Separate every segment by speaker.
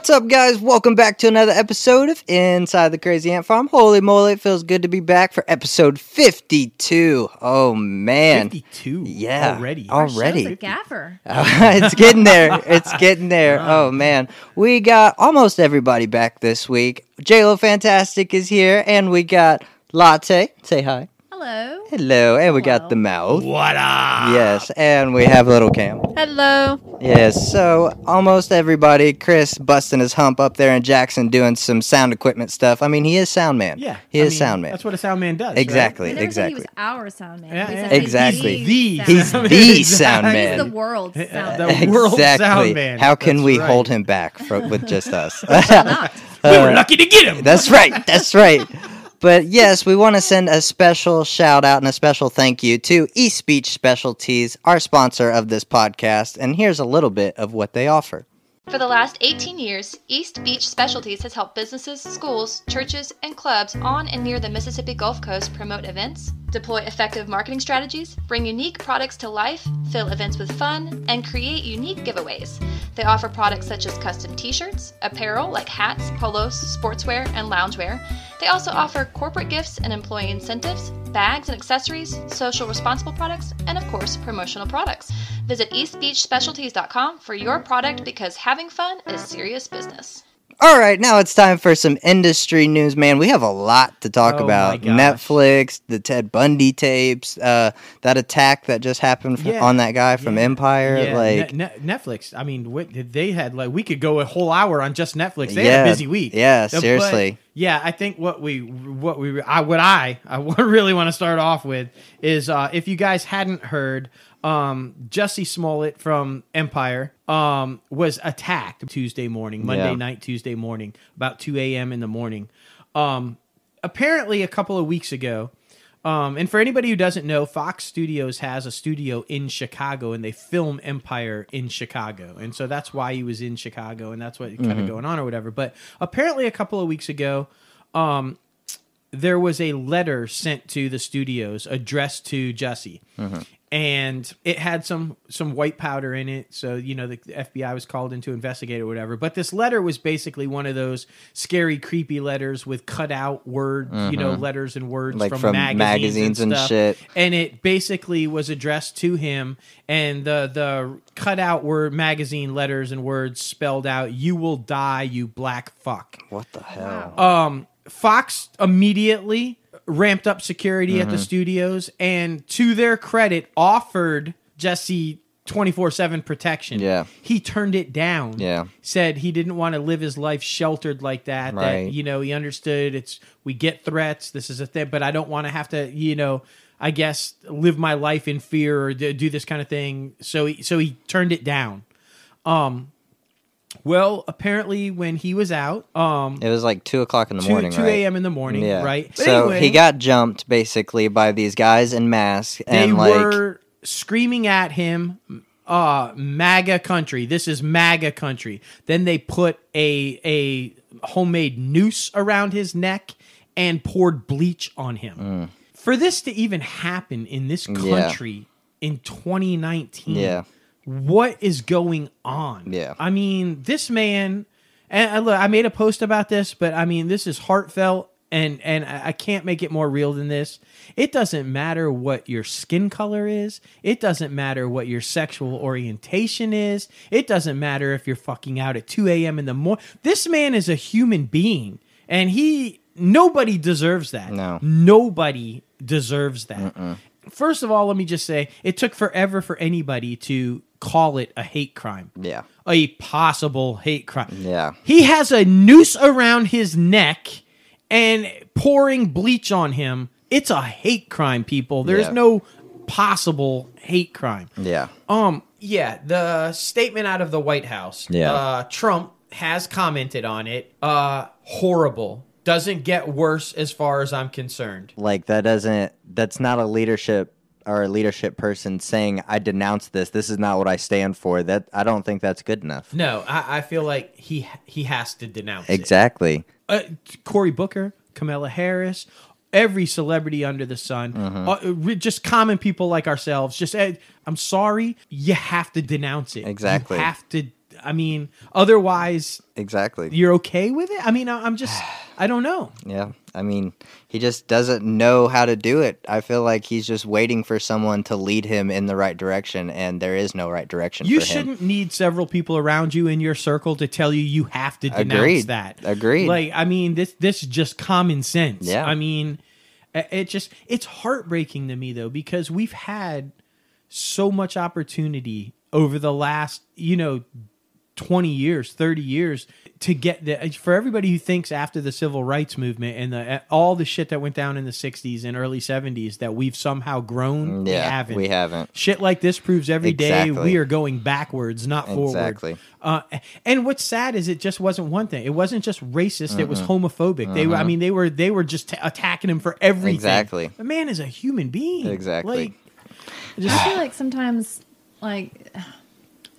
Speaker 1: What's up, guys? Welcome back to another episode of Inside the Crazy Ant Farm. Holy moly, it feels good to be back for episode 52. Oh, man.
Speaker 2: 52
Speaker 1: Yeah,
Speaker 2: already.
Speaker 1: already.
Speaker 3: Show's a gaffer.
Speaker 1: it's getting there. It's getting there. Oh, man. We got almost everybody back this week. JLo Fantastic is here, and we got Latte. Say hi.
Speaker 3: Hello.
Speaker 1: Hello. And we got the mouth.
Speaker 2: What up?
Speaker 1: Yes, and we have little Cam.
Speaker 3: Hello.
Speaker 1: Yes, so almost everybody, Chris busting his hump up there and Jackson doing some sound equipment stuff. I mean, he is sound man.
Speaker 2: Yeah.
Speaker 1: He
Speaker 2: I
Speaker 1: is
Speaker 2: mean,
Speaker 1: sound man.
Speaker 2: That's what a sound man does.
Speaker 1: Exactly.
Speaker 3: We never said he
Speaker 1: exactly.
Speaker 3: was our sound man.
Speaker 2: Yeah, yeah.
Speaker 3: said he's
Speaker 1: Exactly.
Speaker 2: The
Speaker 3: sound
Speaker 1: He's
Speaker 3: man.
Speaker 1: the sound
Speaker 2: Exactly.
Speaker 1: man.
Speaker 3: He's the world
Speaker 2: Uh, the world
Speaker 1: exactly.
Speaker 2: sound man.
Speaker 1: How can
Speaker 2: That's
Speaker 1: we
Speaker 2: right.
Speaker 1: hold him back fro- with just us?
Speaker 3: Not.
Speaker 2: We were lucky to get him.
Speaker 1: That's right. That's right. But yes, we want to send a special shout out and a special thank you to East Beach Specialties, our sponsor of this podcast. And here's a little bit of what they offer.
Speaker 4: For the last 18 years, East Beach Specialties has helped businesses, schools, churches, and clubs on and near the Mississippi Gulf Coast promote events, deploy effective marketing strategies, bring unique products to life, fill events with fun, and create unique giveaways. They offer products such as custom t shirts, apparel like hats, polos, sportswear, and loungewear. They also offer corporate gifts and employee incentives, bags and accessories, social responsible products, and of course, promotional products. Visit eastbeachspecialties.com for your product because having fun is serious business.
Speaker 1: All right, now it's time for some industry news, man. We have a lot to talk
Speaker 2: Oh
Speaker 1: about. Netflix, the Ted Bundy tapes, uh, that attack that just happened fr-
Speaker 2: Yeah,
Speaker 1: on that guy from
Speaker 2: yeah,
Speaker 1: Empire.
Speaker 2: Yeah,
Speaker 1: like,
Speaker 2: Ne- Ne- Netflix. I mean, what, they had like we could go a whole hour on just Netflix. They
Speaker 1: Yeah,
Speaker 2: had a busy week.
Speaker 1: yeah,
Speaker 2: Uh, but,
Speaker 1: seriously.
Speaker 2: yeah, I think what we what we I what I I really want to start off with is uh, if you guys hadn't heard, um, Jussie Smollett from Empire um, was attacked Tuesday morning, Monday
Speaker 1: Yeah.
Speaker 2: night, Tuesday morning, about two a.m. in the morning. Um, apparently, a couple of weeks ago. Um, and for anybody who doesn't know, Fox Studios has a studio in Chicago, and they film Empire in Chicago, and so that's why he was in Chicago, and that's what kind of going on or whatever. But apparently, a couple of weeks ago, um, there was a letter sent to the studios addressed to Jussie, and it had some some white powder in it. So you know the FBI was called in to investigate or whatever. But this letter was basically one of those scary, creepy letters with cut out word, you know, letters and words
Speaker 1: Like
Speaker 2: from,
Speaker 1: from
Speaker 2: magazines,
Speaker 1: magazines and
Speaker 2: stuff.
Speaker 1: shit.
Speaker 2: And it basically was addressed to him, and the the cut out word magazine letters and words spelled out, "You will die, you black fuck."
Speaker 1: what the hell?
Speaker 2: um, Fox immediately ramped up security
Speaker 1: Mm-hmm.
Speaker 2: at the studios and, to their credit, offered Jussie 24 7 protection.
Speaker 1: Yeah.
Speaker 2: He turned it down.
Speaker 1: Yeah.
Speaker 2: Said he didn't want to live his life sheltered like that.
Speaker 1: Right.
Speaker 2: That, you know, he understood it's, we get threats, this is a thing, but I don't want to have to, you know, I guess live my life in fear or do, do this kind of thing. So he, so he turned it down. Um, well, apparently when he was out, um,
Speaker 1: it was like 2 o'clock in the
Speaker 2: 2,
Speaker 1: morning,
Speaker 2: 2
Speaker 1: right?
Speaker 2: a.m. in the morning,
Speaker 1: Yeah.
Speaker 2: right? But
Speaker 1: So
Speaker 2: anyway,
Speaker 1: he got jumped basically by these guys in masks,
Speaker 2: they
Speaker 1: and like,
Speaker 2: were screaming at him, uh, MAGA country. This is MAGA country. Then they put a a homemade noose around his neck and poured bleach on him. For this to even happen in this
Speaker 1: Mm. Yeah.
Speaker 2: country in 2019,
Speaker 1: Yeah.
Speaker 2: What is going on?
Speaker 1: Yeah.
Speaker 2: I mean, this man, and I, look, I made a post about this, but I mean, this is heartfelt, and and I can't make it more real than this. It doesn't matter what your skin color is. It doesn't matter what your sexual orientation is. It doesn't matter if you're fucking out at 2 a.m. in the morning. This man is a human being, and he nobody deserves that.
Speaker 1: No.
Speaker 2: nobody deserves that. First of all, let me just say it took forever for anybody to call it a hate crime.
Speaker 1: yeah.
Speaker 2: A possible hate crime.
Speaker 1: Yeah.
Speaker 2: He has a noose around his neck and pouring bleach on him. It's a hate crime, people. There's
Speaker 1: Yeah.
Speaker 2: no possible hate crime.
Speaker 1: Yeah.
Speaker 2: Um, yeah, the statement out of the White House.
Speaker 1: Yeah.
Speaker 2: Uh, Trump has commented on it. Uh, horrible. Doesn't get worse as far as I'm concerned.
Speaker 1: Like that doesn't that's not a leadership or a leadership person saying I denounce this. This is not what I stand for. That I don't think that's good enough.
Speaker 2: No, I, I feel like he he has to denounce it.
Speaker 1: Exactly.
Speaker 2: uh, Cory Booker, Kamala Harris, every celebrity under the sun,
Speaker 1: Mm-hmm.
Speaker 2: uh, just common people like ourselves. Just, uh, I'm sorry, you have to denounce it.
Speaker 1: Exactly.
Speaker 2: You have to. I mean, otherwise,
Speaker 1: Exactly.
Speaker 2: you're okay with it. I mean, I- I'm just, I don't know.
Speaker 1: Yeah. I mean, he just doesn't know how to do it. I feel like he's just waiting for someone to lead him in the right direction, and there is no right direction
Speaker 2: You shouldn't need several people around you in your circle to tell you you have to denounce
Speaker 1: Agreed.
Speaker 2: that.
Speaker 1: Agreed.
Speaker 2: Like, I mean, this this is just common sense.
Speaker 1: Yeah.
Speaker 2: I mean, it just it's heartbreaking to me though because we've had so much opportunity over the last, you know, 20 years, 30 years to get the for everybody who thinks after the civil rights movement and the uh, all the shit that went down in the 60s and early 70s that we've somehow grown, mm, we
Speaker 1: Yeah,
Speaker 2: haven't.
Speaker 1: we haven't.
Speaker 2: Shit like this proves every day
Speaker 1: Exactly.
Speaker 2: we are going backwards, not forward.
Speaker 1: Exactly.
Speaker 2: Uh, and what's sad is it just wasn't one thing. It wasn't just racist. It was mm-hmm. homophobic. They were. I mm-hmm. mean, they were. They were just t- attacking him for everything.
Speaker 1: Exactly.
Speaker 2: The man is a human being.
Speaker 1: Exactly.
Speaker 2: Like,
Speaker 3: I feel like sometimes, like,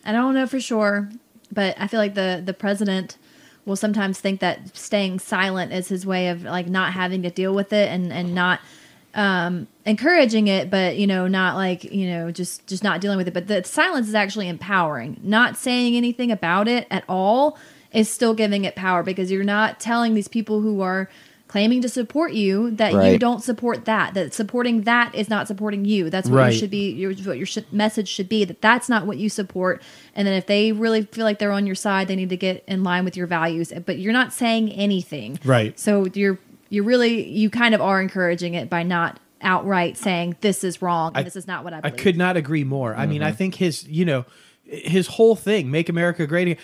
Speaker 3: I don't know for sure, but I feel like the the president will sometimes think that staying silent is his way of like not having to deal with it and and not um encouraging it but you know not like you know just just not dealing with it. But the silence is actually empowering. Not saying anything about it at all is still giving it power because you're not telling these people who are claiming to support you that you don't support that that supporting that is not supporting you that's what
Speaker 2: Right.
Speaker 3: you should be your what your sh- message should be that that's not what you support and then if they really feel like they're on your side they need to get in line with your values but you're not saying anything
Speaker 2: Right.
Speaker 3: so you're you're really you kind of are encouraging it by not outright saying this is wrong and
Speaker 2: I-
Speaker 3: this is not what i
Speaker 2: I could not agree more. I
Speaker 1: Mm-hmm.
Speaker 2: mean, I think his, you know, his whole thing, make America great again.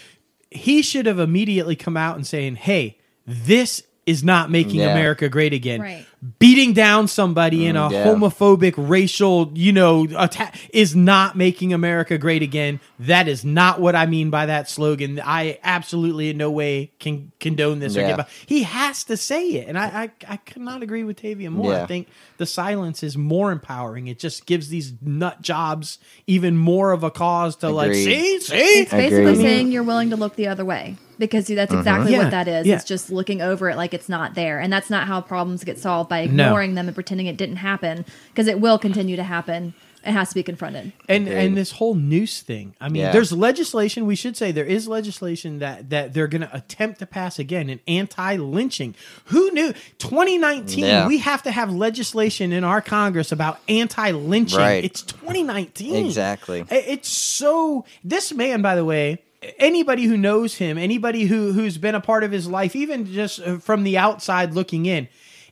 Speaker 2: He should have immediately come out and saying, "Hey, this is not making
Speaker 1: Yeah.
Speaker 2: America great again."
Speaker 3: Right.
Speaker 2: Beating down somebody in a
Speaker 1: Mm, yeah.
Speaker 2: homophobic, racial, you know, attack is not making America great again. That is not what I mean by that slogan. I absolutely in no way can condone this or
Speaker 1: Yeah.
Speaker 2: get by. He has to say it, and I, I, I could not agree with Tavia more. I think the silence is more empowering. It just gives these nut jobs even more of a cause to like see, see.
Speaker 3: it's basically
Speaker 1: Agreed.
Speaker 3: saying you're willing to look the other way because that's uh-huh. exactly
Speaker 2: Yeah,
Speaker 3: what that is
Speaker 2: yeah.
Speaker 3: it's just looking over it like it's not there and that's not how problems get solved by
Speaker 2: No.
Speaker 3: ignoring them and pretending it didn't happen because it will continue to happen it has to be confronted
Speaker 2: And
Speaker 1: Agreed.
Speaker 2: and this whole noose thing. I mean,
Speaker 1: Yeah.
Speaker 2: there's legislation. We should say there is legislation that that they're going to attempt to pass again, an anti-lynching. Who knew? 2019.
Speaker 1: Yeah.
Speaker 2: We have to have legislation in our Congress about anti-lynching.
Speaker 1: Right.
Speaker 2: It's 2019.
Speaker 1: Exactly.
Speaker 2: It's so. This man, by the way, anybody who knows him, anybody who who's been a part of his life, even just uh, from the outside looking in,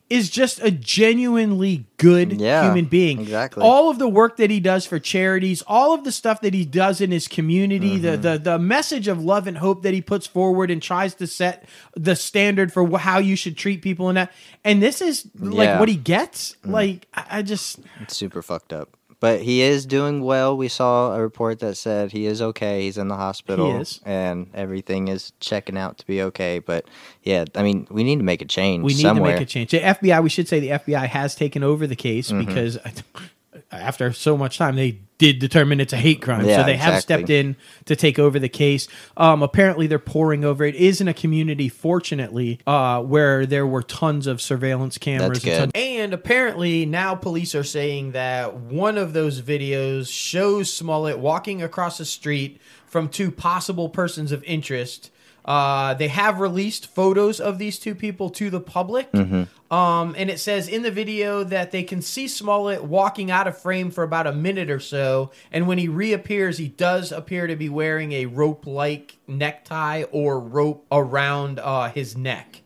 Speaker 2: is just a genuinely good
Speaker 1: Yeah,
Speaker 2: human being.
Speaker 1: exactly.
Speaker 2: All of the work that he does for charities, all of the stuff that he does in his community,
Speaker 1: Mm-hmm.
Speaker 2: the, the the message of love and hope that he puts forward and tries to set the standard for how you should treat people and that. And this is like
Speaker 1: Yeah.
Speaker 2: what he gets.
Speaker 1: Mm.
Speaker 2: Like I, I just
Speaker 1: It's super fucked up. But he is doing well. We saw a report that said he is okay. He's in the hospital.
Speaker 2: He is.
Speaker 1: And everything is checking out to be okay. But yeah, I mean, we need to make a change
Speaker 2: we need
Speaker 1: somewhere.
Speaker 2: to make a change. The FBI, we should say the FBI has taken over the case
Speaker 1: Mm-hmm.
Speaker 2: because after so much time, they did determine it's a hate crime.
Speaker 1: Yeah,
Speaker 2: so they have stepped in to take over the case. Um, apparently, they're pouring over. It is in a community, fortunately, uh, where there were tons of surveillance cameras.
Speaker 1: That's
Speaker 2: and, tons- and apparently, now police are saying that one of those videos shows Smollett walking across the street from two possible persons of interest. Uh, they have released photos of these two people to the public. Um, and it says in the video that they can see Smollett walking out of frame for about a minute or so. And when he reappears, he does appear to be wearing a rope like necktie or rope around uh, his neck.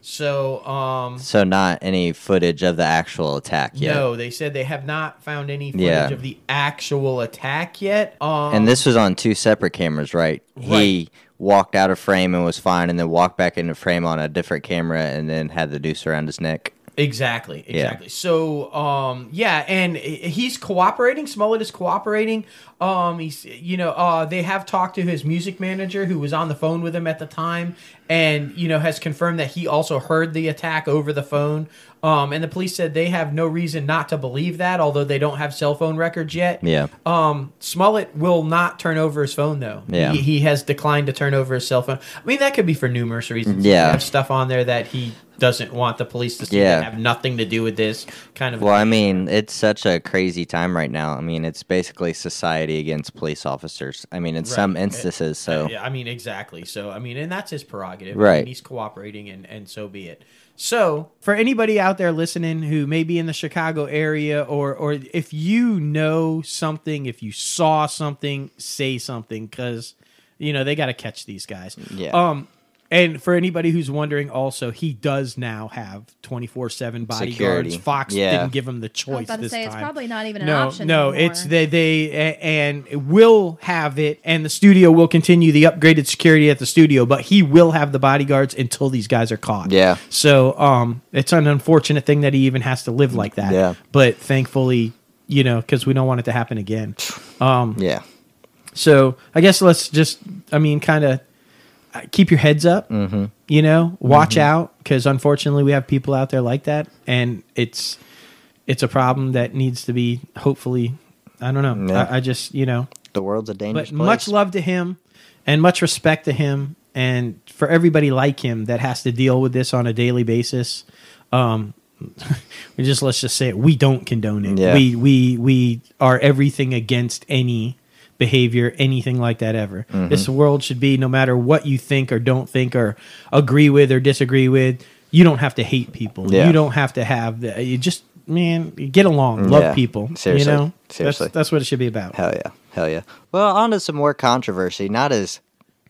Speaker 2: So, um,
Speaker 1: So not any footage of the actual attack yet.
Speaker 2: no, they said they have not found any footage
Speaker 1: Yeah.
Speaker 2: of the actual attack yet. Um,
Speaker 1: And this was on two separate cameras, right? He walked out of frame and was fine, and then walked back into frame on a different camera, and then had the noose around his neck.
Speaker 2: Exactly, exactly. So, um, yeah, and he's cooperating. Smollett is cooperating. Um, he's, you know, uh, they have talked to his music manager who was on the phone with him at the time, and you know has confirmed that he also heard the attack over the phone. Um, and the police said they have no reason not to believe that, although they don't have cell phone records yet.
Speaker 1: Yeah.
Speaker 2: Um, Smollett will not turn over his phone though.
Speaker 1: Yeah.
Speaker 2: He, he has declined to turn over his cell phone. I mean, that could be for numerous reasons.
Speaker 1: Yeah.
Speaker 2: Have stuff on there that he doesn't want the police to see
Speaker 1: Yeah.
Speaker 2: have nothing to do with this kind of.
Speaker 1: Well, I mean, it's such a crazy time right now. I mean, it's basically society against police officers. I mean, in some
Speaker 2: Right.
Speaker 1: instances, so
Speaker 2: Yeah, I mean, exactly. So, I mean, and that's his prerogative.
Speaker 1: Right.
Speaker 2: I mean, he's cooperating, and, and so be it. So, for anybody out there listening who may be in the Chicago area, or or if you know something, if you saw something, say something, because you know they got to catch these guys.
Speaker 1: Yeah.
Speaker 2: Um. And for anybody who's wondering, also he does now have twenty four seven bodyguards.
Speaker 1: Security.
Speaker 2: Fox
Speaker 1: Yeah.
Speaker 2: didn't give him the choice.
Speaker 3: I was
Speaker 2: choice
Speaker 3: about to
Speaker 2: this
Speaker 3: say
Speaker 2: time
Speaker 3: it's probably not even an
Speaker 2: no,
Speaker 3: option.
Speaker 2: no,
Speaker 3: anymore.
Speaker 2: it's they they and will have it, and the studio will continue the upgraded security at the studio, but he will have the bodyguards until these guys are caught.
Speaker 1: Yeah.
Speaker 2: So, um, it's an unfortunate thing that he even has to live like that.
Speaker 1: Yeah.
Speaker 2: But thankfully, you know, because we don't want it to happen again. Um,
Speaker 1: yeah,
Speaker 2: so I guess let's just, I mean, kind of keep your heads up. Mm-hmm. You know, watch out because unfortunately we have people out there like that, and it's it's a problem that needs to be hopefully. I don't know.
Speaker 1: Yeah.
Speaker 2: I, I just you know,
Speaker 1: the world's a dangerous
Speaker 2: but
Speaker 1: place.
Speaker 2: much love to him, and much respect to him, and for everybody like him that has to deal with this on a daily basis. Um, we just let's just say it. We don't condone it.
Speaker 1: Yeah.
Speaker 2: We we we are everything against any behavior, anything like that ever.
Speaker 1: Mm-hmm.
Speaker 2: This world should be no matter what you think or don't think or agree with or disagree with. You don't have to hate people.
Speaker 1: Yeah.
Speaker 2: You don't have to have the, you just man get along, love
Speaker 1: Yeah.
Speaker 2: people.
Speaker 1: Seriously.
Speaker 2: you know,
Speaker 1: Seriously.
Speaker 2: That's, that's what it should be about.
Speaker 1: Hell yeah, hell yeah. Well, on to some more controversy. Not as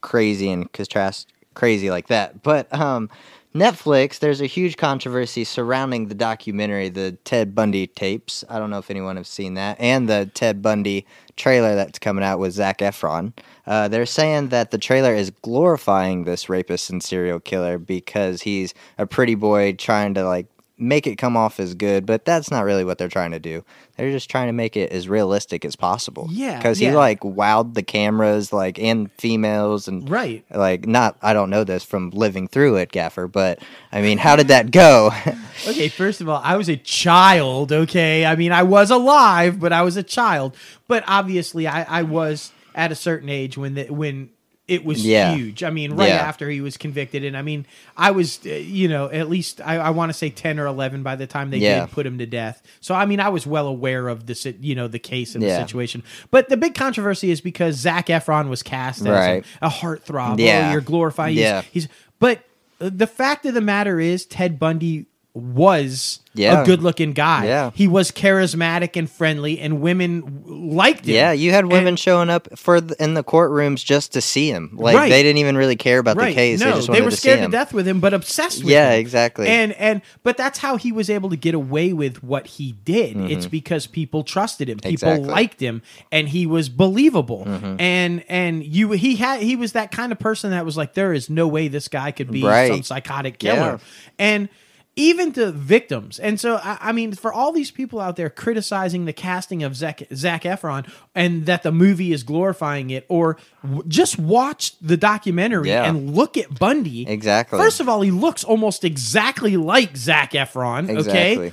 Speaker 1: crazy and contrast crazy like that, but um, Netflix. There's a huge controversy surrounding the documentary, the Ted Bundy tapes. I don't know if anyone has seen that, and the Ted Bundy trailer that's coming out with Zac Efron. Uh, they're saying that the trailer is glorifying this rapist and serial killer because he's a pretty boy trying to like make it come off as good, but that's not really what they're trying to do. They're just trying to make it as realistic as possible.
Speaker 2: Yeah,
Speaker 1: because he like wowed the cameras, like and females, and
Speaker 2: Right.
Speaker 1: like not. I don't know this from living through it, Gaffer, but I mean, how did that go?
Speaker 2: Okay, first of all, I was a child, okay? I mean, I was alive, but I was a child. But obviously, I, I was at a certain age when the, when it was
Speaker 1: Yeah.
Speaker 2: huge. I mean, right
Speaker 1: Yeah.
Speaker 2: after he was convicted. And I mean, I was, uh, you know, at least I, I want to say 10 or 11 by the time they
Speaker 1: Yeah.
Speaker 2: did put him to death. So, I mean, I was well aware of the, you know, the case and the situation. But the big controversy is because Zac Efron was cast as
Speaker 1: Right.
Speaker 2: a, a heartthrob.
Speaker 1: Yeah.
Speaker 2: Oh, you're glorifying.
Speaker 1: Yeah.
Speaker 2: he's, but uh, the fact of the matter is, Ted Bundy was
Speaker 1: Yeah.
Speaker 2: a good looking guy.
Speaker 1: Yeah.
Speaker 2: He was charismatic and friendly, and women liked him.
Speaker 1: yeah, you had women
Speaker 2: And-
Speaker 1: showing up for the, in the courtrooms just to see him. Like
Speaker 2: Right.
Speaker 1: they didn't even really care about
Speaker 2: right.
Speaker 1: the case.
Speaker 2: No,
Speaker 1: they just wanted
Speaker 2: were
Speaker 1: to
Speaker 2: scared
Speaker 1: see
Speaker 2: to
Speaker 1: him.
Speaker 2: death with him, but obsessed with
Speaker 1: Yeah,
Speaker 2: him.
Speaker 1: exactly.
Speaker 2: And and but that's how he was able to get away with what he did.
Speaker 1: Mm-hmm.
Speaker 2: It's because people trusted him. People
Speaker 1: Exactly.
Speaker 2: liked him and he was believable.
Speaker 1: Mm-hmm.
Speaker 2: And and you he had he was that kind of person that was like there is no way this guy could be
Speaker 1: Right.
Speaker 2: some psychotic killer.
Speaker 1: Yeah.
Speaker 2: And even to victims. And so, I, I mean, for all these people out there criticizing the casting of Zac, Zac Efron and that the movie is glorifying it, or w- just watch the documentary
Speaker 1: Yeah.
Speaker 2: and look at Bundy.
Speaker 1: Exactly.
Speaker 2: First of all, he looks almost exactly like Zac Efron. Okay.
Speaker 1: Exactly.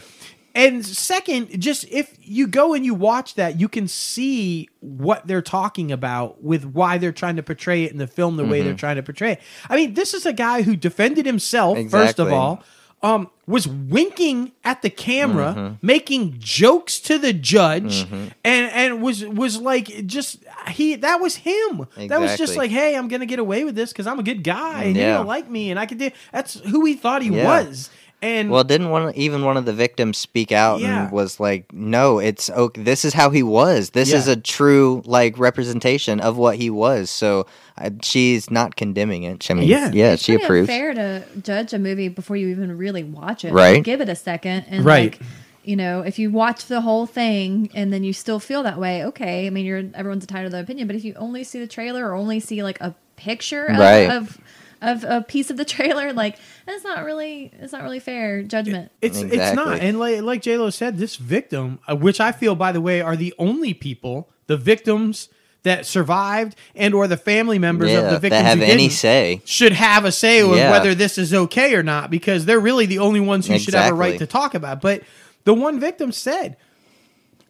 Speaker 2: And second, just if you go and you watch that, you can see what they're talking about with why they're trying to portray it in the film the way they're mm-hmm. trying to portray it. I mean, this is a guy who defended himself, first of all, um, was winking at the camera,
Speaker 1: Mm-hmm.
Speaker 2: making jokes to the judge, and and was was like just he that was him. That was just like, hey, I'm gonna get away with this because I'm a good guy, and you don't like me, and I could do. That's who he thought he
Speaker 1: Yeah.
Speaker 2: was. And
Speaker 1: Well, didn't one even one of the victims speak out
Speaker 2: Yeah.
Speaker 1: and was like, "No, it's okay. This is how he was. This is a true like representation of what he was." So I, she's not condemning it. I mean,
Speaker 2: Yeah.
Speaker 1: yeah,
Speaker 3: It's
Speaker 1: she approves.
Speaker 3: Fair to judge a movie before you even really watch it.
Speaker 1: Right.
Speaker 3: Give it a second and
Speaker 2: Right.
Speaker 3: like you know, if you watch the whole thing and then you still feel that way, okay. I mean, you're everyone's entitled to their opinion, but if you only see the trailer or only see like a picture of,
Speaker 1: Right.
Speaker 3: of of a piece of the trailer, like that's not really it's not really fair judgment.
Speaker 2: It's it's not, and like like J Lo said, this victim, uh, which I feel, by the way, are the only people, the victims that survived and or the family members of
Speaker 1: Yeah,
Speaker 2: the
Speaker 1: that
Speaker 2: victims
Speaker 1: have
Speaker 2: who
Speaker 1: any
Speaker 2: didn't
Speaker 1: say.
Speaker 2: should have a say of
Speaker 1: Yeah.
Speaker 2: whether this is okay or not because they're really the only ones who should have a right to talk about. But the one victim said,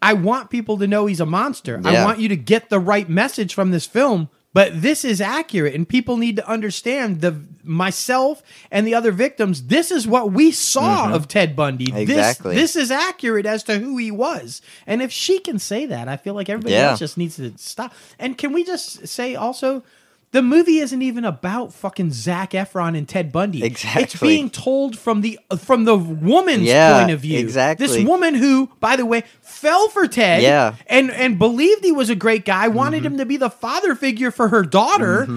Speaker 2: "I want people to know he's a monster. I want you to get the right message from this film." But this is accurate, and people need to understand the myself and the other victims. This is what we saw of Ted Bundy.
Speaker 1: Mm-hmm. Exactly.
Speaker 2: This, this is accurate as to who he was. And if she can say that, I feel like everybody
Speaker 1: Yeah.
Speaker 2: else just needs to stop. And can we just say also, the movie isn't even about fucking Zac Efron and Ted Bundy.
Speaker 1: Exactly.
Speaker 2: It's being told from the from the woman's
Speaker 1: Yeah,
Speaker 2: point of view.
Speaker 1: exactly.
Speaker 2: This woman who, by the way, fell for Ted.
Speaker 1: Yeah. Mm-hmm.
Speaker 2: And and believed he was a great guy, wanted him to be the father figure for her daughter.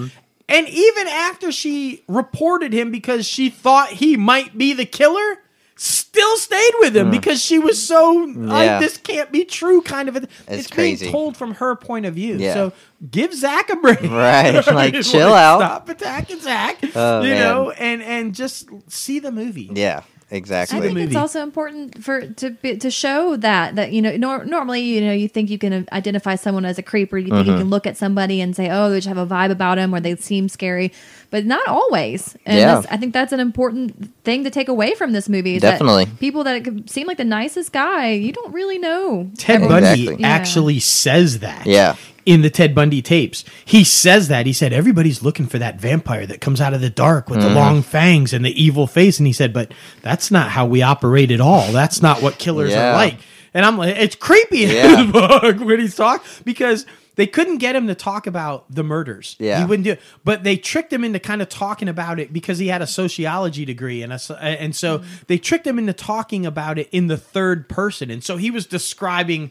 Speaker 2: And even after she reported him because she thought he might be the killer, still stayed with him because she was so like
Speaker 1: Mm. Yeah.
Speaker 2: this can't be true kind of a, it's,
Speaker 1: crazy.
Speaker 2: being told from her point of view.
Speaker 1: Yeah.
Speaker 2: So give Zac a break.
Speaker 1: Right, like,
Speaker 2: Like,
Speaker 1: chill out.
Speaker 2: Stop attacking Zac.
Speaker 1: Oh,
Speaker 2: you
Speaker 1: man.
Speaker 2: know, and and just see the movie.
Speaker 1: Yeah,
Speaker 3: I think
Speaker 2: movie.
Speaker 3: it's also important for to be, to show that that you know nor, normally you know you think you can identify someone as a creep or you think you
Speaker 1: Mm-hmm.
Speaker 3: can look at somebody and say oh they just have a vibe about them or they seem scary, but not always. And
Speaker 1: Yeah.
Speaker 3: I think that's an important thing to take away from this movie. Is
Speaker 1: Definitely.
Speaker 3: that people that could seem like the nicest guy, you don't really know.
Speaker 2: Ted Bundy
Speaker 1: Exactly.
Speaker 3: Yeah.
Speaker 2: actually says that.
Speaker 1: Yeah.
Speaker 2: In the Ted Bundy tapes, he says that. He said, Everybody's looking for that vampire that comes out of the dark with
Speaker 1: Mm-hmm.
Speaker 2: the long fangs and the evil face. And he said, But that's not how we operate at all. That's not what killers
Speaker 1: Yeah.
Speaker 2: are like. And I'm like, It's creepy in
Speaker 1: Yeah.
Speaker 2: book when he's talking because they couldn't get him to talk about the murders.
Speaker 1: Yeah.
Speaker 2: He wouldn't do it. But they tricked him into kind of talking about it because he had a sociology degree. And, a, and so they tricked him into talking about it in the third person. And so he was describing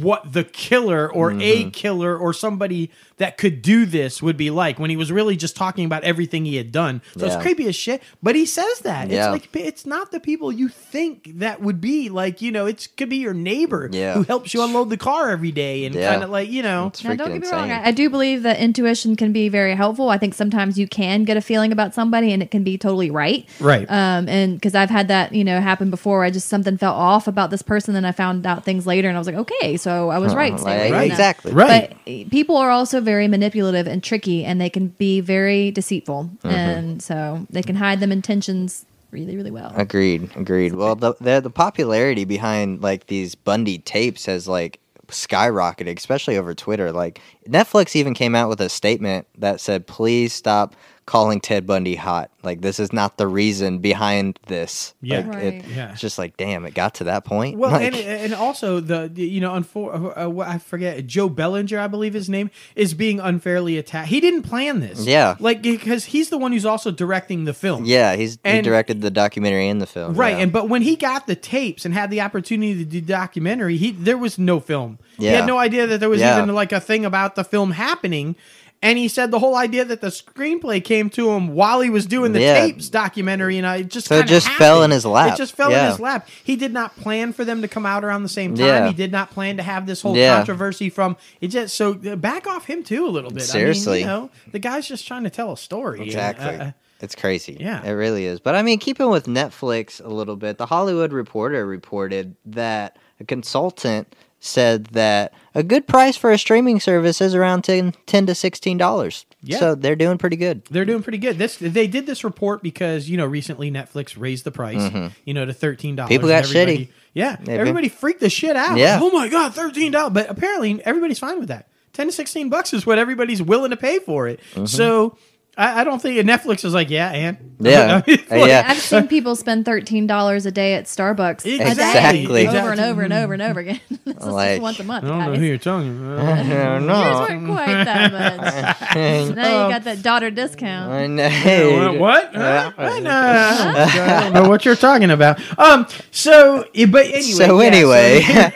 Speaker 2: what the killer or
Speaker 1: Mm-hmm.
Speaker 2: a killer or somebody that could do this would be like when he was really just talking about everything he had done. So
Speaker 1: Yeah.
Speaker 2: it's creepy as shit. But he says that.
Speaker 1: Yeah.
Speaker 2: It's like it's not the people you think that would be like, you know, it could be your neighbor
Speaker 1: Yeah.
Speaker 2: who helps you unload the car every day and
Speaker 1: Yeah.
Speaker 2: kind of like, you know.
Speaker 3: Now, don't get me wrong. I, I do believe that intuition can be very helpful. I think sometimes you can get a feeling about somebody and it can be totally right.
Speaker 2: Right.
Speaker 3: Um, and because I've had that, you know, happen before. I just something felt off about this person, then I found out things later, and I was like, okay, so I was right. Stay
Speaker 1: Like,
Speaker 3: away from them.
Speaker 1: exactly.
Speaker 2: Right.
Speaker 3: But people are also very manipulative and tricky, and they can be very deceitful,
Speaker 1: Mm-hmm.
Speaker 3: and so they can hide them intentions really, really well.
Speaker 1: Agreed. Agreed. Well, the, the the popularity behind like these Bundy tapes has like skyrocketed, especially over Twitter. Like Netflix even came out with a statement that said, "Please stop calling Ted Bundy hot. Like this is not the reason behind this."
Speaker 2: Yeah.
Speaker 1: Like,
Speaker 3: Right.
Speaker 1: it-
Speaker 2: Yeah.
Speaker 1: It's just like, damn, it got to that point.
Speaker 2: Well,
Speaker 1: Like,
Speaker 2: and, and also the, the- you know, unfor- uh, uh, I forget Joe Berlinger, I believe his name is being unfairly attacked. He didn't plan this,
Speaker 1: Yeah.
Speaker 2: like because he's the one who's also directing the film,
Speaker 1: yeah, he's he directed the documentary and the film.
Speaker 2: right.
Speaker 1: yeah.
Speaker 2: And but when he got the tapes and had the opportunity to do documentary, he there was no film.
Speaker 1: Yeah.
Speaker 2: He had no idea that there was
Speaker 1: Yeah.
Speaker 2: even like a thing about the film happening. And he said the whole idea that the screenplay came to him while he was doing the
Speaker 1: Yeah.
Speaker 2: tapes documentary, and I just
Speaker 1: So it just fell in his lap.
Speaker 2: It just fell
Speaker 1: Yeah.
Speaker 2: in his lap. He did not plan for them to come out around the same time.
Speaker 1: Yeah.
Speaker 2: He did not plan to have this whole controversy from it. Just so uh, back off him too a little bit.
Speaker 1: Seriously.
Speaker 2: I mean, you know, the guy's just trying to tell a story. and,
Speaker 1: Exactly.
Speaker 2: uh,
Speaker 1: it's crazy.
Speaker 2: yeah.
Speaker 1: It really is. But I mean, keeping with Netflix a little bit, the Hollywood Reporter reported that a consultant said that a good price for a streaming service is around 10, 10 to $16.
Speaker 2: Yeah.
Speaker 1: So they're doing pretty good.
Speaker 2: They're doing pretty good. This they did this report because you know recently Netflix raised the price, you know, to thirteen dollars.
Speaker 1: Mm-hmm. People got shitty.
Speaker 2: Yeah,
Speaker 1: They've
Speaker 2: everybody freaked the shit out.
Speaker 1: Yeah.
Speaker 2: Oh my god, thirteen dollars! But apparently everybody's fine with that. Ten to sixteen bucks is what everybody's willing to pay for it. So I, I don't think and Netflix is like, yeah, and.
Speaker 1: Yeah. Uh, yeah.
Speaker 3: I've seen people spend thirteen dollars a day at Starbucks a day,
Speaker 1: Exactly.
Speaker 3: over and over and over and over again. this
Speaker 1: Like-
Speaker 3: just once a month,
Speaker 2: I don't know who you're talking about.
Speaker 3: Yours
Speaker 1: know.
Speaker 3: weren't quite that much. now you got that daughter discount.
Speaker 1: I know.
Speaker 2: What? what? Huh? What? Uh, I don't know what you're talking about. Um. So, eh, but anyway.
Speaker 1: So
Speaker 2: yeah,
Speaker 1: anyway,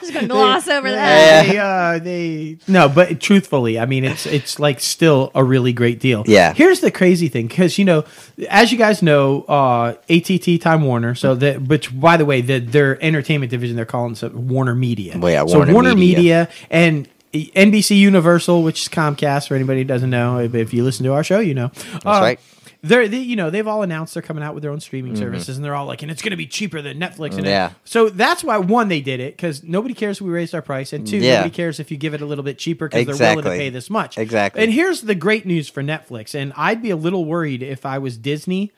Speaker 3: Just gonna gloss over that.
Speaker 2: they, uh, they no, but truthfully, I mean, it's it's like still a really great deal.
Speaker 1: Yeah.
Speaker 2: Here's the crazy thing, because you know, as you guys know, uh, ATT Time Warner. So that, which by the way, the, their entertainment division, they're calling it Warner Media.
Speaker 1: Well, yeah,
Speaker 2: so
Speaker 1: Warner
Speaker 2: Warner
Speaker 1: Media.
Speaker 2: Media and. NBC Universal, which is Comcast, for anybody who doesn't know, if, if you listen to our show, you know. That's
Speaker 1: right.
Speaker 2: They're they, you know they've all announced they're coming out with their own streaming services, and they're all like, and it's going to be cheaper than Netflix. And
Speaker 1: Mm-hmm. Yeah.
Speaker 2: So that's why one they did it because nobody cares if we raised our price, and two
Speaker 1: Yeah.
Speaker 2: nobody cares if you give it a little bit cheaper because they're willing to pay this much.
Speaker 1: Exactly.
Speaker 2: And here's the great news for Netflix, and I'd be a little worried if I was Disney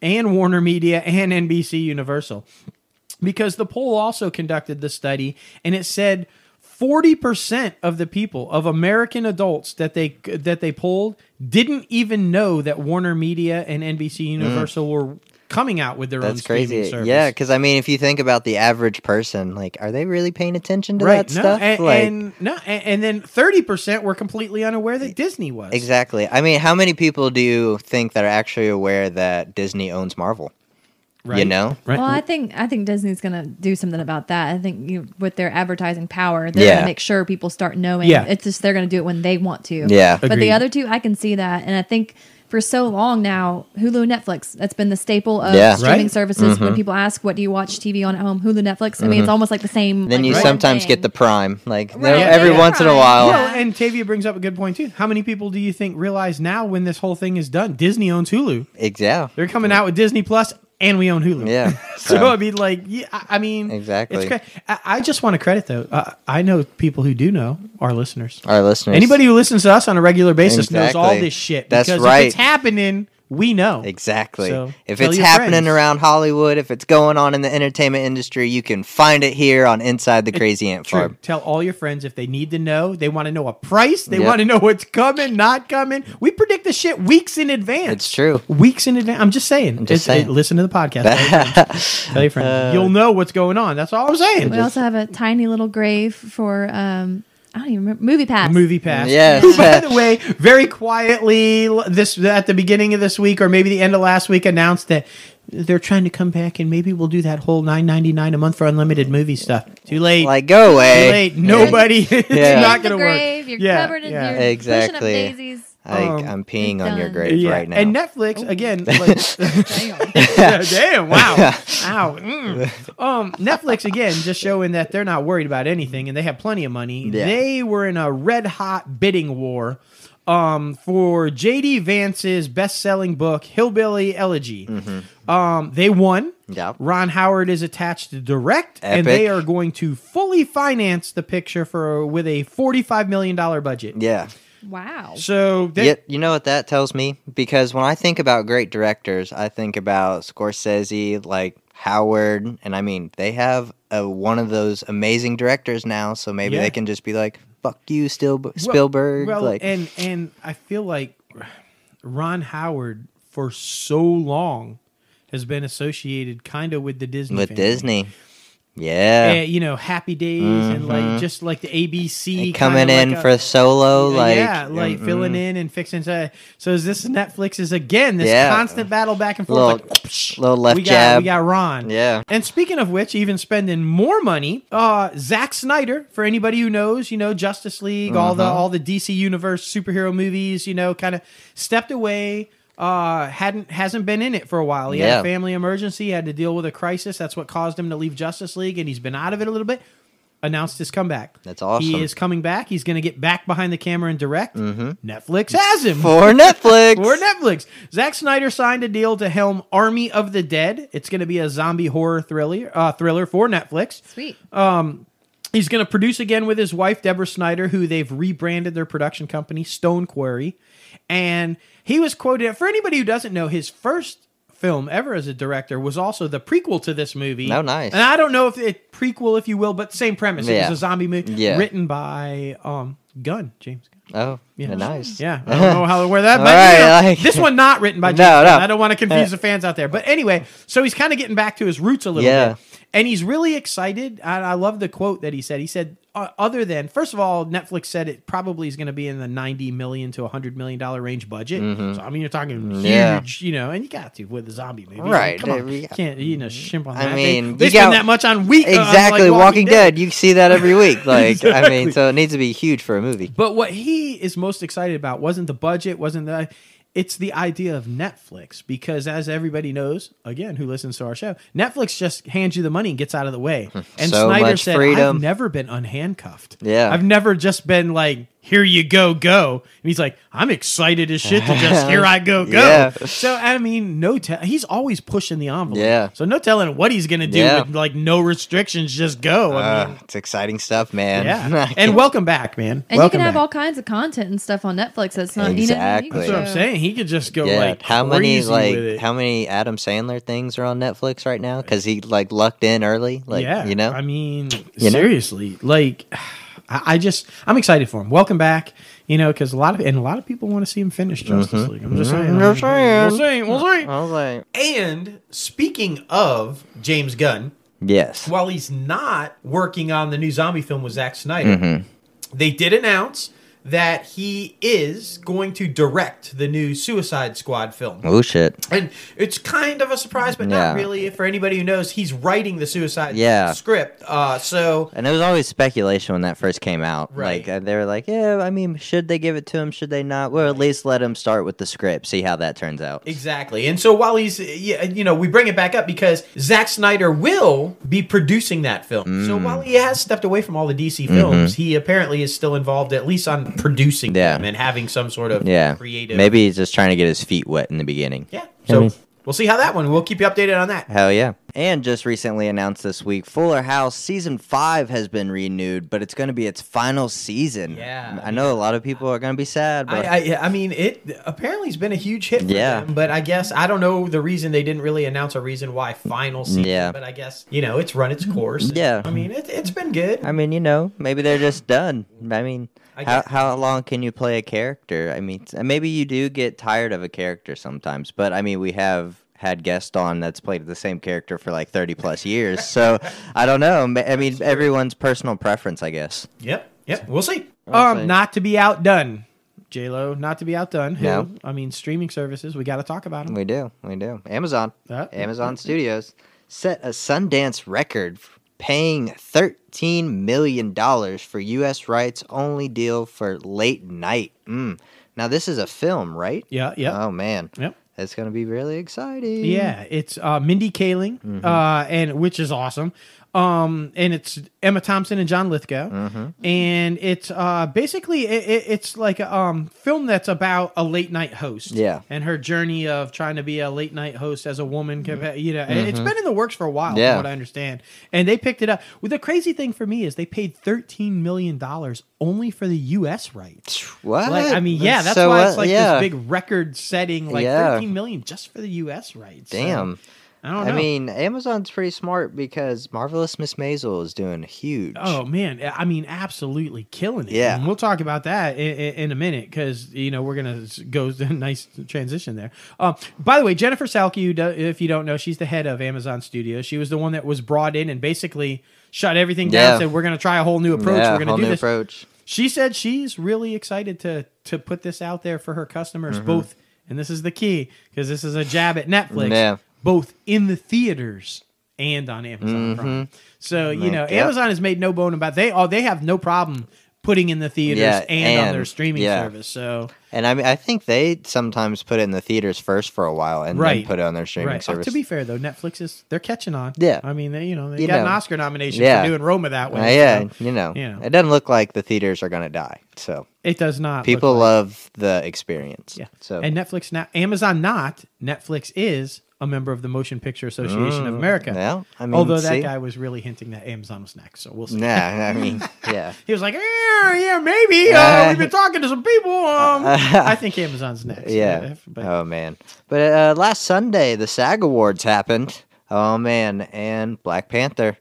Speaker 2: and Warner Media and NBC Universal because the poll also conducted the study and it said 40% of the people of American adults that they that they polled didn't even know that Warner Media and NBC Universal were coming out with their own
Speaker 1: Mm. That's
Speaker 2: streaming
Speaker 1: crazy.
Speaker 2: service.
Speaker 1: Yeah, because I mean, if you think about the average person, like, are they really paying attention to
Speaker 2: right.
Speaker 1: that
Speaker 2: No,
Speaker 1: stuff?
Speaker 2: and,
Speaker 1: like,
Speaker 2: and no, and, and then 30% were completely unaware that Disney was.
Speaker 1: exactly. I mean, how many people do you think that are actually aware that Disney owns Marvel? You know,
Speaker 2: Right.
Speaker 3: Well, I think I think Disney's going to do something about that. I think you, with their advertising power, they're
Speaker 1: Yeah.
Speaker 3: going to make sure people start knowing.
Speaker 2: Yeah.
Speaker 3: It's just they're going to do it when they want to.
Speaker 1: Yeah.
Speaker 3: But
Speaker 2: Agreed.
Speaker 3: the other two, I can see that, and I think for so long now, Hulu, Netflix, that's been the staple of
Speaker 1: Yeah.
Speaker 3: streaming
Speaker 2: Right.
Speaker 3: services. When mm-hmm. people ask, "What do you watch TV on at home?" Hulu, Netflix. I mean, it's mm-hmm. almost like the same.
Speaker 1: then
Speaker 3: like,
Speaker 1: you
Speaker 3: one
Speaker 1: sometimes
Speaker 3: thing.
Speaker 1: get the Prime, like
Speaker 3: Right,
Speaker 1: you know, every
Speaker 3: yeah.
Speaker 1: once in a while.
Speaker 3: Yeah.
Speaker 2: And Tavia brings up a good point too. How many people do you think realize now when this whole thing is done, Disney owns Hulu?
Speaker 1: Exactly.
Speaker 2: They're coming out with Disney Plus, and we own Hulu.
Speaker 1: Yeah.
Speaker 2: so I mean, like, yeah, I I mean,
Speaker 1: Exactly.
Speaker 2: It's. I, I just want to credit though. Uh, I know people who do know our listeners.
Speaker 1: Our listeners.
Speaker 2: Anybody who listens to us on a regular basis knows all this shit.
Speaker 1: That's
Speaker 2: because
Speaker 1: right.
Speaker 2: If it's happening, we know.
Speaker 1: Exactly.
Speaker 2: So,
Speaker 1: if it's happening
Speaker 2: friends.
Speaker 1: around Hollywood, if it's going on in the entertainment industry, you can find it here on Inside the Crazy Ant
Speaker 2: True.
Speaker 1: Farm.
Speaker 2: Tell all your friends if they need to know. They want to know a price. They
Speaker 1: Yep.
Speaker 2: want to know what's coming, not coming. We predict the shit weeks in advance.
Speaker 1: It's true.
Speaker 2: Weeks in advance. I'm just saying.
Speaker 1: just
Speaker 2: It's-
Speaker 1: saying.
Speaker 2: it- listen to the podcast. Tell your friends. Tell your friends. You'll know what's going on. That's all I'm saying.
Speaker 3: We also have a tiny little grave for um, I don't even remember MoviePass.
Speaker 2: Movie pass.
Speaker 1: Yes.
Speaker 2: Who, by the way, very quietly this at the beginning of this week or maybe the end of last week announced that they're trying to come back and maybe we'll do that whole nine ninety nine a month for unlimited movie stuff. Too late.
Speaker 1: Like, go away.
Speaker 2: Too late. Nobody. it's
Speaker 1: Yeah.
Speaker 2: not going to work.
Speaker 3: You're
Speaker 2: Yeah,
Speaker 3: covered in
Speaker 2: yeah.
Speaker 3: you're pushing up
Speaker 1: Exactly.
Speaker 3: Daisies.
Speaker 1: Like,
Speaker 2: Um,
Speaker 1: I'm peeing on your grave
Speaker 2: yeah.
Speaker 1: right now.
Speaker 2: And Netflix again. Like, Yeah, damn! Wow! Ow! Mm. Um, Netflix again, just showing that they're not worried about anything, and they have plenty of money.
Speaker 1: Yeah.
Speaker 2: They were in a red hot bidding war um, for J.D. Vance's best-selling book, Hillbilly Elegy.
Speaker 1: Mm-hmm.
Speaker 2: Um, they won.
Speaker 1: Yep.
Speaker 2: Ron Howard is attached to direct, and they are going to fully finance the picture for with a forty-five million dollar budget.
Speaker 1: yeah.
Speaker 3: Wow.
Speaker 2: So they,
Speaker 1: Yet, you know what that tells me? Because when I think about great directors, I think about Scorsese, like Howard, and I mean, they have a, one of those amazing directors now, so maybe
Speaker 2: Yeah.
Speaker 1: they can just be like, fuck you, Stil- Spielberg.
Speaker 2: Well,
Speaker 1: like,
Speaker 2: and and I feel like Ron Howard for so long has been associated kind of with the Disney
Speaker 1: with
Speaker 2: family.
Speaker 1: Disney. Yeah.
Speaker 2: Eh, you know, Happy Days and like just like the ABC
Speaker 1: Coming
Speaker 2: kinda
Speaker 1: in
Speaker 2: like a-
Speaker 1: for solo, like
Speaker 2: yeah, like
Speaker 1: mm,
Speaker 2: filling in and fixing. So, so is this Netflix is again this
Speaker 1: Yeah.
Speaker 2: constant battle back and forth.
Speaker 1: Little-
Speaker 2: like,
Speaker 1: little left
Speaker 2: we got,
Speaker 1: jab.
Speaker 2: We got Ron.
Speaker 1: Yeah.
Speaker 2: And speaking of which, even spending more money, uh, Zack Snyder, for anybody who knows, you know, Justice League, all the all the DC Universe superhero movies, you know, kind of stepped away. Uh, hadn't hasn't been in it for a while. He had
Speaker 1: Yeah.
Speaker 2: a family emergency, had to deal with a crisis. That's what caused him to leave Justice League, and he's been out of it a little bit. Announced his comeback.
Speaker 1: That's awesome.
Speaker 2: He is coming back. He's going to get back behind the camera and direct. Netflix has him
Speaker 1: For Netflix.
Speaker 2: for Netflix. Zack Snyder signed a deal to helm Army of the Dead. It's going to be a zombie horror thriller uh, thriller for Netflix.
Speaker 3: Sweet.
Speaker 2: Um, he's going to produce again with his wife Deborah Snyder, who they've rebranded their production company Stone Quarry. And he was quoted for anybody who doesn't know, his first film ever as a director was also the prequel to this movie.
Speaker 1: Oh, nice.
Speaker 2: And I don't know if it prequel, if you will, but same premise. It
Speaker 1: Yeah.
Speaker 2: was a zombie movie
Speaker 1: Yeah.
Speaker 2: written by um Gunn, James Gunn.
Speaker 1: oh,
Speaker 2: Yeah.
Speaker 1: nice.
Speaker 2: Yeah, I don't know how to where that. But
Speaker 1: right,
Speaker 2: you know,
Speaker 1: like-
Speaker 2: this one not written by James
Speaker 1: No,
Speaker 2: Gunn.
Speaker 1: no.
Speaker 2: I don't want to confuse the fans out there. But anyway, so he's kind of getting back to his roots a little
Speaker 1: Yeah.
Speaker 2: bit, and he's really excited. I, I love the quote that he said. He said, uh, "Other than first of all, Netflix said it probably is going to be in the ninety million to hundred million dollar range budget. So I mean, you're talking huge,
Speaker 1: Yeah.
Speaker 2: you know, and you got to with the zombie movie,
Speaker 1: Right.
Speaker 2: Come on, you can't you know shimp on
Speaker 1: I
Speaker 2: that.
Speaker 1: mean,
Speaker 2: they, they
Speaker 1: you
Speaker 2: spend
Speaker 1: got-
Speaker 2: that much on week uh, on, like,
Speaker 1: Exactly. Walking, Dead. You see that every week. Like, I mean, so it needs to be huge for a movie.
Speaker 2: But what he is most excited about wasn't the budget, wasn't the it's the idea of Netflix because as everybody knows, again, who listens to our show, Netflix just hands you the money and gets out of the way. And
Speaker 1: So
Speaker 2: Snyder said,
Speaker 1: freedom.
Speaker 2: I've never been unhandcuffed.
Speaker 1: Yeah.
Speaker 2: I've never just been like, here you go, go. And he's like, I'm excited as shit to just here I go, go.
Speaker 1: Yeah.
Speaker 2: So I mean, no, te- he's always pushing the envelope.
Speaker 1: Yeah.
Speaker 2: So no telling what he's gonna do
Speaker 1: Yeah.
Speaker 2: with like no restrictions, just go. I
Speaker 1: Uh,
Speaker 2: mean,
Speaker 1: it's exciting stuff, man.
Speaker 2: yeah. And welcome back, man.
Speaker 3: And
Speaker 2: welcome
Speaker 3: you can have
Speaker 2: back.
Speaker 3: all kinds of content and stuff on Netflix. That's not
Speaker 1: Exactly.
Speaker 3: You
Speaker 2: That's what I'm saying. He could just go
Speaker 1: yeah,
Speaker 2: like
Speaker 1: how many like
Speaker 2: with it.
Speaker 1: how many Adam Sandler things are on Netflix right now? Because he like lucked in early, like
Speaker 2: yeah,
Speaker 1: you know.
Speaker 2: I mean,
Speaker 1: You know?
Speaker 2: seriously, like, I, I just, I'm excited for him. Welcome back, you know, because a lot of and a lot of people want to see him finish Justice League. I'm just saying.
Speaker 1: Mm-hmm. Just saying.
Speaker 2: We'll see. We'll see.
Speaker 1: I was like,
Speaker 2: And speaking of James Gunn,
Speaker 1: yes,
Speaker 2: while he's not working on the new zombie film with Zack Snyder,
Speaker 1: Mm-hmm.
Speaker 2: they did announce that he is going to direct the new Suicide Squad film.
Speaker 1: oh shit,
Speaker 2: And it's kind of a surprise, but
Speaker 1: Yeah.
Speaker 2: not really. For anybody who knows, he's writing the Suicide
Speaker 1: Yeah.
Speaker 2: script. Uh, so
Speaker 1: and it was always speculation when that first came out.
Speaker 2: Right.
Speaker 1: Like uh, they were like, yeah, I mean, should they give it to him? Should they not? Well, at least let him start with the script, see how that turns out.
Speaker 2: exactly. And so while he's, yeah, you know, we bring it back up because Zack Snyder will be producing that film. So
Speaker 1: Mm.
Speaker 2: while he has stepped away from all the DC films, he apparently is still involved, at least on producing.
Speaker 1: Yeah.
Speaker 2: them and having some sort of
Speaker 1: Yeah,
Speaker 2: creative.
Speaker 1: maybe he's just trying to get his feet wet in the beginning.
Speaker 2: Yeah.
Speaker 1: I
Speaker 2: So
Speaker 1: mean-
Speaker 2: we'll see how that one. We'll keep you updated on that.
Speaker 1: Hell yeah. And just recently announced this week, Fuller House season five has been renewed, but it's going to be its final season.
Speaker 2: Yeah,
Speaker 1: I know a lot of people are going to be sad, but
Speaker 2: I, I, I mean, it apparently has been a huge hit for
Speaker 1: Yeah.
Speaker 2: them, but I guess I don't know the reason they didn't really announce a reason why final season.
Speaker 1: Yeah.
Speaker 2: but I guess you know it's run its course.
Speaker 1: Yeah.
Speaker 2: I mean it, it's been good.
Speaker 1: I mean, you know, maybe they're just done. I mean,
Speaker 2: I
Speaker 1: how
Speaker 2: guess-
Speaker 1: how long can you play a character? I mean, maybe you do get tired of a character sometimes, but I mean, we have had guests on that's played the same character for like 30 plus years. So, I don't know. I mean, everyone's personal preference, I guess.
Speaker 2: Yep, yep. We'll see.
Speaker 1: We'll
Speaker 2: Um,
Speaker 1: see.
Speaker 2: not to be outdone, J Lo. Not to be outdone. Who?
Speaker 1: No.
Speaker 2: I mean, streaming services. We got to talk about them.
Speaker 1: We do. We do. Amazon.
Speaker 2: Uh,
Speaker 1: Amazon Studios set a Sundance record f- paying $13 million for U.S. rights only deal for late night. Mm. Now, this is a film, right?
Speaker 2: Yeah, yeah.
Speaker 1: Oh, man.
Speaker 2: Yep.
Speaker 1: That's going to be really exciting.
Speaker 2: Yeah, it's uh, Mindy Kaling,
Speaker 1: Mm-hmm.
Speaker 2: uh, and which is awesome. Um, and it's Emma Thompson and John Lithgow,
Speaker 1: Mm-hmm.
Speaker 2: and it's uh, basically it, it, it's like a um, film that's about a late night host,
Speaker 1: Yeah.
Speaker 2: and her journey of trying to be a late night host as a woman. compa- You know, and it's been in the works for a while,
Speaker 1: Mm-hmm. Yeah.
Speaker 2: from what I understand. And they picked it up. Well, the crazy thing for me is they paid thirteen million dollars only for the U.S. rights.
Speaker 1: What?
Speaker 2: Like, I mean, yeah, that's
Speaker 1: So
Speaker 2: why it's like
Speaker 1: yeah.
Speaker 2: this big record-setting, like
Speaker 1: Yeah.
Speaker 2: thirteen million just for the U.S. rights. So,
Speaker 1: Damn.
Speaker 2: I don't know.
Speaker 1: I mean, Amazon's pretty smart because Marvelous Miss Maisel is doing huge.
Speaker 2: Oh man, I mean, absolutely killing it.
Speaker 1: Yeah.
Speaker 2: and we'll talk about that in, in, in a minute because you know we're gonna go a nice transition there. Um, by the way, Jennifer Salke, if you don't know, she's the head of Amazon Studios. She was the one that was brought in and basically shut everything down.
Speaker 1: Yeah.
Speaker 2: Said we're gonna try a whole new approach.
Speaker 1: yeah,
Speaker 2: we're gonna do
Speaker 1: new
Speaker 2: this.
Speaker 1: approach.
Speaker 2: She said she's really excited to to put this out there for her customers,
Speaker 1: Mm-hmm.
Speaker 2: both, and this is the key because this is a jab at Netflix,
Speaker 1: Yeah.
Speaker 2: Both in the theaters and on Amazon Prime. So you know,
Speaker 1: Mm-hmm. Yep.
Speaker 2: Amazon has made no bone about they all they have no problem putting in the theaters
Speaker 1: Yeah,
Speaker 2: and, on
Speaker 1: and-
Speaker 2: their streaming
Speaker 1: yeah.
Speaker 2: service. So
Speaker 1: And I mean, I think they sometimes put it in the theaters first for a while and
Speaker 2: Right.
Speaker 1: then put it on their streaming
Speaker 2: right. Uh,
Speaker 1: service.
Speaker 2: to be fair though, Netflix is they're catching on.
Speaker 1: Yeah.
Speaker 2: I mean they you know they
Speaker 1: You
Speaker 2: got an
Speaker 1: know.
Speaker 2: Oscar nomination
Speaker 1: Yeah.
Speaker 2: for doing Roma that way.
Speaker 1: Uh, yeah,
Speaker 2: so
Speaker 1: you know,
Speaker 2: you know.
Speaker 1: it doesn't look like the theaters are going to die. So
Speaker 2: it does not. look
Speaker 1: people
Speaker 2: like-
Speaker 1: love the experience.
Speaker 2: Yeah.
Speaker 1: So
Speaker 2: and Netflix now Amazon not Netflix is a member of the Motion Picture Association of America.
Speaker 1: well, I mean,
Speaker 2: Although that
Speaker 1: see?
Speaker 2: guy was really hinting that Amazon was next, so we'll see.
Speaker 1: Nah, I mean, yeah.
Speaker 2: He was like, yeah, yeah, maybe. Uh, we've been talking to some people. Um, I think Amazon's next.
Speaker 1: Yeah.
Speaker 2: but-
Speaker 1: Oh man. But uh, last Sunday the SAG Awards happened. Oh man, and Black Panther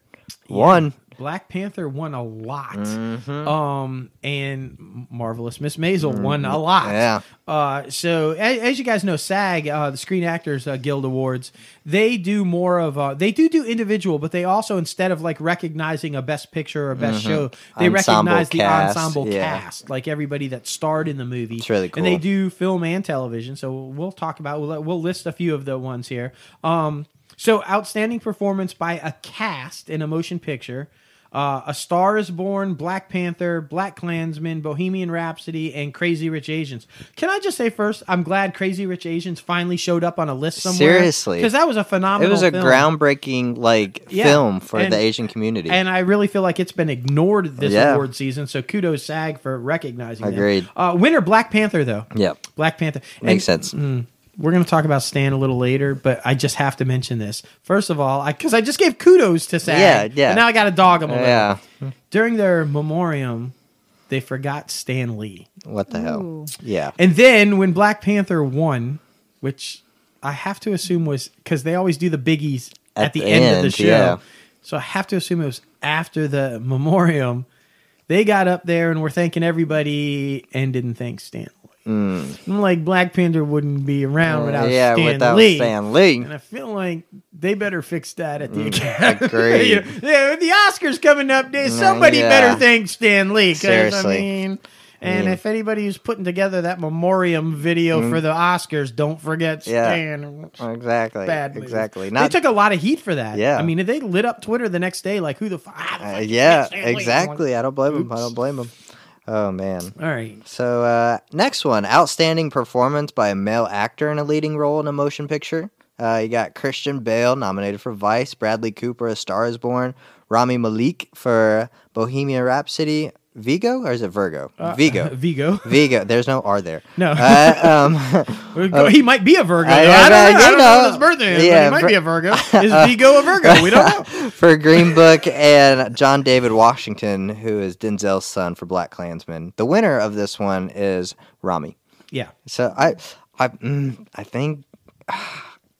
Speaker 1: won.
Speaker 2: Black Panther won a lot.
Speaker 1: Mm-hmm.
Speaker 2: Um, and Marvelous Miss Maisel won a lot.
Speaker 1: Yeah.
Speaker 2: Uh, so as, as you guys know, SAG, uh, the Screen Actors uh, Guild Awards, they do more of uh, they do do individual, but they also instead of like recognizing a best picture or best show, they
Speaker 1: Mm-hmm. Ensemble
Speaker 2: recognize the ensemble
Speaker 1: yeah.
Speaker 2: cast, like everybody that starred in the movie.
Speaker 1: It's really cool.
Speaker 2: And they do film and television. So we'll talk about we'll, we'll list a few of the ones here. Um, so outstanding performance by a cast in a motion picture. Uh, a Star is Born, Black Panther, Black Klansman, Bohemian Rhapsody, and Crazy Rich Asians. Can I just say first, I'm glad Crazy Rich Asians finally showed up on a list somewhere.
Speaker 1: Seriously.
Speaker 2: because that was a phenomenal It
Speaker 1: was a
Speaker 2: film.
Speaker 1: groundbreaking like
Speaker 2: Yeah,
Speaker 1: film for
Speaker 2: and-
Speaker 1: the Asian community.
Speaker 2: And I really feel like it's been ignored this
Speaker 1: Yeah.
Speaker 2: award season. So kudos SAG for recognizing. them.
Speaker 1: Agreed.
Speaker 2: Uh, winner Black Panther though.
Speaker 1: yep,
Speaker 2: Black Panther
Speaker 1: makes
Speaker 2: And-
Speaker 1: sense.
Speaker 2: We're going to talk about Stan a little later, but I just have to mention this. First of all, because I, just gave kudos to SAG.
Speaker 1: Yeah, yeah.
Speaker 2: And now I got to dog them a little.
Speaker 1: yeah,
Speaker 2: During their memoriam, they forgot Stan Lee.
Speaker 1: what the hell? Yeah,
Speaker 2: And then when Black Panther won, which I have to assume was because they always do the biggies at,
Speaker 1: At
Speaker 2: the,
Speaker 1: the
Speaker 2: end, of the show.
Speaker 1: yeah.
Speaker 2: So I have to assume it was after the memoriam. They got up there and were thanking everybody and didn't thank Stan Lee. I'm like Black Panther wouldn't be around without
Speaker 1: Mm. yeah,
Speaker 2: Stan
Speaker 1: without
Speaker 2: Lee.
Speaker 1: Stan Lee.
Speaker 2: And I feel like they better fix that at the
Speaker 1: Mm,
Speaker 2: Academy.
Speaker 1: agreed.
Speaker 2: You know, yeah, with the Oscars coming up, there- somebody
Speaker 1: yeah.
Speaker 2: better thank Stan Lee.
Speaker 1: Seriously.
Speaker 2: I mean, and
Speaker 1: Mm.
Speaker 2: if anybody who's putting together that memoriam video for the Oscars, don't forget
Speaker 1: Yeah.
Speaker 2: Stan.
Speaker 1: Exactly.
Speaker 2: Bad.
Speaker 1: Exactly.
Speaker 2: they took a lot of heat for that.
Speaker 1: Yeah.
Speaker 2: I mean, they lit up Twitter the next day, like, who the fuck? Ah,
Speaker 1: uh, yeah, exactly. I don't blame them. I don't blame him. Oh man.
Speaker 2: All right.
Speaker 1: So uh, next one, outstanding performance by a male actor in a leading role in a motion picture. Uh, you got Christian Bale nominated for Vice, Bradley Cooper, A Star Is Born, Rami Malek for Bohemian Rhapsody, Viggo or is it Virgo?
Speaker 2: Uh,
Speaker 1: Viggo.
Speaker 2: Viggo.
Speaker 1: Viggo. There's no R there.
Speaker 2: No.
Speaker 1: Uh, um,
Speaker 2: he might be a Virgo.
Speaker 1: I-. I-
Speaker 2: I, don't know. I don't know his birthday is,
Speaker 1: Yeah,
Speaker 2: he might
Speaker 1: Vir-
Speaker 2: be a Virgo. Is Viggo a Virgo? We don't know.
Speaker 1: for Green Book and John David Washington, who is Denzel's son for Black Klansman. The winner of this one is Rami.
Speaker 2: Yeah.
Speaker 1: So I, I, mm, I think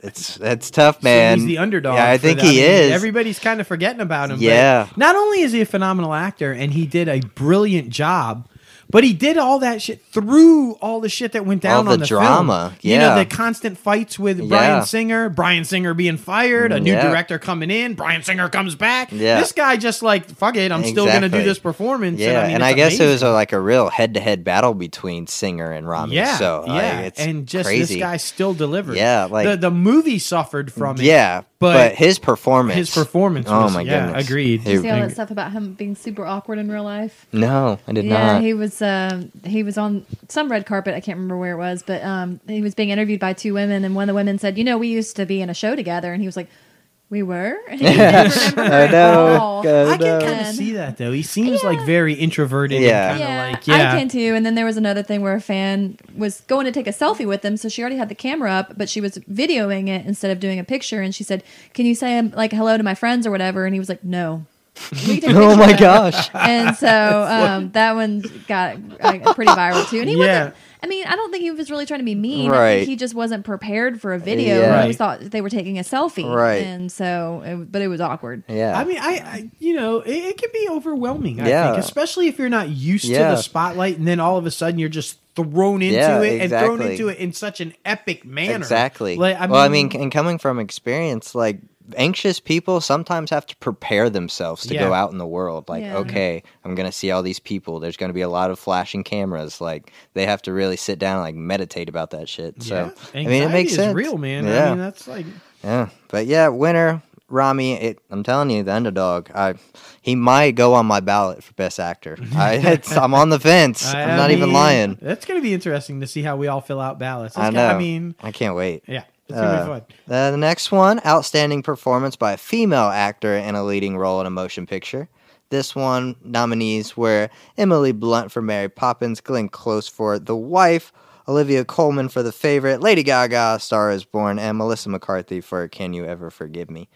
Speaker 1: it's it's tough, man.
Speaker 2: he's the underdog.
Speaker 1: Yeah, I think he
Speaker 2: mean,
Speaker 1: is.
Speaker 2: Everybody's kind of forgetting about him.
Speaker 1: Yeah.
Speaker 2: not only is he a phenomenal actor and he did a brilliant job, but he did all that shit through all the shit that went down
Speaker 1: All
Speaker 2: on
Speaker 1: the
Speaker 2: the
Speaker 1: drama,
Speaker 2: Film. You know, the constant fights with
Speaker 1: Yeah.
Speaker 2: Bryan Singer, Bryan Singer being fired, a new
Speaker 1: Yeah.
Speaker 2: director coming in, Bryan Singer comes back.
Speaker 1: Yeah.
Speaker 2: This guy just like, fuck it, I'm still going to do this performance.
Speaker 1: yeah,
Speaker 2: I mean,
Speaker 1: and I guess it was a, like a real head-to-head battle between Singer and Rami.
Speaker 2: Yeah,
Speaker 1: so like,
Speaker 2: yeah,
Speaker 1: it's
Speaker 2: and just
Speaker 1: crazy.
Speaker 2: this guy still delivered.
Speaker 1: Yeah, like-
Speaker 2: the the movie suffered from it.
Speaker 1: yeah,
Speaker 2: but
Speaker 1: but, his performance,
Speaker 2: his performance.
Speaker 1: Oh
Speaker 2: was,
Speaker 1: my
Speaker 2: yeah,
Speaker 1: goodness,
Speaker 2: agreed.
Speaker 1: You
Speaker 3: See all that stuff about him being super awkward in real life.
Speaker 1: no, I did
Speaker 3: yeah,
Speaker 1: not.
Speaker 3: he was. Uh, he was on some red carpet. I can't remember where it was, but um, he was being interviewed by two women, and one of the women said, "You know, we used to be in a show together," and he was like, "We were." And he didn't remember
Speaker 1: I know. I
Speaker 2: I can kind of see that though. He seems
Speaker 3: Yeah.
Speaker 2: like very introverted.
Speaker 1: Yeah.
Speaker 2: and kind of
Speaker 3: Yeah,
Speaker 2: like yeah.
Speaker 3: I can too. And then there was another thing where a fan was going to take a selfie with him, so she already had the camera up, but she was videoing it instead of doing a picture. And she said, "Can you say um, like hello to my friends or whatever?" And he was like, "No." We can take a
Speaker 1: oh my gosh!
Speaker 3: And so um, that one got uh, pretty viral too. And he
Speaker 2: Yeah.
Speaker 3: wasn't. I mean, I don't think he was really trying to be mean. I
Speaker 1: Right.
Speaker 3: think he just wasn't prepared for a video.
Speaker 1: Yeah.
Speaker 3: He
Speaker 2: Right.
Speaker 3: always thought they were taking a selfie.
Speaker 1: Right.
Speaker 3: And so, it, but it was awkward.
Speaker 1: Yeah,
Speaker 2: I mean, I, I you know, it, it can be overwhelming. I
Speaker 1: Yeah.
Speaker 2: think, especially if you're not used to the spotlight, and then all of a sudden you're just thrown into
Speaker 1: Yeah,
Speaker 2: it and thrown into it in such an epic manner.
Speaker 1: Exactly.
Speaker 2: Like, I
Speaker 1: well, I mean, and coming from experience, like anxious people sometimes have to prepare themselves to go out in the world. Like,
Speaker 3: Yeah.
Speaker 1: okay, I'm gonna see all these people. There's gonna be a lot of flashing cameras. Like, they have to really sit down and like meditate about that shit. So,
Speaker 2: yeah.
Speaker 1: I mean, it makes sense.
Speaker 2: real, man.
Speaker 1: Yeah.
Speaker 2: I mean, that's like
Speaker 1: Yeah, but yeah, winner Rami. It, I'm telling you, the underdog. I he might go on my ballot for best actor. I it's, I'm on the fence.
Speaker 2: I-
Speaker 1: I'm
Speaker 2: I
Speaker 1: not even lying.
Speaker 2: That's going to be interesting to see how we all fill out ballots.
Speaker 1: I know.
Speaker 2: I mean,
Speaker 1: I can't wait.
Speaker 2: yeah, it's going to
Speaker 1: Uh,
Speaker 2: be fun.
Speaker 1: Uh, the next one, outstanding performance by a female actor in a leading role in a motion picture. This one, nominees were Emily Blunt for Mary Poppins, Glenn Close for The Wife, Olivia Colman for The Favorite, Lady Gaga, Star Is Born, and Melissa McCarthy for Can You Ever Forgive Me.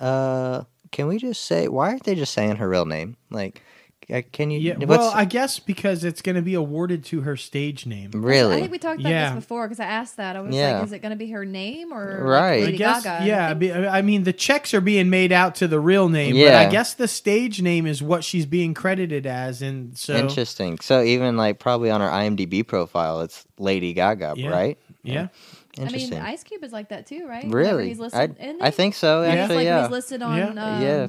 Speaker 1: Uh, can we just say why aren't they just saying her real name? Like, can you?
Speaker 2: Yeah,
Speaker 1: what's-
Speaker 2: well, I guess because it's going to be awarded to her stage name.
Speaker 1: really.
Speaker 3: I think we talked about
Speaker 2: Yeah.
Speaker 3: this before because I asked that. I was
Speaker 1: Yeah.
Speaker 3: like, is it going to be her name or
Speaker 1: Right.
Speaker 3: like
Speaker 2: I
Speaker 3: Lady
Speaker 2: guess,
Speaker 3: Gaga? And I
Speaker 2: yeah. be- I mean, the checks are being made out to the real name, but
Speaker 1: Yeah.
Speaker 2: I guess the stage name is what she's being credited as, and so
Speaker 1: Interesting. So even like probably on her IMDb profile, it's Lady Gaga,
Speaker 2: Yeah.
Speaker 1: right?
Speaker 2: yeah.
Speaker 3: I
Speaker 1: Interesting.
Speaker 3: mean, Ice Cube is like that too, right? Whenever
Speaker 1: Really?
Speaker 3: He's listed, isn't
Speaker 1: I think so.
Speaker 3: Yeah, he's
Speaker 1: Actually,
Speaker 3: like
Speaker 1: yeah.
Speaker 3: he's listed on
Speaker 2: Yeah.
Speaker 3: um,
Speaker 1: Yeah.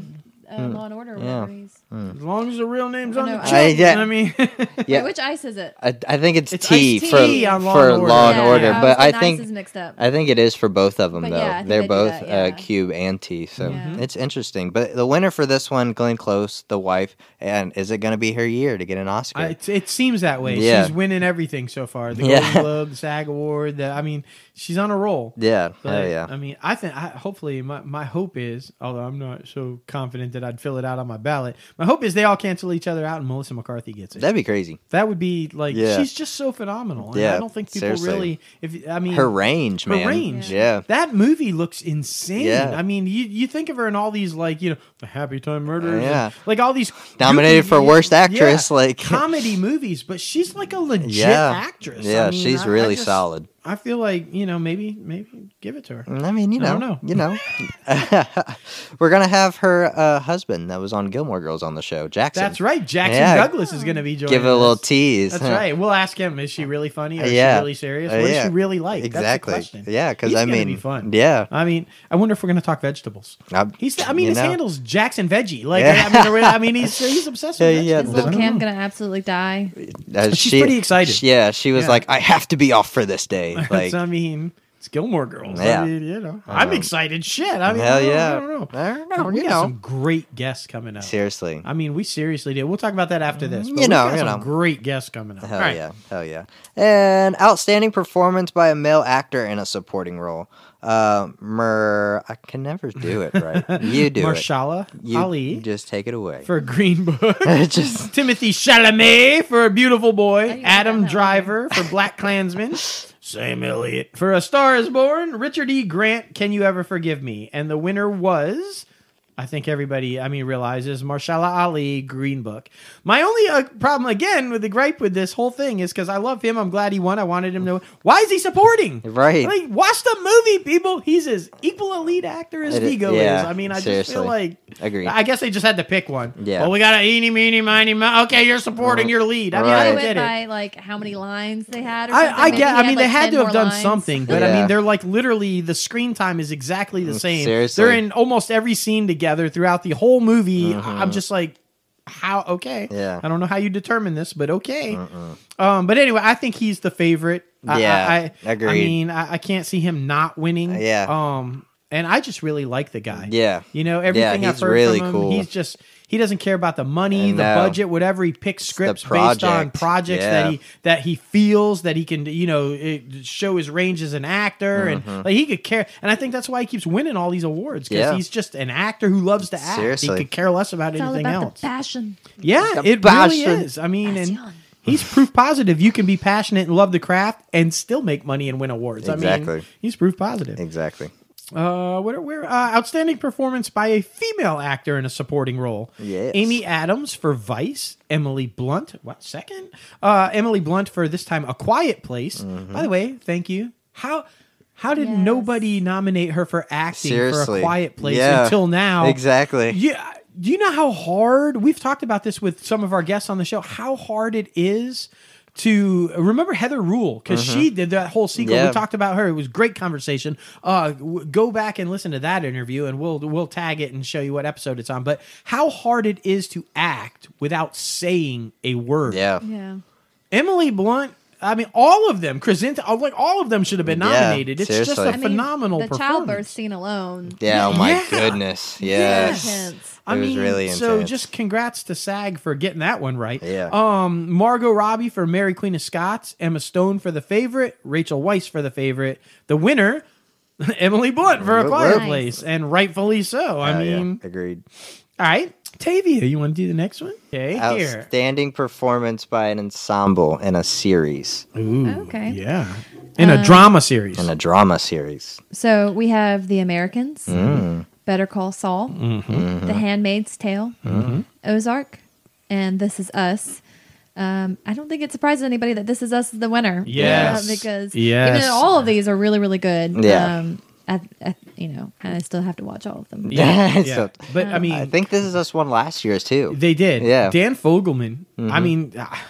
Speaker 3: uh, Law and Order. Or
Speaker 1: Yeah.
Speaker 3: whatever. He's,
Speaker 2: As long as the real name's on
Speaker 3: I
Speaker 2: the
Speaker 3: know,
Speaker 2: chip.
Speaker 1: I- yeah.
Speaker 2: I mean,
Speaker 1: Yeah.
Speaker 3: Wait, which ice is it?
Speaker 1: I, I think it's,
Speaker 2: It's
Speaker 1: T
Speaker 2: iced
Speaker 1: for
Speaker 2: tea on Law
Speaker 1: for
Speaker 2: and Order.
Speaker 1: Law and
Speaker 3: Yeah,
Speaker 1: Order,
Speaker 3: I
Speaker 1: but
Speaker 3: was
Speaker 1: I
Speaker 3: getting
Speaker 1: think
Speaker 3: ices mixed up.
Speaker 1: I think it is for both of them
Speaker 3: But
Speaker 1: though.
Speaker 3: yeah,
Speaker 1: They're
Speaker 3: they
Speaker 1: both
Speaker 3: that,
Speaker 1: uh. Cube and T, so
Speaker 3: Yeah.
Speaker 1: it's interesting. But the winner for this one, Glenn Close, the wife, and is it going to be her year to get an Oscar?
Speaker 2: I, it, it seems that way.
Speaker 1: Yeah.
Speaker 2: She's winning everything so far. The
Speaker 1: Yeah.
Speaker 2: Golden Globe, the SAG Award. The, I mean, she's on a roll.
Speaker 1: yeah,
Speaker 2: But,
Speaker 1: hell yeah.
Speaker 2: I mean, I think I, hopefully my, my hope is, although I'm not so confident that I'd fill it out on my ballot, my hope is they all cancel each other out and Melissa McCarthy gets it.
Speaker 1: That'd be crazy.
Speaker 2: that would be like
Speaker 1: Yeah.
Speaker 2: she's just so phenomenal. And
Speaker 1: Yeah,
Speaker 2: I don't think people
Speaker 1: seriously.
Speaker 2: really. If I mean
Speaker 1: Her range, man.
Speaker 2: her
Speaker 1: man.
Speaker 2: range.
Speaker 1: Yeah.
Speaker 2: That movie looks insane.
Speaker 1: Yeah.
Speaker 2: I mean, you you think of her in all these like you know the Happy Time Murders,
Speaker 1: Yeah.
Speaker 2: and, like all these
Speaker 1: Nominated for worst actress, like-
Speaker 2: comedy movies, but she's like a legit
Speaker 1: Yeah.
Speaker 2: actress.
Speaker 1: Yeah,
Speaker 2: I mean,
Speaker 1: she's
Speaker 2: I- I
Speaker 1: really
Speaker 2: just-
Speaker 1: solid.
Speaker 2: I feel like you know maybe maybe give it to her.
Speaker 1: I mean, you know,
Speaker 2: don't know.
Speaker 1: you know. We're gonna have her uh, husband that was on Gilmore Girls on the show, Jackson.
Speaker 2: That's right. Jackson
Speaker 1: Yeah.
Speaker 2: Douglas is going to be joining.
Speaker 1: Give it a little
Speaker 2: us.
Speaker 1: tease.
Speaker 2: That's
Speaker 1: huh?
Speaker 2: right. We'll ask him. Is she really funny? Or is
Speaker 1: Yeah.
Speaker 2: she really serious?
Speaker 1: Uh,
Speaker 2: What does
Speaker 1: yeah.
Speaker 2: she really like?
Speaker 1: Exactly.
Speaker 2: That's the question.
Speaker 1: Yeah, 'cause
Speaker 2: He's
Speaker 1: I mean,
Speaker 2: be fun.
Speaker 1: yeah.
Speaker 2: I mean, I wonder if we're going to talk vegetables.
Speaker 1: I'm-
Speaker 2: He's. I mean,
Speaker 1: you
Speaker 2: his
Speaker 1: know.
Speaker 2: handle's Jackson Veggie. Like,
Speaker 1: Yeah.
Speaker 2: I mean, I mean, he's he's obsessed with
Speaker 1: Yeah, yeah.
Speaker 3: Is little
Speaker 1: the-
Speaker 2: I
Speaker 3: Cam gonna absolutely die?
Speaker 1: Uh,
Speaker 2: She's pretty excited.
Speaker 1: Yeah, she was
Speaker 2: Yeah.
Speaker 1: like, I have to be off for this day. Like,
Speaker 2: I mean, it's Gilmore Girls.
Speaker 1: Yeah.
Speaker 2: I mean, you know, I'm
Speaker 1: Um,
Speaker 2: excited. Shit. I mean,
Speaker 1: hell
Speaker 2: I don't,
Speaker 1: yeah.
Speaker 2: I don't know.
Speaker 1: I don't know,
Speaker 2: we
Speaker 1: you
Speaker 2: got
Speaker 1: know.
Speaker 2: some great guests coming up.
Speaker 1: seriously.
Speaker 2: I mean, we seriously did. We'll talk about that after this. But
Speaker 1: You
Speaker 2: we
Speaker 1: know,
Speaker 2: got
Speaker 1: you
Speaker 2: some
Speaker 1: know.
Speaker 2: great guests coming up.
Speaker 1: Hell
Speaker 2: All right.
Speaker 1: yeah, hell yeah. And outstanding performance by a male actor in a supporting role. Uh, Mer, I can never do it right. You do it.
Speaker 2: Marshala
Speaker 1: You
Speaker 2: Ali
Speaker 1: just take it away.
Speaker 2: for Green Book.
Speaker 1: just
Speaker 2: Timothée Chalamet for A Beautiful Boy. Adam Driver for Black Klansman. Sam Elliott for A Star is Born. Richard E. Grant, Can You Ever Forgive Me? And the winner was. I think everybody, I mean, realizes Mahershala Ali, Green Book. My only uh, problem, again, with the gripe with this whole thing is because I love him. I'm glad he won. I wanted him to. Why is he supporting?
Speaker 1: Right.
Speaker 2: Like, watch the movie, people. He's as equal a lead actor as
Speaker 1: It is-
Speaker 2: Viggo
Speaker 1: yeah,
Speaker 2: is. I mean, I just feel like.
Speaker 1: Agreed.
Speaker 2: I guess they just had to pick one.
Speaker 1: Yeah.
Speaker 2: Well, we got a eeny, meeny, miny, mo- Okay, you're supporting your lead. I mean, I
Speaker 1: Right.
Speaker 2: don't get it.
Speaker 3: by like how many lines they had. Or.
Speaker 2: I, I get. I mean, they
Speaker 3: like,
Speaker 2: had to have done
Speaker 3: lines.
Speaker 2: something, but I mean, they're like literally the screen time is exactly the same.
Speaker 1: seriously.
Speaker 2: they're in almost every scene together throughout the whole movie. I'm just like, how? Okay,
Speaker 1: Yeah.
Speaker 2: I don't know how you determine this, but okay. Um, but anyway, I think he's the favorite. I-
Speaker 1: Yeah,
Speaker 2: I, I, I mean, I, I can't see him not winning.
Speaker 1: Yeah.
Speaker 2: Um, and I just really like the guy.
Speaker 1: Yeah.
Speaker 2: You know, everything I've heard
Speaker 1: really
Speaker 2: from him,
Speaker 1: cool.
Speaker 2: he's just he doesn't care about the money,
Speaker 1: I
Speaker 2: the
Speaker 1: know.
Speaker 2: budget, whatever. He picks scripts based on projects
Speaker 1: Yeah.
Speaker 2: that he that he feels that he can, you know, show his range as an actor, and like he could care. And I think that's why he keeps winning all these awards because
Speaker 1: Mm-hmm. Yeah.
Speaker 2: he's just an actor who loves to act.
Speaker 1: Seriously.
Speaker 2: He could care less about
Speaker 3: It's all
Speaker 2: anything
Speaker 3: about
Speaker 2: else.
Speaker 3: the passion.
Speaker 2: Yeah,
Speaker 1: The
Speaker 2: it really is. I mean, and he's proof positive. You can be passionate and love the craft and still make money and win awards. I mean, he's proof positive.
Speaker 1: exactly.
Speaker 2: Uh, what are, where uh, outstanding performance by a female actor in a supporting role.
Speaker 1: Yes.
Speaker 2: Amy Adams for Vice. Emily Blunt. What second? Uh, Emily Blunt for this time A Quiet Place.
Speaker 1: Mm-hmm.
Speaker 2: By the way, thank you. How how did
Speaker 3: Yes.
Speaker 2: nobody nominate her for acting for A Quiet Place
Speaker 1: Yeah.
Speaker 2: until now?
Speaker 1: Exactly.
Speaker 2: Yeah. Do you know how hard we've talked about this with some of our guests on the show? How hard it is to remember Heather Rule because she did that whole sequel.
Speaker 1: Mm-hmm. Yeah.
Speaker 2: We talked about her. It was great conversation. Uh, w- go back and listen to that interview, and we'll we'll tag it and show you what episode it's on. But how hard it is to act without saying a word.
Speaker 1: Yeah.
Speaker 3: Yeah.
Speaker 2: Emily Blunt. I mean, all of them. Krasinski, like all of them should have been
Speaker 1: Yeah,
Speaker 2: nominated. it's just
Speaker 1: seriously.
Speaker 2: a
Speaker 1: I
Speaker 3: I mean,
Speaker 2: phenomenal
Speaker 3: the
Speaker 2: performance.
Speaker 3: childbirth scene alone.
Speaker 1: Yeah. Oh my
Speaker 2: Yeah.
Speaker 1: goodness.
Speaker 2: Yes.
Speaker 1: Yes.
Speaker 3: Intense.
Speaker 2: I
Speaker 1: It was
Speaker 2: mean,
Speaker 1: really
Speaker 2: so
Speaker 1: intense.
Speaker 2: just congrats to SAG for getting that one right.
Speaker 1: Yeah.
Speaker 2: Um, Margot Robbie for Mary Queen of Scots, Emma Stone for the favorite, Rachel Weisz for the favorite. The winner, Emily Blunt for A Quiet
Speaker 3: whoop.
Speaker 2: Place, and rightfully so. I
Speaker 1: yeah.
Speaker 2: mean,
Speaker 1: Agreed.
Speaker 2: all right, Tavia, you want to do the next one? Okay, here.
Speaker 1: Outstanding performance by an ensemble in a series,
Speaker 2: Ooh,
Speaker 3: Okay.
Speaker 2: yeah, in a drama series.
Speaker 1: in a drama series.
Speaker 3: So we have The Americans,
Speaker 1: Mm.
Speaker 3: Better Call Saul,
Speaker 2: Mm-hmm.
Speaker 3: The Handmaid's Tale, Ozark, and This Is Us. Um, I don't think it surprises anybody that This Is Us is the winner.
Speaker 2: Yes.
Speaker 3: Yeah, because
Speaker 2: Yes.
Speaker 3: even though all of these are really, really good.
Speaker 1: Yeah.
Speaker 3: Um, I, I, you know, and I still have to watch all of them.
Speaker 2: yeah, yeah.
Speaker 1: So-
Speaker 2: but I mean,
Speaker 1: I think this is us one last year's too.
Speaker 2: They did.
Speaker 1: Yeah. Mm-hmm.
Speaker 2: Dan Fogelman. I mean, ah,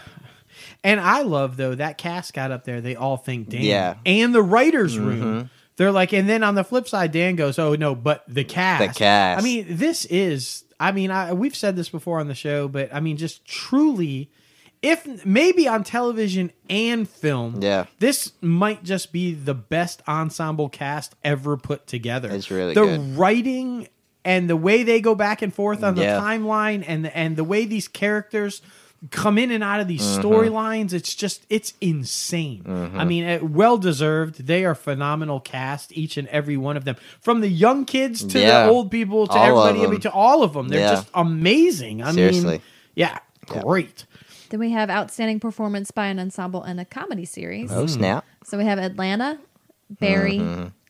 Speaker 2: and I love though that cast got up there. They all think Dan.
Speaker 1: Yeah. Mm-hmm.
Speaker 2: And the writers' room. They're like, and then on the flip side, Dan goes, "Oh no, but the cast.
Speaker 1: The cast.
Speaker 2: I mean, this is I mean, I, we've said this before on the show, but I mean, just truly, if maybe on television and film,
Speaker 1: Yeah.
Speaker 2: this might just be the best ensemble cast ever put together.
Speaker 1: It's really
Speaker 2: the
Speaker 1: good.
Speaker 2: writing and the way they go back and forth on the
Speaker 1: Yeah.
Speaker 2: timeline and and the way these characters come in and out of these
Speaker 1: Mm-hmm.
Speaker 2: storylines it's just it's insane i mean uh, well deserved they are phenomenal cast each and every one of them from the young kids to
Speaker 1: Yeah.
Speaker 2: the old people to
Speaker 1: All
Speaker 2: everybody in
Speaker 1: them.
Speaker 2: between to all of them they're
Speaker 1: Yeah.
Speaker 2: just amazing i
Speaker 1: Seriously.
Speaker 2: mean yeah
Speaker 1: Yeah.
Speaker 2: great
Speaker 3: Then we have outstanding performance by an ensemble in a comedy series.
Speaker 1: Oh snap!
Speaker 3: So we have Atlanta, Barry,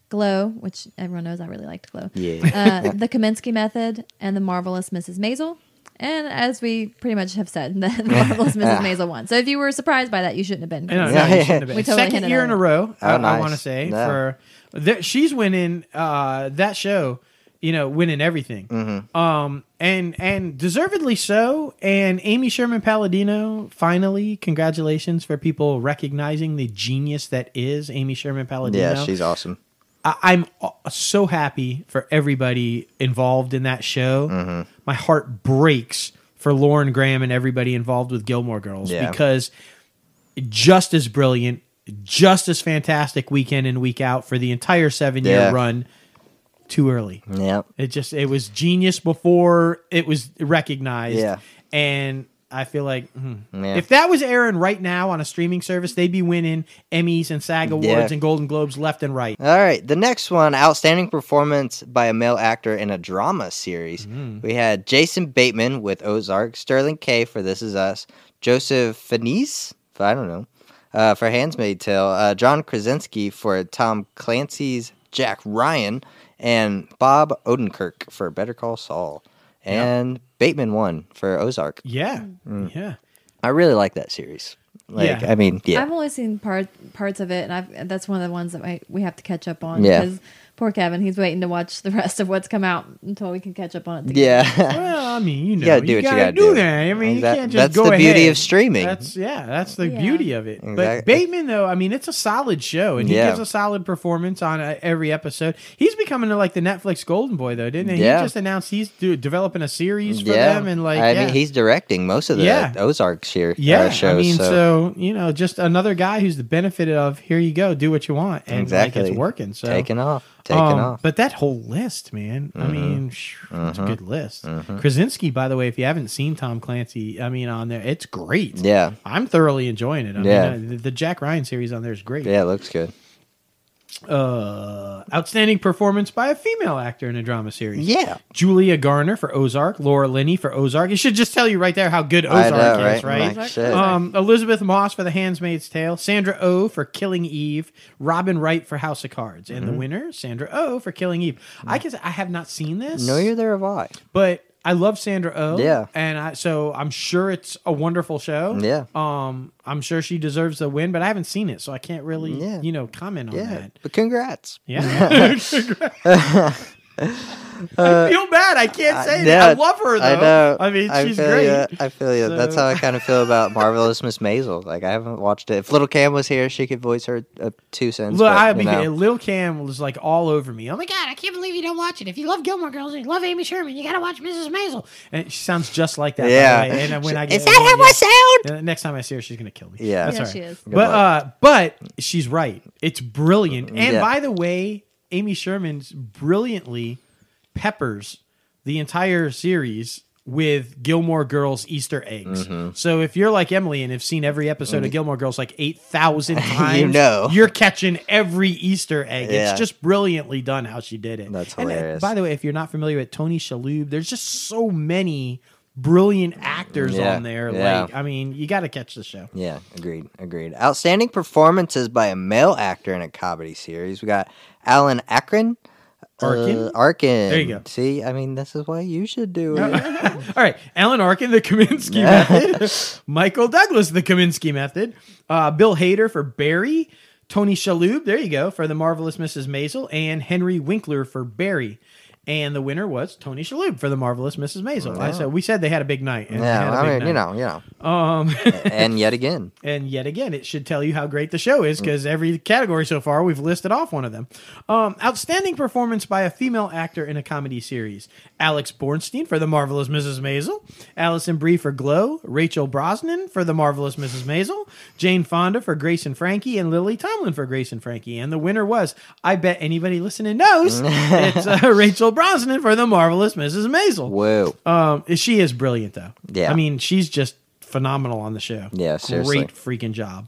Speaker 3: Glow, which everyone knows I really liked Glow.
Speaker 1: Mm-hmm. Yeah.
Speaker 3: Uh, the Kominsky Method and the marvelous Mrs. Maisel. And as we pretty much have said, the marvelous Mrs. Maisel won. So if you were surprised by that, you shouldn't have been.
Speaker 2: I no,
Speaker 1: Yeah,
Speaker 2: you
Speaker 1: yeah.
Speaker 2: shouldn't have been.
Speaker 3: We totally
Speaker 2: Second
Speaker 3: hinted
Speaker 2: year
Speaker 3: at
Speaker 2: in
Speaker 3: it.
Speaker 2: a row,
Speaker 1: Oh,
Speaker 2: I,
Speaker 1: nice.
Speaker 2: want to say
Speaker 1: Yeah.
Speaker 2: for th- she's winning uh, that show. You know, winning everything,
Speaker 1: Mm-hmm.
Speaker 2: um, and and deservedly so. And Amy Sherman Palladino, finally, congratulations for people recognizing the genius that is Amy Sherman Palladino.
Speaker 1: Yeah, she's awesome.
Speaker 2: I- I'm uh, so happy for everybody involved in that show. My heart breaks for Lauren Graham and everybody involved with Gilmore Girls
Speaker 1: Yeah.
Speaker 2: because just as brilliant, just as fantastic week in and week out for the entire seven year
Speaker 1: Yeah.
Speaker 2: run. Too early.
Speaker 1: Yep.
Speaker 2: It just it was genius before it was recognized.
Speaker 1: Yeah.
Speaker 2: And I feel like hmm,
Speaker 1: Yeah.
Speaker 2: if that was airing right now on a streaming service, they'd be winning Emmys and SAG awards
Speaker 1: Yeah.
Speaker 2: and Golden Globes left and right.
Speaker 1: All right, the next one, outstanding performance by a male actor in a drama series.
Speaker 2: Mm-hmm.
Speaker 1: We had Jason Bateman with Ozark, Sterling K for This Is Us, Joseph Fiennes, I don't know, uh, for Handsmaid Tale, uh, John Krasinski for Tom Clancy's Jack Ryan, and Bob Odenkirk for Better Call Saul. And Bateman won for Ozark.
Speaker 2: Yeah.
Speaker 1: Mm.
Speaker 2: Yeah.
Speaker 1: I really like that series. Like,
Speaker 2: Yeah.
Speaker 1: I mean, yeah.
Speaker 3: I've only seen part parts of it, and I've that's one of the ones that I, we have to catch up on.
Speaker 1: Yeah.
Speaker 3: Because poor Kevin, he's waiting to watch the rest of what's come out until we can catch up on it. together.
Speaker 1: yeah.
Speaker 2: Well, I mean, you know,
Speaker 1: gotta do what you gotta
Speaker 2: do.
Speaker 1: do.
Speaker 2: that. I mean,
Speaker 1: That-
Speaker 2: you can't just
Speaker 1: that's
Speaker 2: go
Speaker 1: the beauty
Speaker 2: ahead.
Speaker 1: of streaming.
Speaker 2: That's yeah, that's the
Speaker 3: Yeah.
Speaker 2: beauty of it. But Bateman, though, I mean, it's a solid show, and he
Speaker 1: Yeah.
Speaker 2: gives a solid performance on uh, every episode. He's becoming like the Netflix golden boy, though, didn't he?
Speaker 1: Yeah.
Speaker 2: He just announced he's do, developing a series for
Speaker 1: yeah.
Speaker 2: them, and like,
Speaker 1: I
Speaker 2: yeah.
Speaker 1: mean, he's directing most of the
Speaker 2: Yeah.
Speaker 1: Ozark share,
Speaker 2: yeah,
Speaker 1: uh, shows.
Speaker 2: I mean,
Speaker 1: so.
Speaker 2: so. you know, just another guy who's the benefit of here you go, do what you want, and
Speaker 1: exactly,
Speaker 2: like it's working. So
Speaker 1: taking off, taking
Speaker 2: Um,
Speaker 1: off.
Speaker 2: But that whole list, man. I mean, phew, it's a good list. Krasinski, by the way, if you haven't seen Tom Clancy, I mean, on there, it's great.
Speaker 1: Yeah,
Speaker 2: I'm thoroughly enjoying it. I
Speaker 1: Yeah.
Speaker 2: mean, uh, the, the Jack Ryan series on there is great.
Speaker 1: yeah, it looks good.
Speaker 2: Uh, outstanding performance by a female actor in a drama series.
Speaker 1: Yeah,
Speaker 2: Julia Garner for Ozark, Laura Linney for Ozark. It should just tell you right there how good Ozark
Speaker 1: know,
Speaker 2: is,
Speaker 1: right?
Speaker 2: right? Um, Elisabeth Moss for The Handmaid's Tale, Sandra O oh for Killing Eve, Robin Wright for House of Cards, and the
Speaker 1: Mm-hmm.
Speaker 2: winner Sandra O oh for Killing Eve. I guess I have not seen this,
Speaker 1: no, you're there. Have I?
Speaker 2: but I love Sandra O. Oh,
Speaker 1: Yeah.
Speaker 2: and I, so I'm sure it's a wonderful show.
Speaker 1: Yeah.
Speaker 2: um, I'm sure she deserves the win, but I haven't seen it, so I can't really,
Speaker 1: Yeah.
Speaker 2: you know, comment on
Speaker 1: Yeah,
Speaker 2: that.
Speaker 1: but congrats.
Speaker 2: Yeah. I feel bad. I can't say that. I
Speaker 1: Yeah,
Speaker 2: love her though.
Speaker 1: I know.
Speaker 2: I mean, she's
Speaker 1: feel
Speaker 2: great.
Speaker 1: ya. I feel you. That's how I kind of feel about Marvelous Miss Maisel. Like I haven't watched it. If Little Cam was here, she could voice her uh, two cents.
Speaker 2: Look,
Speaker 1: but,
Speaker 2: I
Speaker 1: you
Speaker 2: mean,
Speaker 1: know.
Speaker 2: Lil Cam was like all over me. Oh my god,
Speaker 5: God, I can't believe you don't watch it. If you love Gilmore Girls and you love Amy Sherman, you gotta watch Mrs. Maisel.
Speaker 2: and she sounds just like that.
Speaker 1: Yeah.
Speaker 2: way. and when I get,
Speaker 1: Is that how I sound?
Speaker 2: Uh, next time I see her, she's gonna kill me.
Speaker 1: Yeah.
Speaker 2: That's
Speaker 3: Yeah,
Speaker 2: all right.
Speaker 3: she is.
Speaker 2: But uh, but she's right. It's brilliant. And
Speaker 1: Yeah.
Speaker 2: by the way, Amy Sherman's brilliantly peppers the entire series with Gilmore Girls Easter eggs.
Speaker 1: Mm-hmm.
Speaker 2: So if you're like Emily and have seen every episode of Gilmore Girls like eight thousand times, you
Speaker 1: know.
Speaker 2: you're catching every Easter egg.
Speaker 1: Yeah.
Speaker 2: It's just brilliantly done how she did it.
Speaker 1: That's
Speaker 2: And, uh,
Speaker 1: hilarious.
Speaker 2: by the way, if you're not familiar with Tony Shalhoub, there's just so many brilliant actors
Speaker 1: Yeah,
Speaker 2: on there.
Speaker 1: yeah.
Speaker 2: Like, I mean, you got to catch the show.
Speaker 1: Yeah, agreed, agreed. Outstanding performances by a male actor in a comedy series. We got Alan Akron.
Speaker 2: Arkin?
Speaker 1: Uh, Arkin.
Speaker 2: There you go.
Speaker 1: See, I mean, this is why you should do it.
Speaker 2: All right, Alan Arkin, the Kominsky Method. Michael Douglas, the Kominsky Method. Uh, Bill Hader for Barry. Tony Shalhoub, there you go, for the marvelous Mrs. Maisel, and Henry Winkler for Barry. And the winner was Tony Shalhoub for the marvelous Mrs. Maisel. I said we said they had a big night. And they had a
Speaker 1: Yeah, I mean, you know, you know.
Speaker 2: Um,
Speaker 1: and yet again,
Speaker 2: and yet again, it should tell you how great the show is because every category so far we've listed off one of them. Um, outstanding performance by a female actor in a comedy series: Alex Borstein for the marvelous Mrs. Maisel, Alison Brie for Glow, Rachel Brosnahan for the marvelous Mrs. Maisel, Jane Fonda for Grace and Frankie, and Lily Tomlin for Grace and Frankie. And the winner was, I bet anybody listening knows, it's uh, Rachel Brosnahan for the marvelous Mrs. Maisel.
Speaker 1: whoa.
Speaker 2: Um, she is brilliant though.
Speaker 1: Yeah.
Speaker 2: I mean, she's just phenomenal on the show.
Speaker 1: Yeah, seriously. Mm-hmm.
Speaker 2: Great freaking job.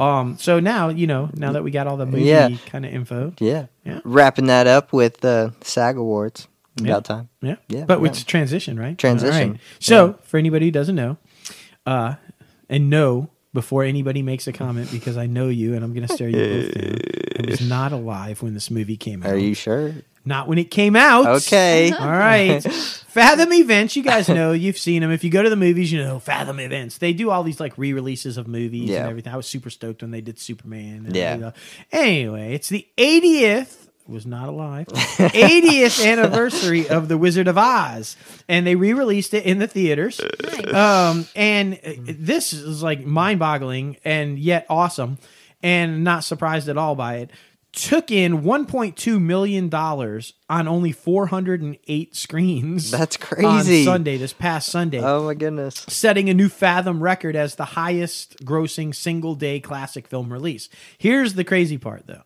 Speaker 2: Um, so now you know, now that we got all the movie
Speaker 1: Yeah.
Speaker 2: kind of info,
Speaker 1: Yeah.
Speaker 2: Yeah.
Speaker 1: Wrapping that up with the SAG Awards.
Speaker 2: Yeah.
Speaker 1: About time.
Speaker 2: yeah,
Speaker 1: Yeah,
Speaker 2: But
Speaker 1: yeah.
Speaker 2: it's transition, right?
Speaker 1: Transition.
Speaker 2: Right. So for anybody who doesn't know, uh, and know before anybody makes a comment, because I know you and I'm going to stare you both down. I was not alive when this movie came out.
Speaker 1: Are you sure?
Speaker 2: Not when it came out.
Speaker 1: Okay.
Speaker 2: All right. Fathom events, you guys know, you've seen them. If you go to the movies, you know Fathom events. They do all these like re-releases of movies
Speaker 1: Yeah.
Speaker 2: and everything. I was super stoked when they did Superman. And
Speaker 1: Yeah.
Speaker 2: everything. Anyway, it's the 80th was not alive. 80th anniversary of The Wizard of Oz, and they re-released it in the theaters.
Speaker 3: Nice.
Speaker 2: Um, and uh, this is like mind-boggling and yet awesome, and not surprised at all by it. Took in 1.2 million dollars on only 408 screens.
Speaker 1: That's crazy.
Speaker 2: On Sunday, this past Sunday,
Speaker 1: Oh my goodness.
Speaker 2: setting a new Fathom record as the highest grossing single day classic film release. Here's the crazy part though.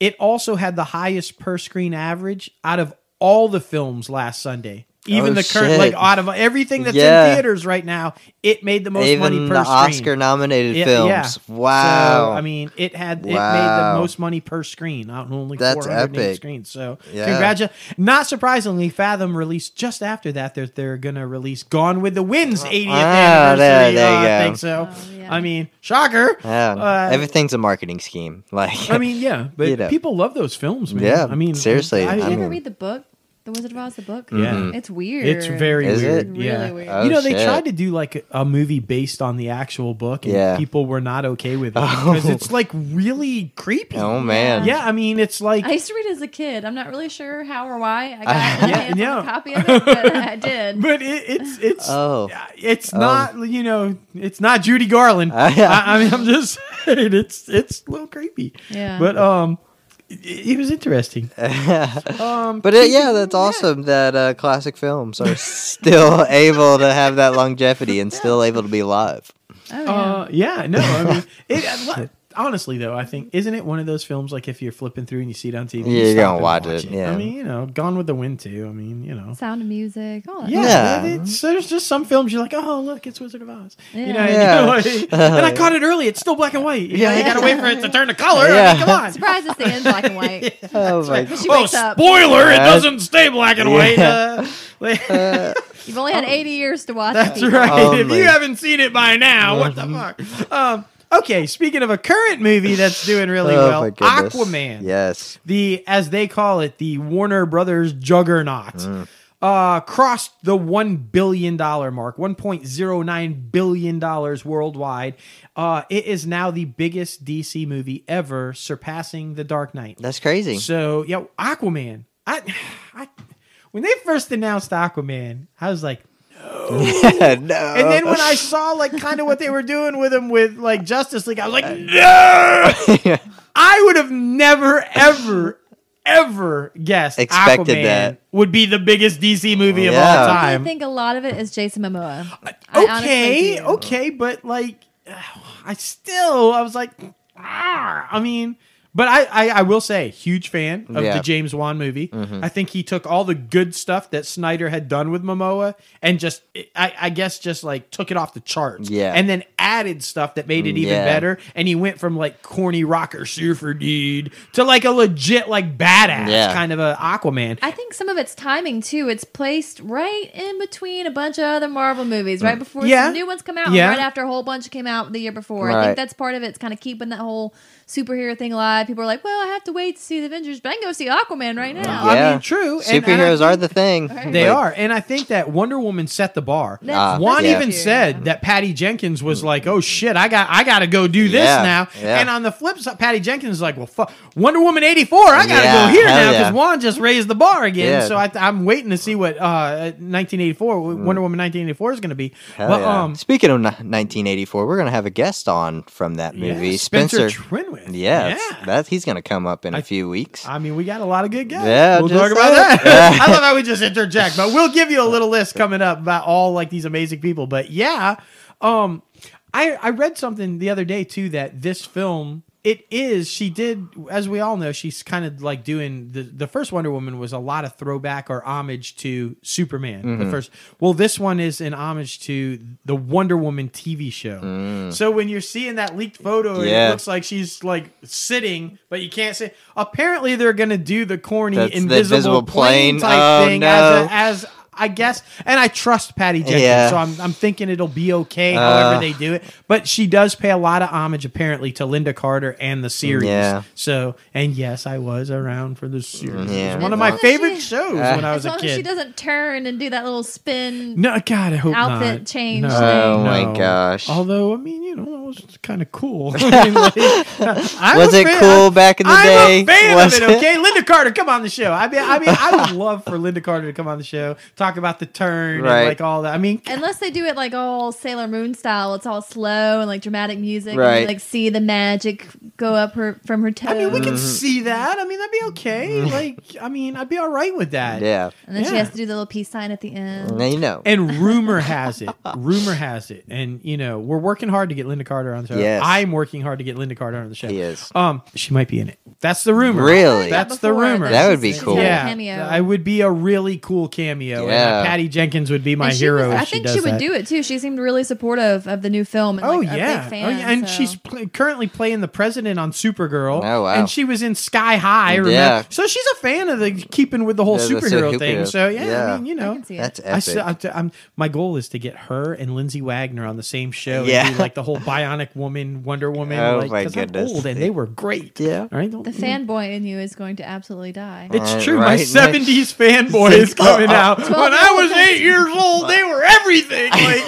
Speaker 2: It also had the highest per screen average out of all the films last Sunday. Even
Speaker 1: Oh,
Speaker 2: the current,
Speaker 1: shit.
Speaker 2: like out of everything that's
Speaker 1: Yeah.
Speaker 2: in theaters right now, it made the most money
Speaker 1: Even
Speaker 2: per
Speaker 1: the
Speaker 2: screen.
Speaker 1: Oscar nominated films.
Speaker 2: yeah.
Speaker 1: Wow.
Speaker 2: So, I mean, it had it made the most money per screen out of only
Speaker 1: That's
Speaker 2: 408
Speaker 1: epic.
Speaker 2: screens. So,
Speaker 1: Yeah.
Speaker 2: congratulations. Not surprisingly, Fathom released just after that. They're they're gonna release Gone with the Wind's 80th
Speaker 1: Ah,
Speaker 2: anniversary
Speaker 1: there- there you
Speaker 2: uh,
Speaker 1: go.
Speaker 2: thing. So,
Speaker 3: Oh, yeah.
Speaker 2: I mean, shocker.
Speaker 1: yeah.
Speaker 2: uh,
Speaker 1: Everything's a marketing scheme. Like
Speaker 2: I mean, yeah, but
Speaker 1: You know.
Speaker 2: people love those films, man.
Speaker 1: Yeah,
Speaker 2: I mean,
Speaker 1: seriously,
Speaker 2: I,
Speaker 3: Did
Speaker 1: I
Speaker 3: you ever read the book? The Wizard of Oz, the book?
Speaker 2: Yeah.
Speaker 3: It's weird.
Speaker 2: it's very
Speaker 1: Is
Speaker 2: weird.
Speaker 1: it?
Speaker 3: Really
Speaker 2: yeah.
Speaker 3: weird.
Speaker 1: Oh,
Speaker 2: you know, they
Speaker 1: shit.
Speaker 2: tried to do like a movie based on the actual book, and
Speaker 1: Yeah.
Speaker 2: people were not okay with it
Speaker 1: Oh.
Speaker 2: because it's like really creepy.
Speaker 1: Oh man.
Speaker 2: Yeah, I mean, it's like
Speaker 3: I used to read it as a kid. I'm not really sure how or why I got
Speaker 1: Yeah,
Speaker 3: a
Speaker 2: yeah.
Speaker 3: a copy of it, but I did.
Speaker 2: but it, it's it's
Speaker 1: Oh.
Speaker 2: it's
Speaker 1: Oh.
Speaker 2: not you know it's not Judy Garland.
Speaker 1: Uh, yeah.
Speaker 2: I, I mean, I'm just saying it's it's a little creepy.
Speaker 3: Yeah.
Speaker 2: But um, it, it was interesting. Um,
Speaker 1: But uh, yeah, that's awesome that uh, classic films are still able to have that longevity and still able to be live.
Speaker 3: oh, yeah.
Speaker 2: Uh, yeah, no, I mean, it, uh, li- honestly though, I think isn't it one of those films like if you're flipping through and you see it on TV,
Speaker 1: Yeah,
Speaker 2: you
Speaker 1: you're gonna
Speaker 2: and
Speaker 1: watch it, yeah.
Speaker 2: I mean, you know, Gone with the Wind too. I mean, you know.
Speaker 3: Sound of music. All that.
Speaker 2: Yeah,
Speaker 1: Yeah.
Speaker 2: it's, there's just some films you're like, oh look, it's Wizard of Oz. You know,
Speaker 3: Yeah.
Speaker 2: and, you know, like- and I caught it early. It's still black and white. You, know, you gotta wait for it to turn to color. I
Speaker 1: Yeah.
Speaker 2: mean, come on.
Speaker 3: Surprised it's the end black and white.
Speaker 1: Oh my
Speaker 3: She
Speaker 2: Oh,
Speaker 3: wakes up.
Speaker 2: spoiler! It doesn't stay black and white. Uh, like-
Speaker 3: You've only had 80 years to watch
Speaker 2: That's
Speaker 3: it.
Speaker 2: right. If you haven't seen it by now, what the fuck? Um, okay, speaking of a current movie that's doing really
Speaker 1: Oh
Speaker 2: well. Aquaman.
Speaker 1: Yes.
Speaker 2: The as they call it, the Warner Brothers juggernaut.
Speaker 1: Mm.
Speaker 2: Uh, crossed the one billion dollar mark, one point zero nine billion dollars worldwide. Uh, it is now the biggest DC movie ever, surpassing The Dark Knight.
Speaker 1: That's crazy.
Speaker 2: So yeah, Aquaman. I, I when they first announced Aquaman, I was like,
Speaker 1: no.
Speaker 2: and then when I saw like kind of what they were doing with him with like Justice League, I was like, no. I would have never ever ever guessed
Speaker 1: Expected
Speaker 2: Aquaman
Speaker 1: that.
Speaker 2: would be the biggest DC movie of
Speaker 1: Yeah.
Speaker 2: all
Speaker 3: I think a lot of it is Jason Momoa.
Speaker 2: Okay, okay, but like, I still, I was like, ah, I mean, but I, I, I will say, huge fan of
Speaker 1: Yeah.
Speaker 2: the James Wan movie. Mm-hmm. I think he took all the good stuff that Snyder had done with Momoa and just, I, I guess, just like took it off the charts.
Speaker 1: Yeah.
Speaker 2: and then added stuff that made it even
Speaker 1: Yeah.
Speaker 2: better. And he went from like corny rocker surfer dude to like a legit like badass
Speaker 1: Yeah.
Speaker 2: kind of a Aquaman.
Speaker 3: I think some of it's timing too. It's placed right in between a bunch of other Marvel movies, right before
Speaker 2: Yeah.
Speaker 3: some new ones come out,
Speaker 2: Yeah.
Speaker 3: right after a whole bunch came out the year before. I think that's part of it. It's kind of keeping that whole superhero thing alive. people are like, well, I have to wait to see the Avengers, but I can go see Aquaman right now.
Speaker 2: I
Speaker 1: Yeah.
Speaker 2: mean, true. and- and I
Speaker 1: Superheroes are the thing.
Speaker 2: They
Speaker 1: Like,
Speaker 2: are, and I think that Wonder Woman set the bar.
Speaker 3: That's-
Speaker 1: Ah,
Speaker 2: Wan
Speaker 1: yeah.
Speaker 2: even said that Patty Jenkins was like, "Oh shit, I got I got to go do this
Speaker 1: Yeah,
Speaker 2: now."
Speaker 1: yeah.
Speaker 2: And on the flip side, Patty Jenkins is like, "Well, fuck, Wonder Woman eighty four, I got to
Speaker 1: Yeah,
Speaker 2: go here
Speaker 1: hell
Speaker 2: now because
Speaker 1: yeah.
Speaker 2: Wan just raised the bar again."
Speaker 1: Yeah.
Speaker 2: So I, I'm waiting to see what uh, 1984 Wonder Woman 1984 is going to be.
Speaker 1: Hell
Speaker 2: but
Speaker 1: yeah.
Speaker 2: um,
Speaker 1: Speaking of ni- 1984, we're gonna have a guest on from that
Speaker 2: yeah,
Speaker 1: movie,
Speaker 2: Spencer,
Speaker 1: Spencer.
Speaker 2: Trinwith.
Speaker 1: yeah,
Speaker 2: yeah.
Speaker 1: that he's gonna come up in a
Speaker 2: I-
Speaker 1: few weeks.
Speaker 2: I mean, we got a lot of good guys.
Speaker 1: Yeah,
Speaker 2: we'll talk about
Speaker 1: saying.
Speaker 2: that. I love how we just interject, but we'll give you a little list coming up about all like these amazing people. But yeah, um, I I read something the other day too that this film it is she did as we all know she's kind of like doing the the first Wonder Woman was a lot of throwback or homage to Superman.
Speaker 1: Mm-hmm.
Speaker 2: The first, well, this one is an homage to the Wonder Woman TV show. So when you're seeing that leaked photo,
Speaker 1: Mm. Yeah.
Speaker 2: it looks like she's like sitting, but you can't see. Apparently, they're gonna do the corny
Speaker 1: That's the
Speaker 2: invisible,
Speaker 1: invisible
Speaker 2: plane,
Speaker 1: plane.
Speaker 2: type
Speaker 1: Oh,
Speaker 2: thing
Speaker 1: no.
Speaker 2: as, a, as I guess. And I trust Patty Jenkins,
Speaker 1: Yeah.
Speaker 2: so I'm I'm thinking it'll be okay.
Speaker 1: Uh.
Speaker 2: however they do it, but she does pay a lot of homage apparently to Lynda Carter and the series.
Speaker 1: Yeah.
Speaker 2: So and yes, I was around for the series.
Speaker 1: Yeah.
Speaker 2: It was one of my
Speaker 3: long
Speaker 2: favorite
Speaker 3: she-
Speaker 2: shows
Speaker 1: Uh.
Speaker 2: when I
Speaker 3: As
Speaker 2: was a
Speaker 3: kid. as she doesn't turn and do that little spin.
Speaker 2: No, God, I hope
Speaker 3: Outfit
Speaker 2: not.
Speaker 3: change
Speaker 2: No,
Speaker 3: thing.
Speaker 1: Oh
Speaker 2: no.
Speaker 1: my gosh.
Speaker 2: Although I mean, you know, it was kind of cool. I mean, like,
Speaker 1: Was
Speaker 2: a
Speaker 1: it
Speaker 2: fan-
Speaker 1: cool back in the
Speaker 2: I'm
Speaker 1: day?
Speaker 2: a fan
Speaker 1: Was
Speaker 2: of it,
Speaker 1: it?
Speaker 2: okay? Lynda Carter, come on the show. I mean, I mean, I would love for Lynda Carter to come on the show, talk about the turn
Speaker 1: Right.
Speaker 2: and like all that. I mean,
Speaker 3: Unless they do it like all Sailor Moon style, it's all slow and like dramatic music, and
Speaker 1: Right.
Speaker 3: you, like see the magic go up her from her toes.
Speaker 2: I mean, we
Speaker 1: Mm-hmm.
Speaker 2: can see that. I mean, that'd be okay. Like, I mean, I'd be all right with that.
Speaker 1: Yeah,
Speaker 3: and then she has to do the little peace sign at the end.
Speaker 1: now you know.
Speaker 2: And rumor has it, rumor has it, and you know, we're working hard to get Lynda Carter on the show.
Speaker 1: Yes.
Speaker 2: I'm working hard to get Lynda Carter on the show.
Speaker 1: He is.
Speaker 2: Um, she might be in it. That's the rumor.
Speaker 1: Really?
Speaker 2: That's the rumor.
Speaker 1: That would be
Speaker 3: she's- she's
Speaker 1: cool.
Speaker 2: Yeah,
Speaker 3: cameo.
Speaker 2: I would be a really cool cameo. And
Speaker 1: Yeah.
Speaker 2: uh, Patty Jenkins would be my
Speaker 3: she
Speaker 2: hero.
Speaker 3: was-
Speaker 2: if
Speaker 3: I
Speaker 2: she
Speaker 3: think
Speaker 2: does
Speaker 3: she would
Speaker 2: that.
Speaker 3: do it too. She seemed really supportive of the new film. And,
Speaker 2: Oh
Speaker 3: like, a
Speaker 2: yeah.
Speaker 3: big fan,
Speaker 2: oh yeah, and
Speaker 3: so-
Speaker 2: she's pl- currently playing the president on Supergirl.
Speaker 1: Oh, wow.
Speaker 2: And she was in Sky High. Remember?
Speaker 1: Yeah.
Speaker 2: So she's a fan of the keeping with the whole
Speaker 1: Yeah, the
Speaker 2: superhero thing. So yeah,
Speaker 1: yeah.
Speaker 2: I mean, you
Speaker 3: I
Speaker 2: know,
Speaker 3: can see it.
Speaker 1: That's
Speaker 2: I,
Speaker 1: epic.
Speaker 2: s- I, am my goal is to get her and Lindsay Wagner on the same show.
Speaker 1: Yeah.
Speaker 2: And do like the whole Bionic Woman, Wonder Woman.
Speaker 1: Oh,
Speaker 2: like,
Speaker 1: my
Speaker 2: 'cause I'm
Speaker 1: goodness.
Speaker 2: old and they were great.
Speaker 1: Yeah.
Speaker 2: All right.
Speaker 3: The fanboy in you is going to absolutely die.
Speaker 2: It's
Speaker 1: Right,
Speaker 2: true. My 70s fanboy is coming out. When I was
Speaker 3: 12-year-old
Speaker 2: eight years old, they were everything. Like,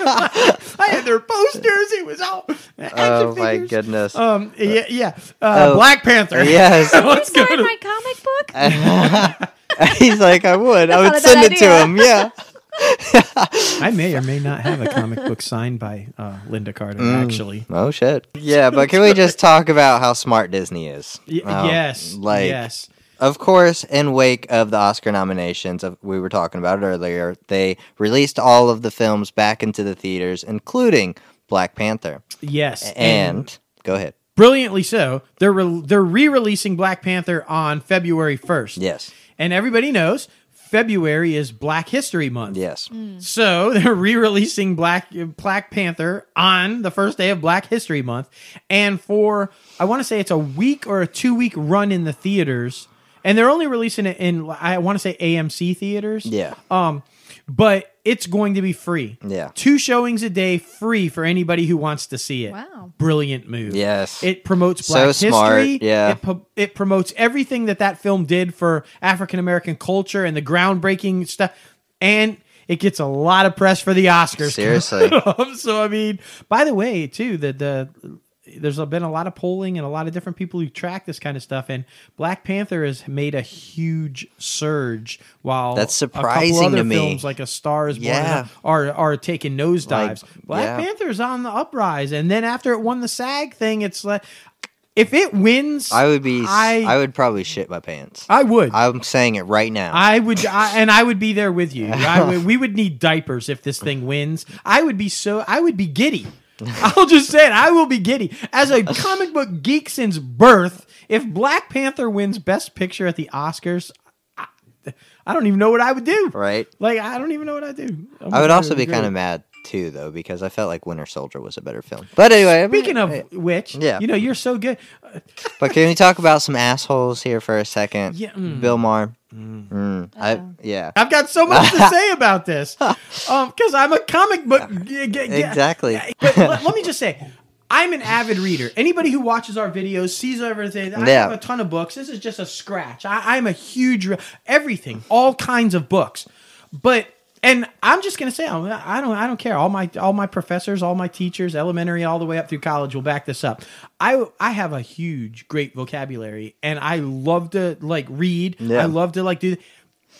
Speaker 2: I had their posters. It was all action
Speaker 1: Oh my
Speaker 2: figures.
Speaker 1: goodness.
Speaker 2: Um, yeah, yeah. Uh,
Speaker 1: Oh,
Speaker 2: Black Panther.
Speaker 1: yes.
Speaker 2: Let's
Speaker 3: you
Speaker 2: go
Speaker 3: sign
Speaker 2: to
Speaker 3: my comic book?
Speaker 1: He's like, I would. I would send
Speaker 3: bad
Speaker 1: it to him. Yeah.
Speaker 2: I may or may not have a comic book signed by uh, Lynda Carter.
Speaker 1: Mm.
Speaker 2: Actually,
Speaker 1: Oh shit. Yeah, but can we just talk about how smart Disney is?
Speaker 2: Y-
Speaker 1: Um,
Speaker 2: yes,
Speaker 1: Like,
Speaker 2: yes.
Speaker 1: Of course, in wake of the Oscar nominations, of, we were talking about it earlier, they released all of the films back into the theaters, including Black Panther.
Speaker 2: Yes,
Speaker 1: And, go ahead.
Speaker 2: brilliantly so. They're re- they're re-releasing Black Panther on February first.
Speaker 1: Yes.
Speaker 2: and everybody knows February is Black History Month.
Speaker 1: Yes. Hmm.
Speaker 2: So they're re-releasing Black Black Panther on the first day of Black History Month, and for I want to say it's a week or a two week run in the theaters, and they're only releasing it in I want to say AMC theaters.
Speaker 1: Yeah.
Speaker 2: Um, but it's going to be free.
Speaker 1: Yeah.
Speaker 2: Two showings a day, free for anybody who wants to see it.
Speaker 3: Wow.
Speaker 2: Brilliant move.
Speaker 1: Yes.
Speaker 2: It promotes
Speaker 1: So
Speaker 2: Black
Speaker 1: smart,
Speaker 2: history.
Speaker 1: yeah.
Speaker 2: It, po- it promotes everything that that film did for African American culture and the groundbreaking stuff. And it gets a lot of press for the Oscars.
Speaker 1: Seriously.
Speaker 2: so I mean, by the way, too, the the there's been a lot of polling and a lot of different people who track this kind of stuff, and Black Panther has made a huge surge. While
Speaker 1: That's
Speaker 2: a couple
Speaker 1: surprising
Speaker 2: other
Speaker 1: to me.
Speaker 2: Films like A Star Is Born
Speaker 1: Yeah.
Speaker 2: are are taking nosedives.
Speaker 1: Like,
Speaker 2: Black
Speaker 1: yeah.
Speaker 2: Panther's on the uprise, and then after it won the SAG thing, it's like if it wins,
Speaker 1: I would be, I,
Speaker 2: I-
Speaker 1: would probably shit my pants.
Speaker 2: I would.
Speaker 1: I'm saying it right now.
Speaker 2: I would, I, and I would be there with you. I would, we would need diapers if this thing wins. I would be so, I would be giddy. I'll just say it. I will be giddy as a comic book geek since birth. If Black Panther wins Best Picture at the Oscars, I, I don't even know what I would do.
Speaker 1: right?
Speaker 2: Like I don't even know what I would do.
Speaker 1: I would also be kind of mad too, though, because I felt like Winter Soldier was a better film. But anyway, I mean,
Speaker 2: Speaking of
Speaker 1: hey,
Speaker 2: which,
Speaker 1: Yeah.
Speaker 2: you know, you're so good.
Speaker 1: but can we talk about some assholes here for a second?
Speaker 2: Yeah, mm.
Speaker 1: Bill Maher. Mm. I, yeah,
Speaker 2: I've got so much to say about this, um, because I'm a comic book. g- g- g-
Speaker 1: exactly.
Speaker 2: But let, let me just say, I'm an avid reader. Anybody who watches our videos sees everything. I
Speaker 1: Yeah.
Speaker 2: have a ton of books. This is just a scratch. I, I'm a huge re- everything, all kinds of books. But and I'm just gonna say oh, I don't I don't care. All my all my professors, all my teachers, elementary all the way up through college will back this up. I I have a huge, great vocabulary, and I love to like read.
Speaker 1: Yeah.
Speaker 2: I love to like do.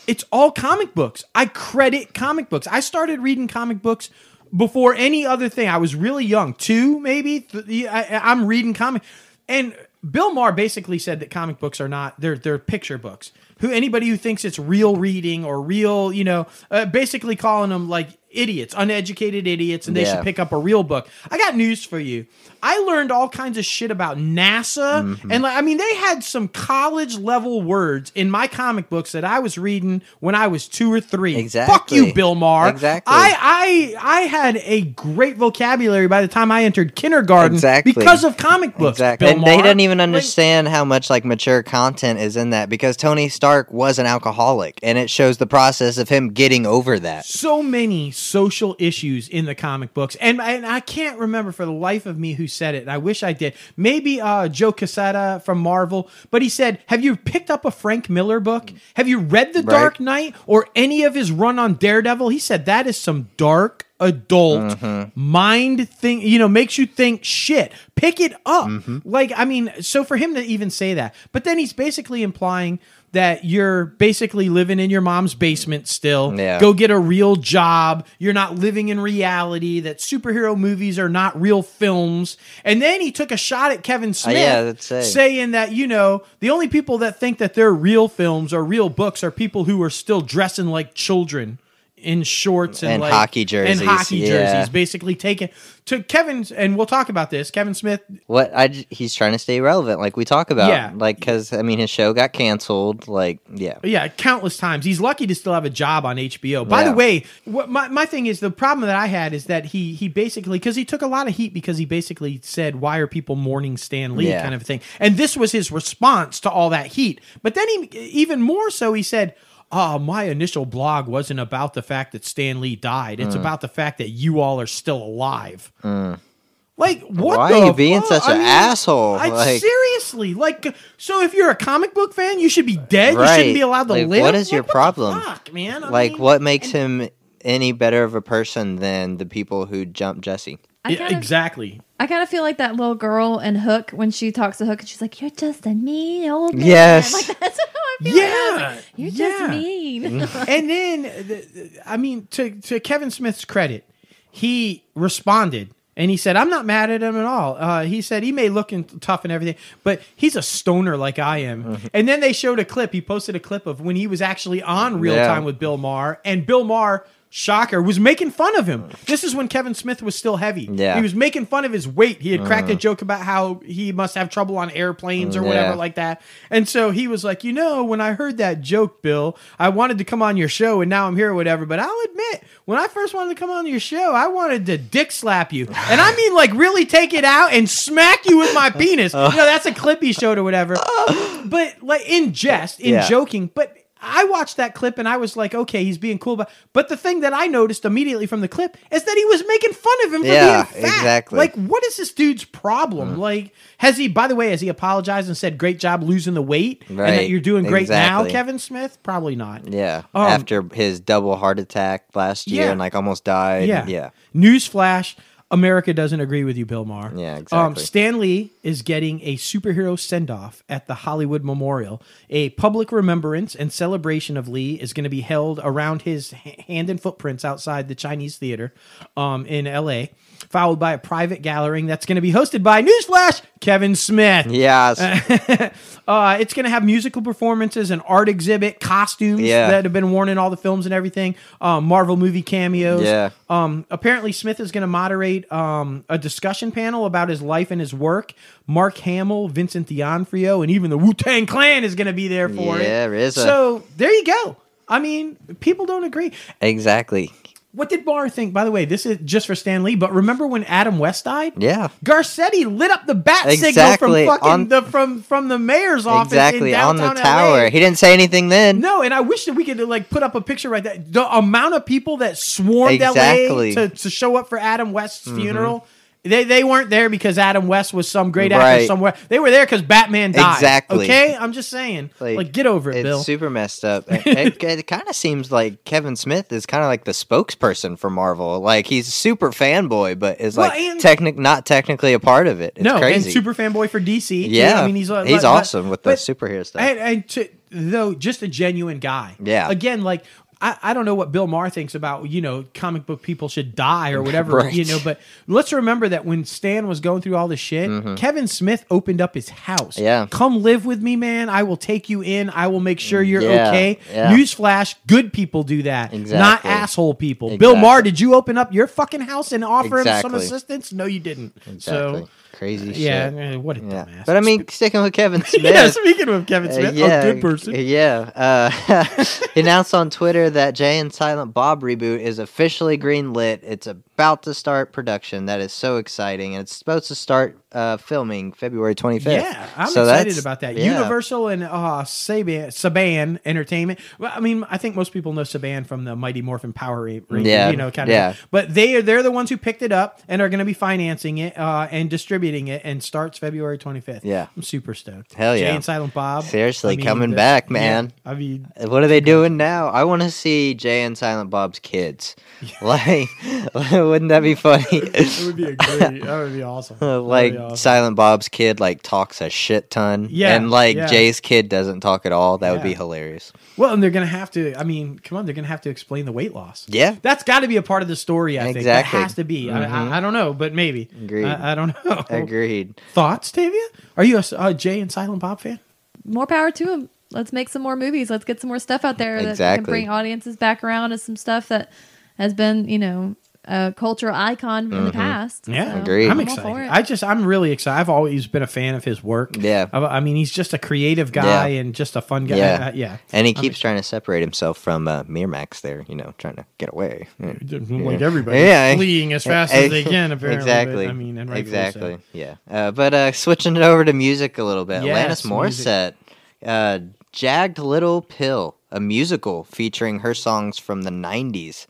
Speaker 2: It's all comic books. I credit comic books. I started reading comic books before any other thing. I was really young, two maybe. Th- I, I'm reading comic, and Bill Maher basically said that comic books are not they're they're picture books. Who anybody who thinks it's real reading or real, you know, uh, basically calling them like idiots, uneducated idiots, and they
Speaker 1: Yeah.
Speaker 2: should pick up a real book. I got news for you. I learned all kinds of shit about NASA,
Speaker 1: Mm-hmm.
Speaker 2: and like, I mean, they had some college level words in my comic books that I was reading when I was two or three.
Speaker 1: Exactly.
Speaker 2: Fuck you, Bill Maher.
Speaker 1: Exactly.
Speaker 2: I I I had a great vocabulary by the time I entered kindergarten
Speaker 1: Exactly.
Speaker 2: because of comic books.
Speaker 1: Exactly.
Speaker 2: Bill
Speaker 1: And they
Speaker 2: Maher.
Speaker 1: didn't even
Speaker 2: Like,
Speaker 1: understand how much like mature content is in that because Tony Stark was an alcoholic and it shows the process of him getting over that.
Speaker 2: so many social issues in the comic books. And, and i can't remember for the life of me who said it and i wish i did. Maybe uh, Joe Quesada from marvel but he said have you picked up a frank miller book? Have you read the
Speaker 1: Right.
Speaker 2: dark knight or any of his run on daredevil? He said that is some dark adult mind thing you know makes you think shit. Pick it up. Like i mean so for him to even say that but then he's basically implying that you're basically living in your mom's basement still
Speaker 1: Yeah.
Speaker 2: go get a real job. You're not living in reality. That superhero movies are not real films. And then he took a shot at Kevin Smith,
Speaker 1: Uh, yeah,
Speaker 2: saying that you know the only people that think that they're real films or real books are people who are still dressing like children in shorts and,
Speaker 1: And
Speaker 2: like,
Speaker 1: hockey jerseys,
Speaker 2: and hockey
Speaker 1: yeah.
Speaker 2: jerseys. Basically, taken to Kevin's, and we'll talk about this. Kevin Smith
Speaker 1: What I he's trying to stay relevant like we talk about.
Speaker 2: Yeah.
Speaker 1: Like cuz I mean his show got canceled like yeah.
Speaker 2: Yeah, countless times. He's lucky to still have a job on HBO. By the way, what my, my thing is the problem that I had is that he he basically because he took a lot of heat because he basically said why are people mourning Stan Lee
Speaker 1: Yeah.
Speaker 2: kind of thing, and this was his response to all that heat. But then he even more so he said. Oh, my initial blog wasn't about the fact that Stan Lee died.
Speaker 1: Mm.
Speaker 2: It's about the fact that you all are still alive. Like, what?
Speaker 1: Why are you being
Speaker 2: fuck?
Speaker 1: such an asshole?
Speaker 2: I,
Speaker 1: Like-
Speaker 2: seriously, like, so if you're a comic book fan, you should be dead. You shouldn't be allowed to
Speaker 1: Like,
Speaker 2: live.
Speaker 1: what is
Speaker 2: Like,
Speaker 1: your
Speaker 2: the
Speaker 1: problem?
Speaker 2: fuck, man? I
Speaker 1: like
Speaker 2: mean-
Speaker 1: what makes him any better of a person than the people who jumped Jussie?
Speaker 3: I
Speaker 2: Yeah,
Speaker 3: kind of
Speaker 2: exactly.
Speaker 3: I kind of feel like that little girl in Hook when she talks to Hook and she's like, "You're just a mean old man."
Speaker 1: Yes.
Speaker 3: Like that's how I feel.
Speaker 2: Yeah,
Speaker 3: Like, You're
Speaker 2: yeah.
Speaker 3: just mean.
Speaker 2: and then, the- the- I mean, to to Kevin Smith's credit, he responded and he said, "I'm not mad at him at all." Uh, he said he may look and tough and everything, but he's a stoner like I am.
Speaker 1: Mm-hmm.
Speaker 2: And then they showed a clip. He posted a clip of when he was actually on Real
Speaker 1: Yeah.
Speaker 2: Time with Bill Maher, and Bill Maher. Shocker was making fun of him. This is when Kevin Smith was still heavy.
Speaker 1: Yeah.
Speaker 2: He was making fun of his weight. He had cracked a mm. joke about how he must have trouble on airplanes or whatever
Speaker 1: Yeah.
Speaker 2: like that. And so he was like, you know, when I heard that joke, Bill, I wanted to come on your show and now I'm here or whatever. But I'll admit, when I first wanted to come on your show, I wanted to dick slap you. And I mean, like, really take it out and smack you with my penis. You know, that's a clip he showed or whatever. But, like, in jest, in
Speaker 1: Yeah.
Speaker 2: joking. But I watched that clip and I was like, okay, he's being cool. But, but the thing that I noticed immediately from the clip is that he was making fun of him for
Speaker 1: Yeah,
Speaker 2: being fat.
Speaker 1: exactly.
Speaker 2: Like, what is this dude's problem?
Speaker 1: Mm.
Speaker 2: Like, has he, by the way, has he apologized and said, great job losing the weight? And that you're doing great now. Kevin Smith? Probably not.
Speaker 1: Yeah.
Speaker 2: Um,
Speaker 1: After his double heart attack last year
Speaker 2: Yeah.
Speaker 1: and like almost died.
Speaker 2: Yeah.
Speaker 1: Yeah.
Speaker 2: Newsflash. America doesn't agree with you, Bill Maher.
Speaker 1: Yeah,
Speaker 2: Um,
Speaker 1: exactly.
Speaker 2: Stan Lee is getting a superhero send off at the Hollywood Memorial. A public remembrance and celebration of Lee is going to be held around his hand and footprints outside the Chinese Theater um, in LA, followed by a private gathering that's going to be hosted by Newsflash Kevin Smith.
Speaker 1: Yes.
Speaker 2: Uh, it's going to have musical performances, an art exhibit, costumes
Speaker 1: Yeah.
Speaker 2: that have been worn in all the films and everything, um, Marvel movie cameos.
Speaker 1: Yeah.
Speaker 2: Um, apparently, Smith is going to moderate um, a discussion panel about his life and his work. Mark Hamill, Vincent D'Onofrio, and even the Wu Tang Clan is going to be there for it.
Speaker 1: Yeah.
Speaker 2: So there you go. I mean, people don't agree.
Speaker 1: exactly.
Speaker 2: What did Barr think? By the way, this is just for Stan Lee, but remember when Adam West died?
Speaker 1: Yeah.
Speaker 2: Garcetti lit up the bat
Speaker 1: Exactly,
Speaker 2: signal from fucking
Speaker 1: on-
Speaker 2: the from from the mayor's office
Speaker 1: Exactly.
Speaker 2: in
Speaker 1: On the
Speaker 2: downtown
Speaker 1: tower.
Speaker 2: LA.
Speaker 1: He didn't say anything then.
Speaker 2: No, and I wish that we could like put up a picture right there. The amount of people that swarmed
Speaker 1: Exactly.
Speaker 2: LA to, to show up for Adam West's mm-hmm. funeral They they weren't there because Adam West was some great actor
Speaker 1: Right.
Speaker 2: somewhere. They were there because Batman died.
Speaker 1: Exactly.
Speaker 2: Okay, I'm just saying. Like, get over it,
Speaker 1: it's
Speaker 2: Bill.
Speaker 1: super messed up. it it, it kind of seems like Kevin Smith is kind of like the spokesperson for Marvel. Like he's a super fanboy, but is
Speaker 2: Well,
Speaker 1: like
Speaker 2: and-
Speaker 1: technic not technically a part of it. It's
Speaker 2: no,
Speaker 1: crazy.
Speaker 2: and super fanboy for DC. too.
Speaker 1: yeah,
Speaker 2: I mean he's uh,
Speaker 1: he's
Speaker 2: but-
Speaker 1: awesome with the
Speaker 2: but-
Speaker 1: superhero stuff.
Speaker 2: And, and to, though, just a genuine guy.
Speaker 1: Yeah.
Speaker 2: Again, like I, I don't know what Bill Maher thinks about you know comic book people should die or whatever
Speaker 1: Right.
Speaker 2: you know, but let's remember that when Stan was going through all this shit, Kevin Smith opened up his house.
Speaker 1: Mm-hmm. Yeah.
Speaker 2: come live with me, man. I will take you in. I will make sure you're
Speaker 1: Yeah,
Speaker 2: okay.
Speaker 1: yeah.
Speaker 2: Newsflash: good people do that, not asshole people. Bill
Speaker 1: Exactly.
Speaker 2: Maher, did you open up your fucking house and offer him some assistance? No, you didn't.
Speaker 1: exactly.
Speaker 2: So.
Speaker 1: Crazy
Speaker 2: Yeah,
Speaker 1: shit.
Speaker 2: eh, what a
Speaker 1: Yeah.
Speaker 2: dumbass.
Speaker 1: But I mean, sticking with Kevin Smith.
Speaker 2: yeah. Speaking of Kevin
Speaker 1: Uh,
Speaker 2: Smith,
Speaker 1: yeah,
Speaker 2: a good person.
Speaker 1: Yeah. Uh, he announced on Twitter that Jay and Silent Bob reboot is officially greenlit. It's about to start production. That is so exciting. And it's supposed to start uh, filming February 25th.
Speaker 2: Yeah, I'm
Speaker 1: So
Speaker 2: excited about that.
Speaker 1: yeah.
Speaker 2: Universal and uh, Saban, Saban Entertainment. Well, I mean, I think most people know Saban from the Mighty Morphin Power Ra- Ranger,
Speaker 1: Yeah,
Speaker 2: you know, kind of.
Speaker 1: yeah.
Speaker 2: But they are they're the ones who picked it up and are going to be financing it uh, and distributing it, and starts February 25th.
Speaker 1: Yeah.
Speaker 2: I'm super stoked.
Speaker 1: Hell yeah,
Speaker 2: Jay
Speaker 1: yeah.
Speaker 2: and Silent Bob.
Speaker 1: Seriously,
Speaker 2: I mean,
Speaker 1: coming
Speaker 2: the-
Speaker 1: back,
Speaker 2: yeah,
Speaker 1: man.
Speaker 2: I mean,
Speaker 1: What are they doing now? I want to see Jay and Silent Bob's kids. Like, wouldn't that be funny?
Speaker 2: it would be a great. that would be awesome.
Speaker 1: Like
Speaker 2: be awesome.
Speaker 1: Silent Bob's kid like talks a shit ton.
Speaker 2: Yeah,
Speaker 1: And like
Speaker 2: yeah.
Speaker 1: Jay's kid doesn't talk at all. That would be hilarious.
Speaker 2: Well, and they're going to have to. I mean, come on, they're going to have to explain the weight loss.
Speaker 1: Yeah.
Speaker 2: That's got to be a part of the story. I think
Speaker 1: Exactly.
Speaker 2: that has to be. I,
Speaker 1: Mhm.
Speaker 2: I, I don't know, but maybe.
Speaker 1: Agreed.
Speaker 2: I, I don't know.
Speaker 1: Agreed.
Speaker 2: Thoughts, Tavia? Are you a, uh, Jay and Silent Bob fan?
Speaker 3: more power to him. Let's make some more movies. Let's get some more stuff out there that can
Speaker 1: Exactly.
Speaker 3: bring audiences back around to some stuff that has been, you know, a cultural icon in the past.
Speaker 2: Yeah,
Speaker 3: So,
Speaker 1: Agreed.
Speaker 2: I'm
Speaker 3: all
Speaker 2: excited.
Speaker 3: for it.
Speaker 2: I just, I'm really excited. I've always been a fan of his work.
Speaker 1: Yeah.
Speaker 2: I, I mean, he's just a creative guy
Speaker 1: Yeah.
Speaker 2: and just a fun guy.
Speaker 1: Yeah.
Speaker 2: Uh, yeah.
Speaker 1: And he keeps trying to separate himself from uh, Miramax there, you know, trying to get away. Yeah.
Speaker 2: Like everybody,
Speaker 1: Yeah.
Speaker 2: fleeing as fast as they can. Apparently,
Speaker 1: exactly.
Speaker 2: But, I mean, and
Speaker 1: exactly.
Speaker 2: so.
Speaker 1: Yeah. Uh, but uh, switching it over to music a little bit,
Speaker 2: Yes,
Speaker 1: Alanis Morissette, uh, "Jagged Little Pill," a musical featuring her songs from the '90s.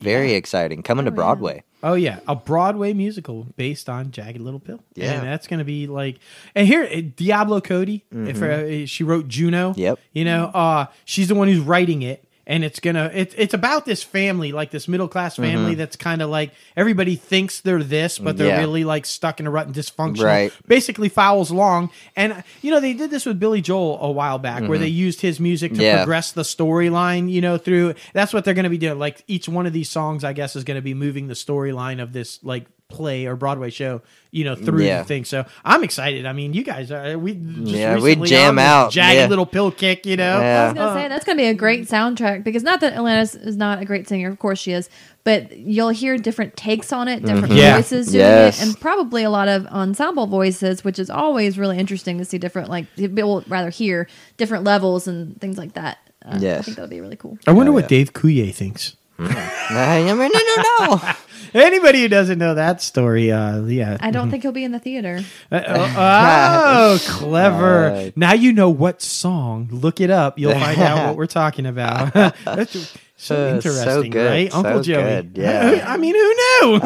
Speaker 1: Very exciting, coming to
Speaker 3: Oh.
Speaker 1: Broadway.
Speaker 2: Oh yeah, a Broadway musical based on Jagged Little Pill.
Speaker 1: Yeah.
Speaker 2: and that's gonna be like. And here, uh, Diablo Cody, if uh, she wrote Juno.
Speaker 1: Mm-hmm. Yep.
Speaker 2: You know, uh, she's the one who's writing it, and it's gonna. It's it's about this family, like this middle class family that's kind of like everybody thinks they're this, but they're
Speaker 1: Mm-hmm. Yeah.
Speaker 2: really like stuck in a rut and dysfunctional.
Speaker 1: Right.
Speaker 2: Basically, fouls long and you know they did this with Billy Joel a while back, where they used his music to
Speaker 1: Mm-hmm. Yeah.
Speaker 2: progress the storyline. You know, through that's what they're going to be doing. Like each one of these songs, I guess, is going to be moving the storyline of this like play or Broadway show. You know, through
Speaker 1: Yeah.
Speaker 2: the thing. So I'm excited. I mean, you guys are we just
Speaker 1: Yeah, we jam out,
Speaker 2: jagged
Speaker 1: yeah.
Speaker 2: little pill kick. You know,
Speaker 3: I was gonna
Speaker 2: Uh,
Speaker 3: say that's gonna be a great soundtrack because not that Alanis is not a great singer, of course she is, but you'll hear different takes on it, different
Speaker 2: Yeah.
Speaker 3: voices doing
Speaker 1: Yes.
Speaker 3: it, and probably a lot of ensemble voices, which is always really interesting to see different, like people rather hear different levels and things like that. Uh, I
Speaker 1: Yes.
Speaker 3: think that would be really cool.
Speaker 2: I wonder
Speaker 1: Oh,
Speaker 2: what
Speaker 1: yeah.
Speaker 2: Dave Coulier thinks.
Speaker 1: I mean, no, no, no.
Speaker 2: Anybody who doesn't know that story, uh, yeah.
Speaker 3: I don't think he'll be in the theater.
Speaker 2: Uh, oh, oh, clever!
Speaker 1: Uh,
Speaker 2: now you know what song. Look it up. You'll find out what we're talking about. That's so
Speaker 1: Uh, so
Speaker 2: interesting,
Speaker 1: good,
Speaker 2: right, Uncle
Speaker 1: so
Speaker 2: Joey?
Speaker 1: good, yeah.
Speaker 2: I mean, who knew?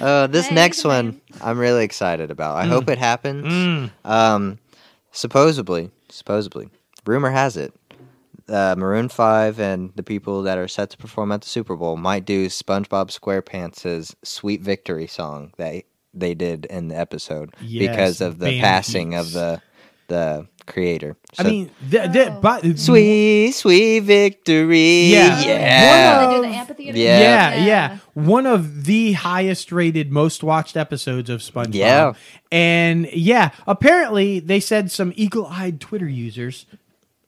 Speaker 1: Uh, this
Speaker 3: Hey,
Speaker 1: next
Speaker 3: the man.
Speaker 1: one, I'm really excited about. I
Speaker 2: Mm.
Speaker 1: hope it happens. Um, supposedly, supposedly, rumor has it, uh, Maroon Five and the people that are set to perform at the Super Bowl might do SpongeBob SquarePants' "Sweet Victory" song that they did in the episode
Speaker 2: Yes,
Speaker 1: because of the
Speaker 2: Band
Speaker 1: passing of the the creator.
Speaker 2: I mean, th- th-
Speaker 3: Oh.
Speaker 2: but
Speaker 1: sweet, sweet victory.
Speaker 2: Yeah.
Speaker 1: yeah.
Speaker 3: One
Speaker 2: Of-
Speaker 3: they do the.
Speaker 1: Yeah.
Speaker 2: Yeah, yeah, One of the highest rated, most watched episodes of SpongeBob.
Speaker 1: Yeah.
Speaker 2: And yeah, apparently they said some eagle eyed Twitter users.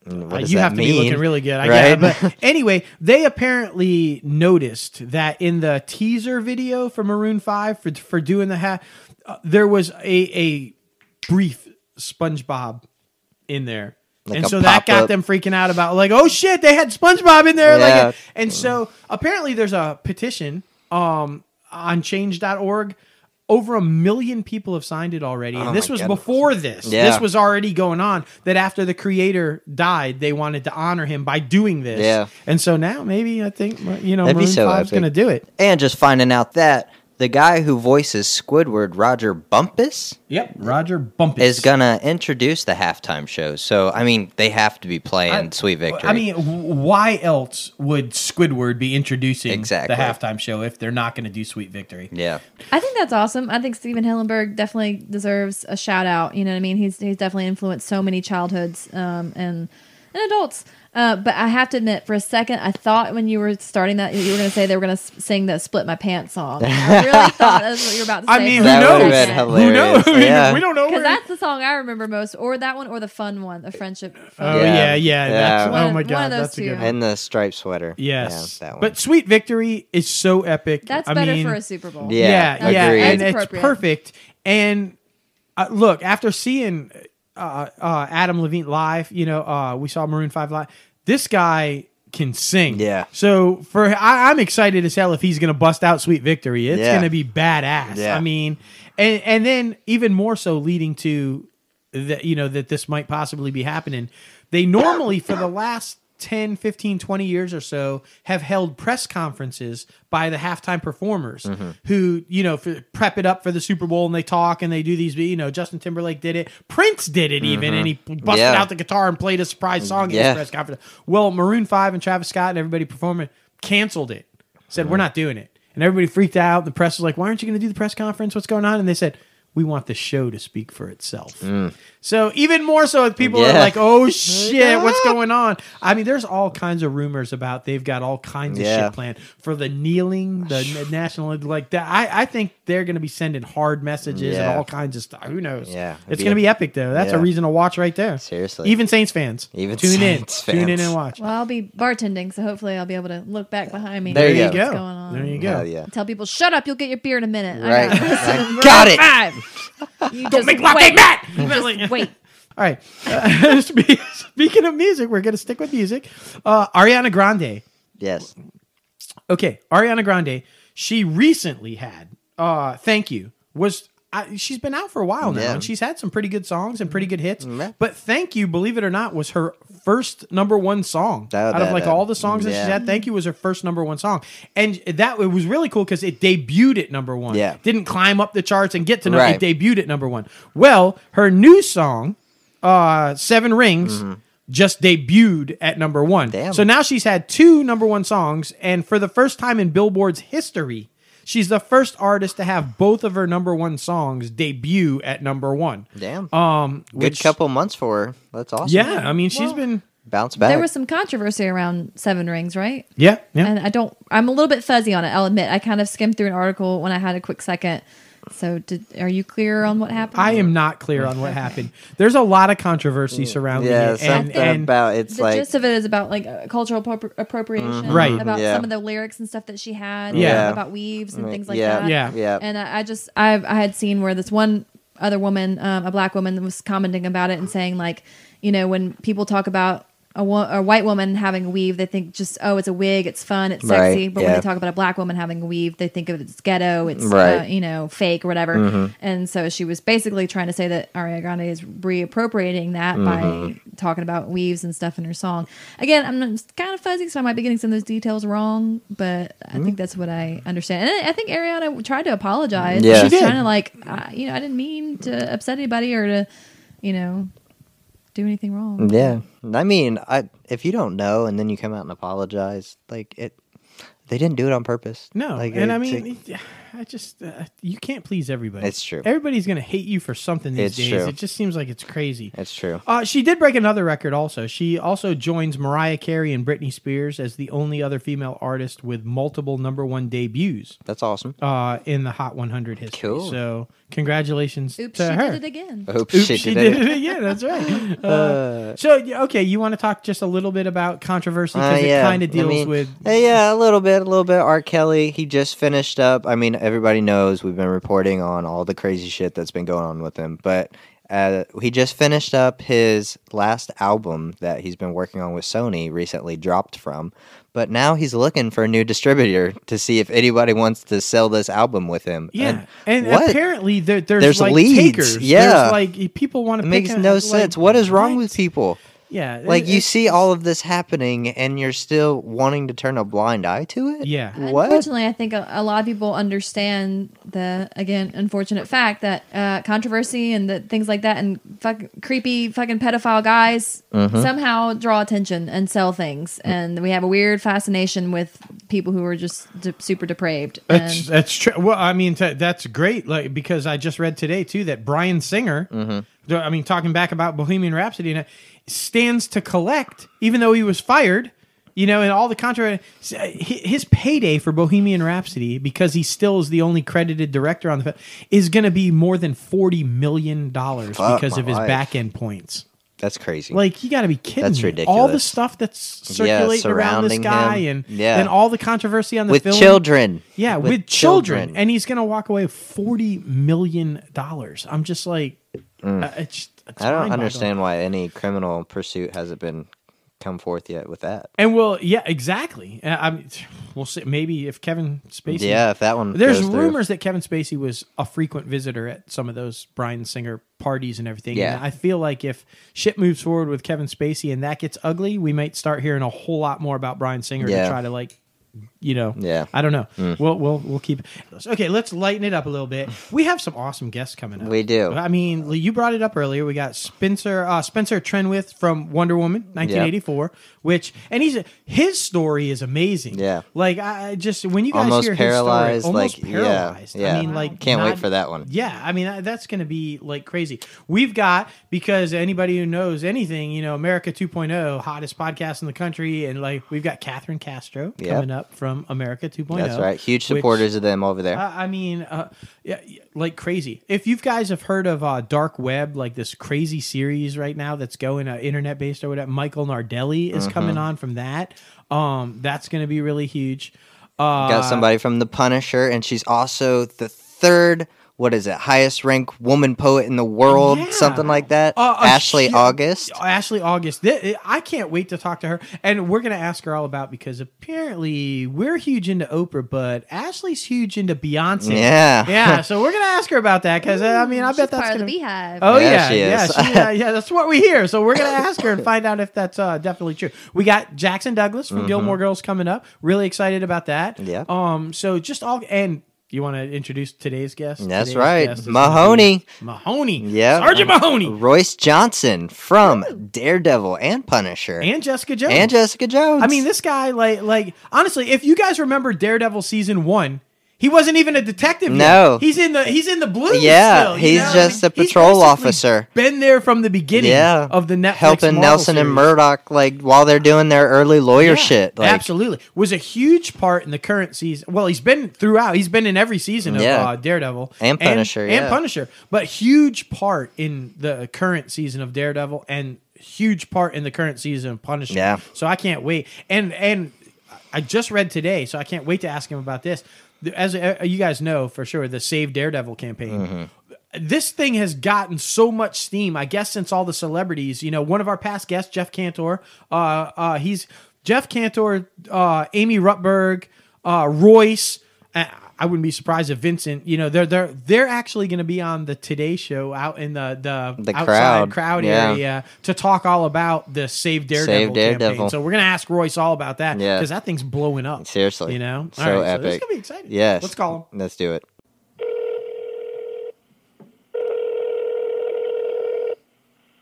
Speaker 2: Uh, you have to
Speaker 1: mean?
Speaker 2: be looking really good. I
Speaker 1: right?
Speaker 2: guess. But anyway, they apparently noticed that in the teaser video for Maroon 5 for, for doing the hat, uh, there was a, a brief SpongeBob in there.
Speaker 1: Like
Speaker 2: and so that got
Speaker 1: pop-up.
Speaker 2: them freaking out about like, oh shit, they had SpongeBob in there.
Speaker 1: Yeah.
Speaker 2: Like, and so apparently there's a petition um, on change.org. Over a million people have signed it already.
Speaker 1: Oh
Speaker 2: and this was
Speaker 1: goodness.
Speaker 2: before this.
Speaker 1: Yeah.
Speaker 2: This was already going on. That after the creator died, they wanted to honor him by doing this.
Speaker 1: Yeah.
Speaker 2: And so now maybe I think you know
Speaker 1: That'd
Speaker 2: Maroon
Speaker 1: so
Speaker 2: 5's going to do it.
Speaker 1: and just finding out that the guy who voices Squidward, Rodger Bumpass,
Speaker 2: Yep, Rodger Bumpass
Speaker 1: is gonna introduce the halftime show. So I mean, they have to be playing
Speaker 2: I-
Speaker 1: Sweet Victory.
Speaker 2: I mean, why else would Squidward be introducing
Speaker 1: Exactly.
Speaker 2: the halftime show if they're not going to do Sweet Victory?
Speaker 1: yeah,
Speaker 3: I think that's awesome. I think Stephen Hillenburg definitely deserves a shout out. You know what I mean? He's he's definitely influenced so many childhoods um, and and adults. Uh, but I have to admit, for a second, I thought when you were starting that you were going to say they were going to sing the "Split My Pants" song. I really thought that's what you were about to say.
Speaker 2: I mean, who
Speaker 3: a
Speaker 1: That would've
Speaker 2: knows? Who knows?
Speaker 1: hilarious. Yeah.
Speaker 2: we don't know.
Speaker 3: Because that's the song I remember most, or that one, or the fun one, the friendship. Fun
Speaker 2: Oh
Speaker 3: one.
Speaker 2: yeah, yeah.
Speaker 1: Yeah.
Speaker 2: That's,
Speaker 3: One
Speaker 2: oh
Speaker 3: of-
Speaker 2: my
Speaker 3: one
Speaker 2: god,
Speaker 3: of those
Speaker 2: that's a good
Speaker 3: two.
Speaker 2: one.
Speaker 1: and the striped sweater.
Speaker 2: Yes,
Speaker 1: yeah, that one.
Speaker 2: but Sweet Victory is so epic.
Speaker 3: That's
Speaker 2: I
Speaker 3: better
Speaker 2: mean,
Speaker 3: for a Super Bowl.
Speaker 1: Yeah,
Speaker 2: yeah, yeah,
Speaker 1: agreed.
Speaker 2: and it's perfect. And uh, look, after seeing uh, uh, Adam Levine live, you know, uh, we saw Maroon Five live. This guy can sing.
Speaker 1: Yeah.
Speaker 2: So for I, I'm excited as hell if he's going to bust out Sweet Victory. It's
Speaker 1: Yeah.
Speaker 2: going to be badass.
Speaker 1: Yeah.
Speaker 2: I mean, and and then even more so leading to that you know that this might possibly be happening. They normally for the last 10, 15, 20 years or so have held press conferences by the halftime performers
Speaker 1: Mm-hmm.
Speaker 2: who, you know, for, prep it up for the Super Bowl and they talk and they do these, you know, Justin Timberlake did it. Prince did it even and he busted
Speaker 1: Mm-hmm. Yeah.
Speaker 2: out the guitar and played a surprise song at
Speaker 1: Yeah.
Speaker 2: his press conference. Well, Maroon 5 and Travis Scott and everybody performing canceled it. Said,
Speaker 1: Mm-hmm.
Speaker 2: we're not doing it. And everybody freaked out. The press was like, why aren't you going to do the press conference? What's going on? And they said, we want the show to speak for itself. So even more so, if people are
Speaker 1: Mm.
Speaker 2: Like, "Oh shit, what's going on?" I mean, there's all kinds of rumors about they've got all kinds of shit planned for the kneeling, the national like that. I, I think they're going to be sending hard messages and all kinds of stuff. Who knows?
Speaker 1: Yeah,
Speaker 2: it's going to be epic though. That's a reason to watch right there.
Speaker 1: Seriously.
Speaker 2: even Saints fans,
Speaker 1: Even
Speaker 2: tune
Speaker 1: Saints
Speaker 2: in, tune in and watch.
Speaker 3: Well, I'll be bartending, so hopefully I'll be able to look back behind me.
Speaker 1: There
Speaker 3: and
Speaker 1: you
Speaker 3: see
Speaker 1: go.
Speaker 3: What's going on.
Speaker 2: There you go.
Speaker 1: Hell yeah.
Speaker 3: Tell people, shut up, you'll get your beer in a minute. I
Speaker 1: Right.
Speaker 3: got,
Speaker 1: Like, got it.
Speaker 3: Five. You
Speaker 2: Don't
Speaker 3: just
Speaker 2: make latte
Speaker 3: wait.
Speaker 2: Matt.
Speaker 3: Just wait.
Speaker 2: All right. Uh, speaking of music, we're going to stick with music. Uh, Ariana Grande.
Speaker 1: Yes.
Speaker 2: Okay, Ariana Grande. She recently had uh "Thank You" was. I, she's been out for a while now,
Speaker 1: Yeah.
Speaker 2: and she's had some pretty good songs and pretty good hits.
Speaker 1: Yeah.
Speaker 2: But "Thank You," believe it or not, was her first number one song
Speaker 1: That-
Speaker 2: out of like
Speaker 1: that-
Speaker 2: all the songs that
Speaker 1: she
Speaker 2: had. "Thank You" was her first number one song, and that it was really cool because it debuted at number one.
Speaker 1: Yeah.
Speaker 2: didn't climb up the charts and get to number.
Speaker 1: Right.
Speaker 2: It debuted at number one. Well, her new song, uh, Seven Rings. Just debuted at number one.
Speaker 1: Mm-hmm. Damn.
Speaker 2: So now she's had two number one songs, and for the first time in Billboard's history, she's the first artist to have both of her number one songs debut at number one.
Speaker 1: Damn.
Speaker 2: Um,
Speaker 1: Good
Speaker 2: which,
Speaker 1: couple months for her. That's awesome.
Speaker 2: Yeah, I mean, she's
Speaker 3: Well-
Speaker 2: been.
Speaker 1: bounced back.
Speaker 3: There was some controversy around Seven Rings, right?
Speaker 2: Yeah, yeah.
Speaker 3: And I don't, I'm a little bit fuzzy on it. I'll admit. I kind of skimmed through an article when I had a quick second. So, did, are you clear on what happened?
Speaker 2: I am not clear on what happened. There's a lot of controversy surrounding
Speaker 1: yeah,
Speaker 2: it, and,
Speaker 1: something
Speaker 2: and
Speaker 1: about it's
Speaker 3: the
Speaker 1: like
Speaker 3: gist of it is about like uh, cultural appropri- appropriation,
Speaker 2: Right.
Speaker 3: About
Speaker 1: Yeah.
Speaker 3: some of the lyrics and stuff that she had,
Speaker 2: Yeah.
Speaker 3: about weaves and things like
Speaker 1: yeah,
Speaker 3: that.
Speaker 2: Yeah.
Speaker 1: yeah, yeah.
Speaker 3: And I, I just I've I had seen where this one other woman, um, a black woman, was commenting about it and saying like, you know, when people talk about a, wo- a white woman having a weave, they think just oh, it's a wig, it's fun, it's sexy.
Speaker 1: Right,
Speaker 3: But when they talk about a black woman having a weave, they think of it as ghetto, it's uh,
Speaker 1: Right. Mm-hmm.
Speaker 3: you know fake or whatever. And so she was basically trying to say that Ariana Grande is reappropriating that
Speaker 1: Mm-hmm.
Speaker 3: by talking about weaves and stuff in her song. Again, I'm kind of fuzzy, so I might be getting some of those details wrong, but I
Speaker 1: Mm-hmm.
Speaker 3: think that's what I understand. And I I think Ariana tried to apologize.
Speaker 1: Yeah.
Speaker 3: She's
Speaker 1: She
Speaker 2: did.
Speaker 3: trying to like, uh, you know, I didn't mean to upset anybody or to, you know, do anything wrong.
Speaker 1: yeah. I mean, I if you don't know and then you come out and apologize, like it, they didn't do it on purpose.
Speaker 2: no,
Speaker 1: like
Speaker 2: and I
Speaker 1: it's-
Speaker 2: mean, I just uh, you can't please everybody.
Speaker 1: It's true.
Speaker 2: Everybody's gonna hate you for something these
Speaker 1: It's
Speaker 2: days.
Speaker 1: true.
Speaker 2: It just seems like it's crazy.
Speaker 1: it's true.
Speaker 2: Uh, she did break another record also. She also joins Mariah Carey and Britney Spears as the only other female artist with multiple number one debuts
Speaker 1: That's awesome.
Speaker 2: uh, in the Hot 100 history.
Speaker 1: Cool.
Speaker 2: So congratulations
Speaker 3: Oops,
Speaker 2: to
Speaker 3: she
Speaker 2: her.
Speaker 3: did it again.
Speaker 1: Oops,
Speaker 2: Oops,
Speaker 1: she,
Speaker 2: she
Speaker 1: did,
Speaker 2: did
Speaker 1: it.
Speaker 2: it again. That's right. Uh, so okay, you want to talk just a little bit about controversy
Speaker 1: Uh,
Speaker 2: because it kind of
Speaker 1: I
Speaker 2: deals
Speaker 1: mean,
Speaker 2: with
Speaker 1: uh, yeah, a little bit, a little bit. R. Kelly, he just finished up. I mean, everybody knows we've been reporting on all the crazy shit that's been going on with him, but uh, he just finished up his last album that he's been working on with Sony. Recently dropped from, but now he's looking for a new distributor to see if anybody wants to sell this album with him.
Speaker 2: yeah, and,
Speaker 1: what?
Speaker 2: apparently there, there's,
Speaker 1: There's
Speaker 2: like
Speaker 1: leads,
Speaker 2: takers.
Speaker 1: yeah.
Speaker 2: there's like people want
Speaker 1: It
Speaker 2: to.
Speaker 1: makes no sense. What is wrong with people?
Speaker 2: Yeah,
Speaker 1: Like
Speaker 2: it-
Speaker 1: you see all of this happening, and you're still wanting to turn a blind eye to it.
Speaker 2: Yeah.
Speaker 1: What?
Speaker 3: Unfortunately, I think a, a lot of people understand the again unfortunate fact that uh, controversy and the things like that and fuck, creepy fucking pedophile guys
Speaker 1: Mm-hmm.
Speaker 3: somehow draw attention and sell things, and we have a weird fascination with people who are just de- super depraved.
Speaker 2: That's
Speaker 3: And
Speaker 2: that's true. Well, I mean, t- that's great. Like because I just read today too that Bryan Singer,
Speaker 1: Mm-hmm.
Speaker 2: I mean, talking back about Bohemian Rhapsody, and, uh, stands to collect, even though he was fired. You know, and all the controversy, uh, his payday for Bohemian Rhapsody, because he still is the only credited director on the film, is going to be more than forty million dollars
Speaker 1: Fuck
Speaker 2: because of his
Speaker 1: life.
Speaker 2: back end points.
Speaker 1: That's crazy.
Speaker 2: Like you got to be kidding
Speaker 1: That's
Speaker 2: me! All the stuff that's
Speaker 1: Yeah,
Speaker 2: circulating around this guy,
Speaker 1: him.
Speaker 2: and
Speaker 1: Yeah.
Speaker 2: and all the controversy on the film.
Speaker 1: with
Speaker 2: film,
Speaker 1: children.
Speaker 2: yeah, with, children. and he's gonna walk away with forty million dollars. I'm just like, uh, it's, it's
Speaker 1: Mm. I don't understand why any criminal pursuit hasn't been come forth yet with that.
Speaker 2: And well, yeah, exactly. Uh, I mean, we'll see. Maybe if Kevin Spacey,
Speaker 1: Yeah, if that one.
Speaker 2: There's
Speaker 1: goes through.
Speaker 2: rumors that Kevin Spacey was a frequent visitor at some of those Bryan Singer parties and everything.
Speaker 1: Yeah.
Speaker 2: And I feel like if shit moves forward with Kevin Spacey and that gets ugly, we might start hearing a whole lot more about Bryan Singer
Speaker 1: Yeah.
Speaker 2: to try to like, you know,
Speaker 1: Yeah.
Speaker 2: I don't know. We'll we'll we'll keep. Okay, let's lighten it up a little bit. We have some awesome guests coming up.
Speaker 1: We do.
Speaker 2: I mean, you brought it up earlier. We got Spencer uh, Spencer Trenwith from Wonder Woman, 1984. Which and he's his story is amazing.
Speaker 1: Yeah.
Speaker 2: like I just when you guys
Speaker 1: Almost
Speaker 2: hear
Speaker 1: paralyzed,
Speaker 2: his story, almost
Speaker 1: like, yeah,
Speaker 2: paralyzed.
Speaker 1: yeah.
Speaker 2: I mean, like
Speaker 1: Can't wait for that one.
Speaker 2: Yeah, I mean that's going to be like crazy. We've got because anybody who knows anything, you know, America 2.0, hottest podcast in the country, and like we've got Catherine Castro
Speaker 1: Yep.
Speaker 2: coming up from America 2.0.
Speaker 1: That's right. Huge
Speaker 2: which-
Speaker 1: supporters of them over there.
Speaker 2: I I mean, uh, yeah, like crazy. If you guys have heard of uh, Dark Web, like this crazy series right now that's going uh, internet based or whatever, Michael Nardelli is
Speaker 1: Mm-hmm.
Speaker 2: coming on from that. Um, that's going to be really huge. Uh,
Speaker 1: Got somebody from The Punisher, and she's also the third. What is it? Highest ranked woman poet in the world,
Speaker 2: Yeah.
Speaker 1: something like that.
Speaker 2: Uh, a
Speaker 1: Ashley
Speaker 2: hu-
Speaker 1: August.
Speaker 2: Ashley August. Th- I can't wait to talk to her, and we're gonna ask her all about because apparently we're huge into Oprah, but Ashley's huge into Beyonce.
Speaker 1: Yeah.
Speaker 2: yeah. So we're gonna ask her about that because uh, I mean I
Speaker 3: she's
Speaker 2: bet that's
Speaker 3: part of
Speaker 2: gonna
Speaker 3: the beehive.
Speaker 2: Oh
Speaker 1: Yeah,
Speaker 2: yeah,
Speaker 1: she
Speaker 2: yeah, she, uh, yeah. That's what we hear. So we're gonna ask her and find out if that's uh, definitely true. We got Jackson Douglas from Gilmore Girls coming up. Really excited about that.
Speaker 1: Mm-hmm. Yeah.
Speaker 2: Um. So just all and you want to introduce today's guest?
Speaker 1: That's
Speaker 2: Today's
Speaker 1: right.
Speaker 2: guest
Speaker 1: Mahoney.
Speaker 2: Mahoney.
Speaker 1: Yeah.
Speaker 2: Sergeant Mahoney
Speaker 1: Royce Johnson from Daredevil and Punisher.
Speaker 2: and Jessica Jones.
Speaker 1: And Jessica Jones.
Speaker 2: I mean, this guy, like, like honestly, if you guys remember Daredevil season one, he wasn't even a detective. yet.
Speaker 1: No.
Speaker 2: he's in the he's in the blues.
Speaker 1: Yeah,
Speaker 2: still,
Speaker 1: he's
Speaker 2: know?
Speaker 1: just a patrol officer.
Speaker 2: Been there from the beginning.
Speaker 1: yeah.
Speaker 2: of the Netflix
Speaker 1: helping
Speaker 2: Marvel
Speaker 1: Nelson and
Speaker 2: series.
Speaker 1: Murdock like while they're doing their early lawyer
Speaker 2: Yeah,
Speaker 1: shit. Like,
Speaker 2: absolutely was a huge part in the current season. Well, he's been throughout. He's been in every season of
Speaker 1: Yeah.
Speaker 2: uh, Daredevil
Speaker 1: And Punisher,
Speaker 2: and,
Speaker 1: yeah.
Speaker 2: Punisher, but huge part in the current season of Daredevil and huge part in the current season of Punisher.
Speaker 1: Yeah.
Speaker 2: So I can't wait. And and I just read today, so I can't wait to ask him about this. As uh, you guys know for sure, the Save Daredevil campaign
Speaker 1: Mm-hmm.
Speaker 2: this thing has gotten so much steam, I guess, since all the celebrities. You know, one of our past guests, Geoffrey Cantor, uh, uh, he's Geoffrey Cantor, uh, Amy Rutberg, uh, Royce. I wouldn't be surprised if Vincent. You know, they're they're they're actually going to be on the Today Show out in the the,
Speaker 1: The
Speaker 2: outside
Speaker 1: crowd,
Speaker 2: crowd
Speaker 1: yeah.
Speaker 2: area to talk all about the Save Daredevil,
Speaker 1: Save Daredevil.
Speaker 2: campaign. So we're going to ask Royce all about that
Speaker 1: Yeah.
Speaker 2: because that thing's blowing up.
Speaker 1: Seriously.
Speaker 2: you know,
Speaker 1: So
Speaker 2: All right, So this is gonna be exciting.
Speaker 1: Yes.
Speaker 2: let's call him.
Speaker 1: Let's do it.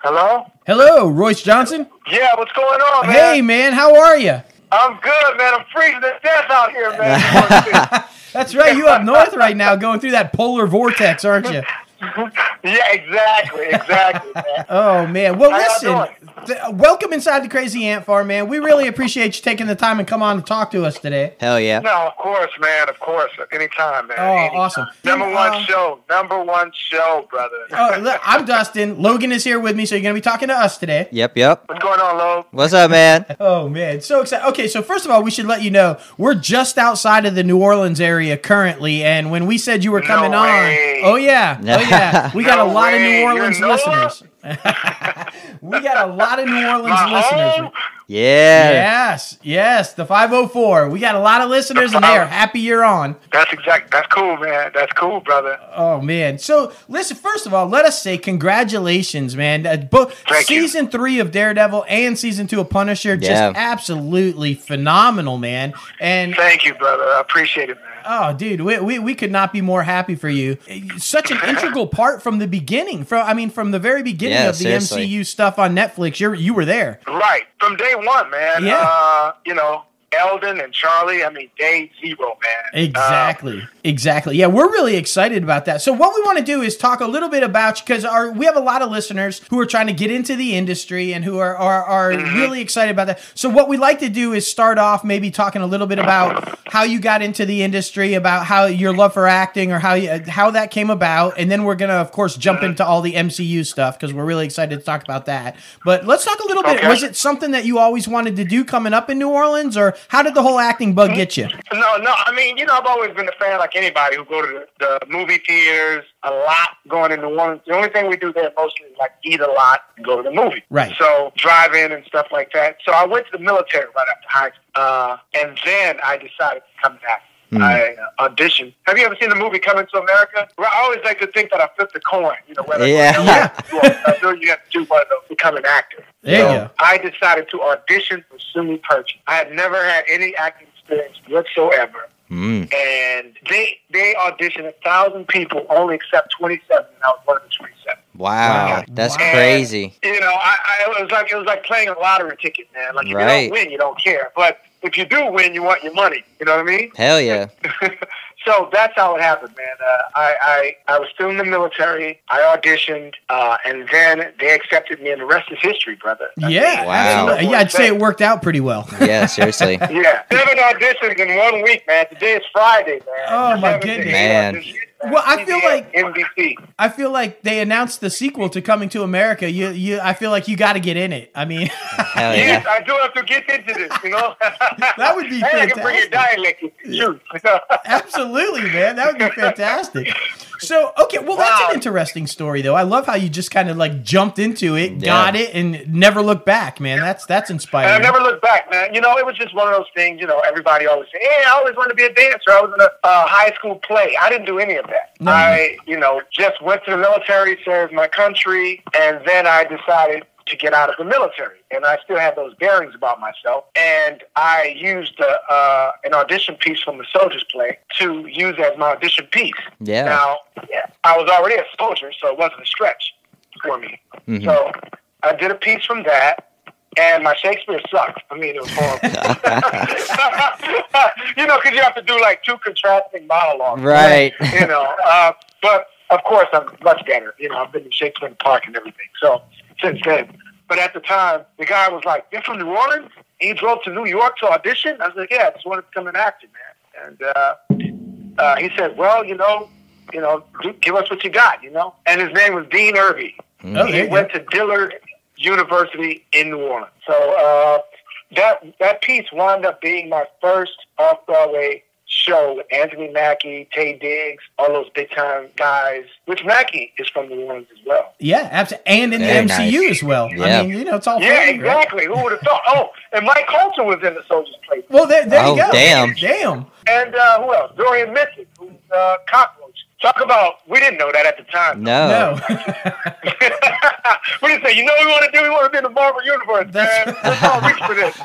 Speaker 6: Hello?
Speaker 2: Hello, Royce Johnson.
Speaker 6: Yeah, what's going on, man?
Speaker 2: Hey, man, how are you?
Speaker 6: I'm good, man. I'm freezing to death out here, man.
Speaker 2: That's right. You up north right now, going through that polar vortex, aren't you?
Speaker 6: yeah, exactly, exactly, man.
Speaker 2: Oh man. Well,
Speaker 6: How
Speaker 2: listen. th- welcome inside the Crazy Ant Farm, man. We really appreciate you taking the time and come on and talk to us today.
Speaker 1: Hell yeah.
Speaker 6: No, of course, man. Of course. Anytime, man.
Speaker 2: Oh,
Speaker 6: Anytime.
Speaker 2: awesome.
Speaker 6: Number one
Speaker 2: Uh,
Speaker 6: show. Number one show, brother.
Speaker 2: Oh, look, I'm Dustin. Logan is here with me, so you're gonna be talking to us today.
Speaker 1: Yep, yep.
Speaker 6: What's going on, Lo?
Speaker 1: What's up, man?
Speaker 2: Oh man, so excited. Okay, so first of all, we should let you know we're just outside of the New Orleans area currently, and when we said you were coming
Speaker 6: way.
Speaker 2: on, oh yeah, oh yeah, we got
Speaker 6: No
Speaker 2: a lot of
Speaker 6: way.
Speaker 2: New
Speaker 6: You're
Speaker 2: Orleans listeners. we got a lot of New Orleans
Speaker 6: My
Speaker 2: listeners.
Speaker 6: home?
Speaker 1: Yeah.
Speaker 2: Yes, yes, the 504. We got a lot of listeners and they are happy you're on.
Speaker 6: That's exact. That's cool, man. That's cool, brother.
Speaker 2: Oh man. So listen, first of all, let us say congratulations, man. Uh, both
Speaker 6: Thank you.
Speaker 2: season three of Daredevil and season two of Punisher, just absolutely phenomenal, man. And
Speaker 6: Thank you, brother. I appreciate it, man.
Speaker 2: Oh, dude, we, we, we could not be more happy for you. Such an integral part from the beginning. From I mean, from the very beginning
Speaker 1: Yeah,
Speaker 2: of the
Speaker 1: seriously.
Speaker 2: MCU stuff on Netflix, you you were there.
Speaker 6: Right from day one, man.
Speaker 2: Yeah.
Speaker 6: Uh, you know, Elden and Charlie. I mean, day zero, man.
Speaker 2: Exactly. Exactly. Yeah, we're really excited about that. So what we want to do is talk a little bit about because our we have a lot of listeners who are trying to get into the industry and who are are, are mm-hmm. really excited about that. So what we like to do is start off maybe talking a little bit about how you got into the industry, about how your love for acting or how you, how that came about, and then we're gonna of course jump mm-hmm. into all the MCU stuff because we're really excited to talk about that. But let's talk a little bit.
Speaker 6: Okay.
Speaker 2: Was it something that you always wanted to do coming up in New Orleans, or how did the whole acting bug mm-hmm. get you?
Speaker 6: No, no. I mean, you know, I've always been a fan, like anybody who go to the, the movie theaters a lot, going to New Orleans. The only thing we do there mostly is like eat a lot and go to the movie.
Speaker 2: Right.
Speaker 6: So drive in and stuff like that. So I went to the military right after high school, uh, and then I decided to come back. I uh, auditioned. Have you ever seen the movie Coming to America? Well, I always like to think that I flipped a coin. You know, whether
Speaker 1: Yeah.
Speaker 2: Yeah.
Speaker 6: I know you have to do one of those become an actor.
Speaker 2: There you
Speaker 6: So
Speaker 2: go.
Speaker 6: I decided to audition for SUNY Purchase. I had never had any acting experience whatsoever.
Speaker 1: Mm.
Speaker 6: And they they auditioned a thousand people, only except twenty seven, and I was one of the twenty seven.
Speaker 1: Wow.
Speaker 2: Wow.
Speaker 1: That's
Speaker 2: Wow.
Speaker 1: crazy.
Speaker 6: You know, I, I it was like it was like playing a lottery ticket, man. Like if you don't win, you don't care. But if you do win, you want your money. You know what I mean?
Speaker 1: Hell yeah.
Speaker 6: so that's how it happened, man. Uh, I, I I was still in the military. I auditioned, uh, and then they accepted me, and the rest is history, brother. I
Speaker 2: Yeah,
Speaker 1: Wow.
Speaker 2: absolutely. Yeah, I'd say it worked out pretty well.
Speaker 1: Yeah, seriously.
Speaker 6: Yeah, seven auditions in one week, man. Today is Friday, man.
Speaker 2: Oh, my
Speaker 6: Seven
Speaker 2: goodness.
Speaker 6: eight
Speaker 1: Man.
Speaker 6: Auditions,
Speaker 2: Well, I feel like-
Speaker 6: NBC.
Speaker 2: I feel like they announced the sequel to Coming to America. You, you, I feel like you got to get in it. I mean,
Speaker 1: Hell
Speaker 6: Yes,
Speaker 1: yeah.
Speaker 6: I do have to get into this, you know.
Speaker 2: That would be
Speaker 6: hey, I can bring your dialect if
Speaker 2: absolutely, man, that would be fantastic. So, okay, well, that's
Speaker 6: Wow.
Speaker 2: an interesting story, though. I love how you just kind of like jumped into it,
Speaker 1: Yeah.
Speaker 2: got it, and never looked back, man. That's that's inspiring.
Speaker 6: And I never looked back, man. You know, it was just one of those things. You know, everybody always say, "Hey, I always wanted to be a dancer. I was in a uh, high school play." I didn't do any of that.
Speaker 2: No.
Speaker 6: I, you know, just went to the military, served my country, and then I decided to get out of the military. And I still had those bearings about myself. And I used uh, uh, an audition piece from the Soldiers play to use as my audition piece.
Speaker 1: Yeah.
Speaker 6: Now, yeah, I was already a soldier, so it wasn't a stretch for me.
Speaker 1: Mhm.
Speaker 6: So I did a piece from that, and my Shakespeare sucked. I mean, it was horrible. you know, because you have to do like two contrasting monologues.
Speaker 1: Right.
Speaker 6: You know, uh, but of course, I'm much better. You know, I've been in Shakespeare in the Park and everything. So since then, but at the time, the guy was like, "You're from New Orleans? And you drove to New York to audition?" I was like, "Yeah, I just wanted to become an actor, man." And uh, uh, he said, "Well, you know." You know, give us what you got, you know? And his name was Dean Irby
Speaker 2: Oh, there
Speaker 6: he
Speaker 2: go.
Speaker 6: went to Dillard University in New Orleans. So uh, that that piece wound up being my first off Broadway show with Anthony Mackie, Taye Diggs, all those big time guys. Which Mackie is from New Orleans as well.
Speaker 2: Yeah, absolutely, and in
Speaker 1: Very
Speaker 2: the MCU
Speaker 1: nice.
Speaker 2: as well. I
Speaker 1: Yeah.
Speaker 2: mean, you know, it's all
Speaker 6: Yeah,
Speaker 2: family, right?
Speaker 6: exactly. Who would have thought? Oh, and Mike Colter was in the Soldiers Place.
Speaker 2: Well, there, there
Speaker 1: Oh,
Speaker 2: you go.
Speaker 1: damn.
Speaker 2: damn.
Speaker 6: And uh, who else? Dorian Missick, who's uh, Cockroach. Talk about, we didn't know that at the time.
Speaker 1: No.
Speaker 2: No,
Speaker 6: what do you say? You know what we want to do? We want to be in the Marvel Universe,
Speaker 2: That's-
Speaker 6: man. Let's all reach for this.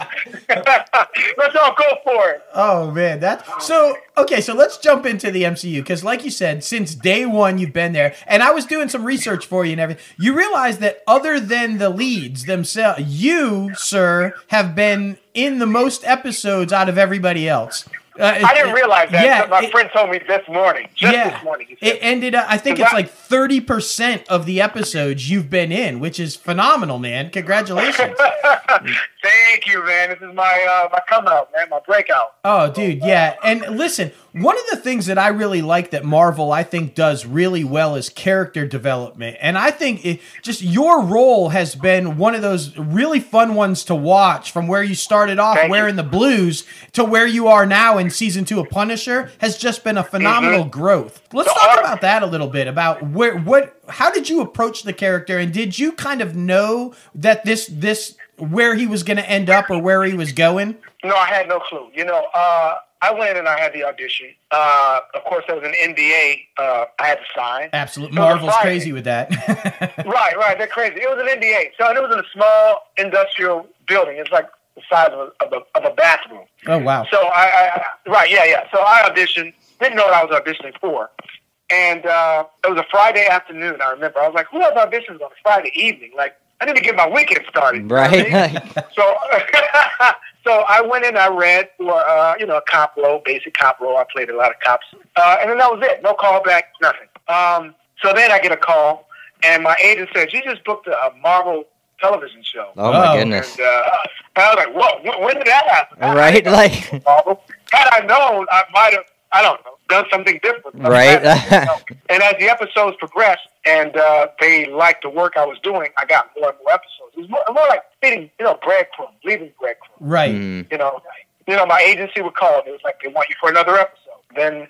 Speaker 6: Let's all go for it.
Speaker 2: Oh man, that so okay. So let's jump into the MCU because, like you said, since day one you've been there, and I was doing some research for you and everything. You realize that other than the leads themselves, you, sir, have been in the most episodes out of everybody else. Uh,
Speaker 6: I didn't realize that.
Speaker 2: Yeah,
Speaker 6: my
Speaker 2: it-
Speaker 6: friend told me this morning. Just
Speaker 2: yeah,
Speaker 6: this morning. He
Speaker 2: it ended up. I think it's
Speaker 6: that-
Speaker 2: like thirty percent of the episodes you've been in, which is phenomenal, man. Congratulations.
Speaker 6: Thank you, man. This is my uh, my come out, man. My breakout.
Speaker 2: Oh, dude, yeah. And listen, one of the things that I really like that Marvel, I think, does really well is character development. And I think it, just your role has been one of those really fun ones to watch from where you started off
Speaker 6: Thank you.
Speaker 2: wearing the blues to where you are now in season two of Punisher has just been a phenomenal growth. Let's
Speaker 6: Mm-hmm.
Speaker 2: Talk about that a little bit about where, what, how did you approach the character and did you kind of know that this, this, where he was going to end up or where he was going?
Speaker 6: No, I had no clue. You know, uh, I went and I had the audition. Uh, of course, there was an NDA uh, I had to sign.
Speaker 2: Absolutely.
Speaker 6: So
Speaker 2: Marvel's crazy with that.
Speaker 6: Right, right. They're crazy. It was an NDA. So it was in a small industrial building. It's like the size of a, of a, of a bathroom.
Speaker 2: oh, wow.
Speaker 6: So I, I, I, right, yeah, yeah. So I auditioned. Didn't know what I was auditioning for. And uh, it was a Friday afternoon. I remember. I was like, "Who has auditions on a Friday evening? Like, I need to get my weekend started." you know I mean?
Speaker 1: Right?
Speaker 6: So, so I went in. I read for uh, you know a cop role, basic cop role. I played a lot of cops, uh, and then that was it. No callback, nothing. Um, so then I get a call, and my agent says, "You just booked a, a Marvel television show."
Speaker 1: oh my
Speaker 2: Oh.
Speaker 1: goodness.
Speaker 6: And, uh, I was like, "Whoa, when, when did that happen?" I- I
Speaker 1: Right?
Speaker 6: know
Speaker 1: Like-
Speaker 6: Marvel. Had I known, I might have. I don't know. Done something different.
Speaker 1: Right.
Speaker 6: and as the episodes progressed, and uh, they liked the work I was doing, I got more and more episodes. It was more, more like feeding, you know, breadcrumbs, leaving breadcrumbs.
Speaker 2: Right.
Speaker 1: Mm.
Speaker 6: You know, you know, my agency would call. And it was like they want you for another episode. Then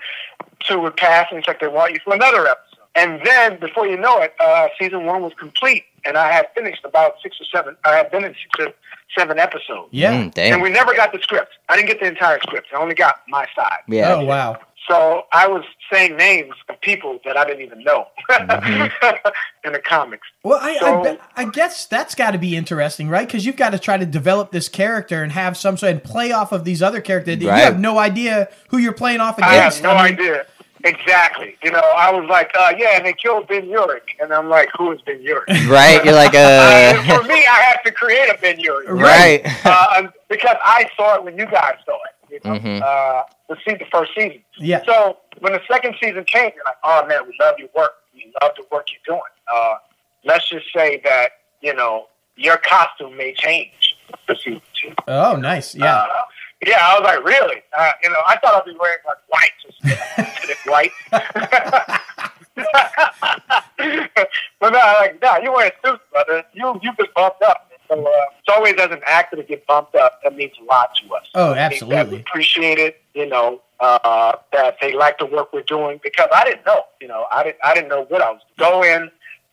Speaker 6: two would pass, and it's like they want you for another episode. And then before you know it, uh, season one was complete, and I had finished about six or seven. I had been in six or seven episodes.
Speaker 2: Yeah.
Speaker 1: Mm,
Speaker 6: And we never got the script. I didn't get the entire script. I only got my side.
Speaker 1: Yeah.
Speaker 2: Oh, wow.
Speaker 6: So I was saying names of people that I didn't even know
Speaker 1: Mm-hmm.
Speaker 6: in the comics.
Speaker 2: Well, I, I,
Speaker 6: So-
Speaker 2: bet- I guess that's got to be interesting, right? Because you've got to try to develop this character and have some sort and play off of these other characters. You have no idea who you're playing off
Speaker 6: I
Speaker 2: against.
Speaker 6: have no
Speaker 2: mean,
Speaker 6: idea. Exactly. You know, I was like, uh, yeah, and they killed Ben Urich. And I'm like, who is Ben Urich?
Speaker 1: Right? You're like,
Speaker 6: Uh, for me, I have to create a Ben Urich.
Speaker 1: right.
Speaker 6: Uh, because I saw it when you guys saw it. You know,
Speaker 1: Mhm.
Speaker 6: uh, the, se- the first season.
Speaker 2: Yeah.
Speaker 6: So when the second season came, you're like, oh man, we love your work. We love the work you're doing. Uh, let's just say that you know your costume may change for season two.
Speaker 2: Oh, nice. Yeah.
Speaker 6: Uh, yeah, I was like, really? Uh, you know, I thought I'd be wearing like white, just white. but no, like, no, you're wearing suits, brother. You you've been bumped up. So uh, it's always as an actor to get bumped up. That means a lot to us.
Speaker 2: Oh,
Speaker 6: that
Speaker 2: absolutely.
Speaker 6: we appreciate it. You know uh, that they like the work we're doing because I didn't know. You know, I didn't I didn't know what I was. Go in,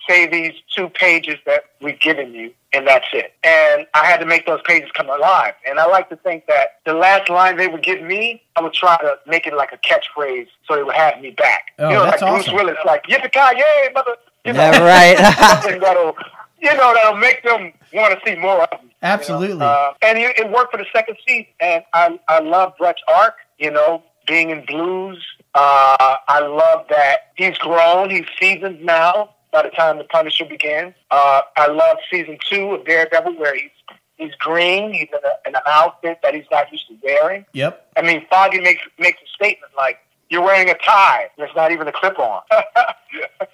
Speaker 6: say these two pages that we've given you, and that's it. And I had to make those pages come alive. And I like to think that the last line they would give me, I would try to make it like a catchphrase so they would have me back.
Speaker 2: Oh,
Speaker 6: you know,
Speaker 2: that's
Speaker 6: like
Speaker 2: awesome.
Speaker 6: Bruce Willis, like yippee yay, mother. You know,
Speaker 1: Yeah, right.
Speaker 6: something that'll you know that'll make them want to see more of me. you know?
Speaker 2: Absolutely.
Speaker 6: Uh, and it, it worked for the second season. And I I love Brett's arc. You know, being in blues. Uh, I love that he's grown. He's seasoned now. By the time the Punisher begins, uh, I love season two of Daredevil where he's he's green. He's in, a, in an outfit that he's not used to wearing.
Speaker 2: Yep.
Speaker 6: I mean, Foggy makes makes a statement like. You're wearing a tie. There's not even a clip on.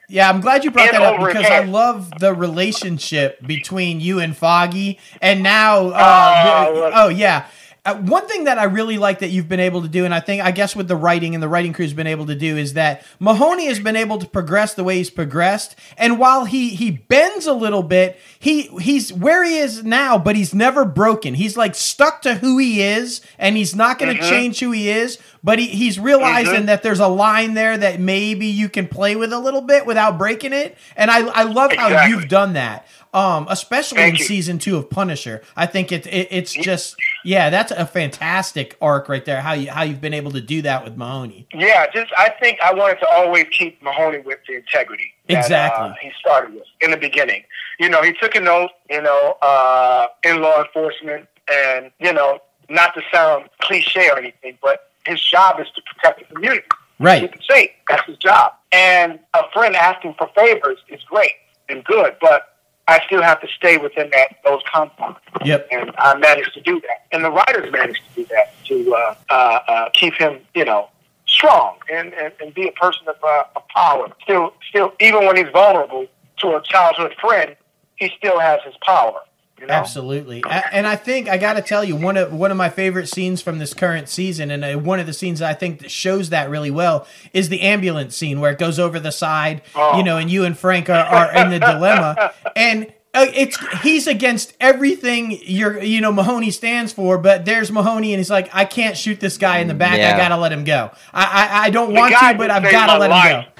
Speaker 2: Yeah, I'm glad you brought
Speaker 6: And
Speaker 2: that up because I love the relationship between you and Foggy, and now, uh,
Speaker 6: Oh,
Speaker 2: the-
Speaker 6: look.
Speaker 2: oh yeah. Uh, one thing that I really like that you've been able to do, and I think I guess with the writing and the writing crew's been able to do, is that Mahoney has been able to progress the way he's progressed. And while he he bends a little bit, he he's where he is now, but he's never broken. He's like stuck to who he is, and he's not going to
Speaker 6: Mhm.
Speaker 2: change who he is. But he, he's realizing
Speaker 6: Mhm.
Speaker 2: that there's a line there that maybe you can play with a little bit without breaking it. And I I love how you've done that. Um, especially
Speaker 6: Thank
Speaker 2: in
Speaker 6: you.
Speaker 2: season two of Punisher, I think it, it it's just yeah, that's a fantastic arc right there. How you how you've been able to do that with Mahoney.
Speaker 6: Yeah, just I think I wanted to always keep Mahoney with the integrity that,
Speaker 2: Exactly.
Speaker 6: uh, he started with in the beginning. You know, he took an oath, you know, uh, in law enforcement, and you know, not to sound cliche or anything, but his job is to protect the community,
Speaker 2: Right.
Speaker 6: keep it safe. That's his job. And a friend asking for favors is great and good, but I still have to stay within that those confines
Speaker 2: Yep.
Speaker 6: and I managed to do that. And the writers managed to do that to uh, uh, uh, keep him, you know, strong and, and, and be a person of, uh, of power. Still, still, even when he's vulnerable to a childhood friend, he still has his power. You know?
Speaker 2: Absolutely, A- and I think I got to tell you one of one of my favorite scenes from this current season, and uh, one of the scenes I think that shows that really well is the ambulance scene where it goes over the side,
Speaker 6: Oh.
Speaker 2: you know, and you and Frank are, are in the dilemma, and uh, it's he's against everything you're you know Mahoney stands for, but there's Mahoney, and he's like, I can't shoot this guy in the back, I gotta let him go. I I, I don't
Speaker 6: The
Speaker 2: want to, but I've got to let
Speaker 6: life.
Speaker 2: him go.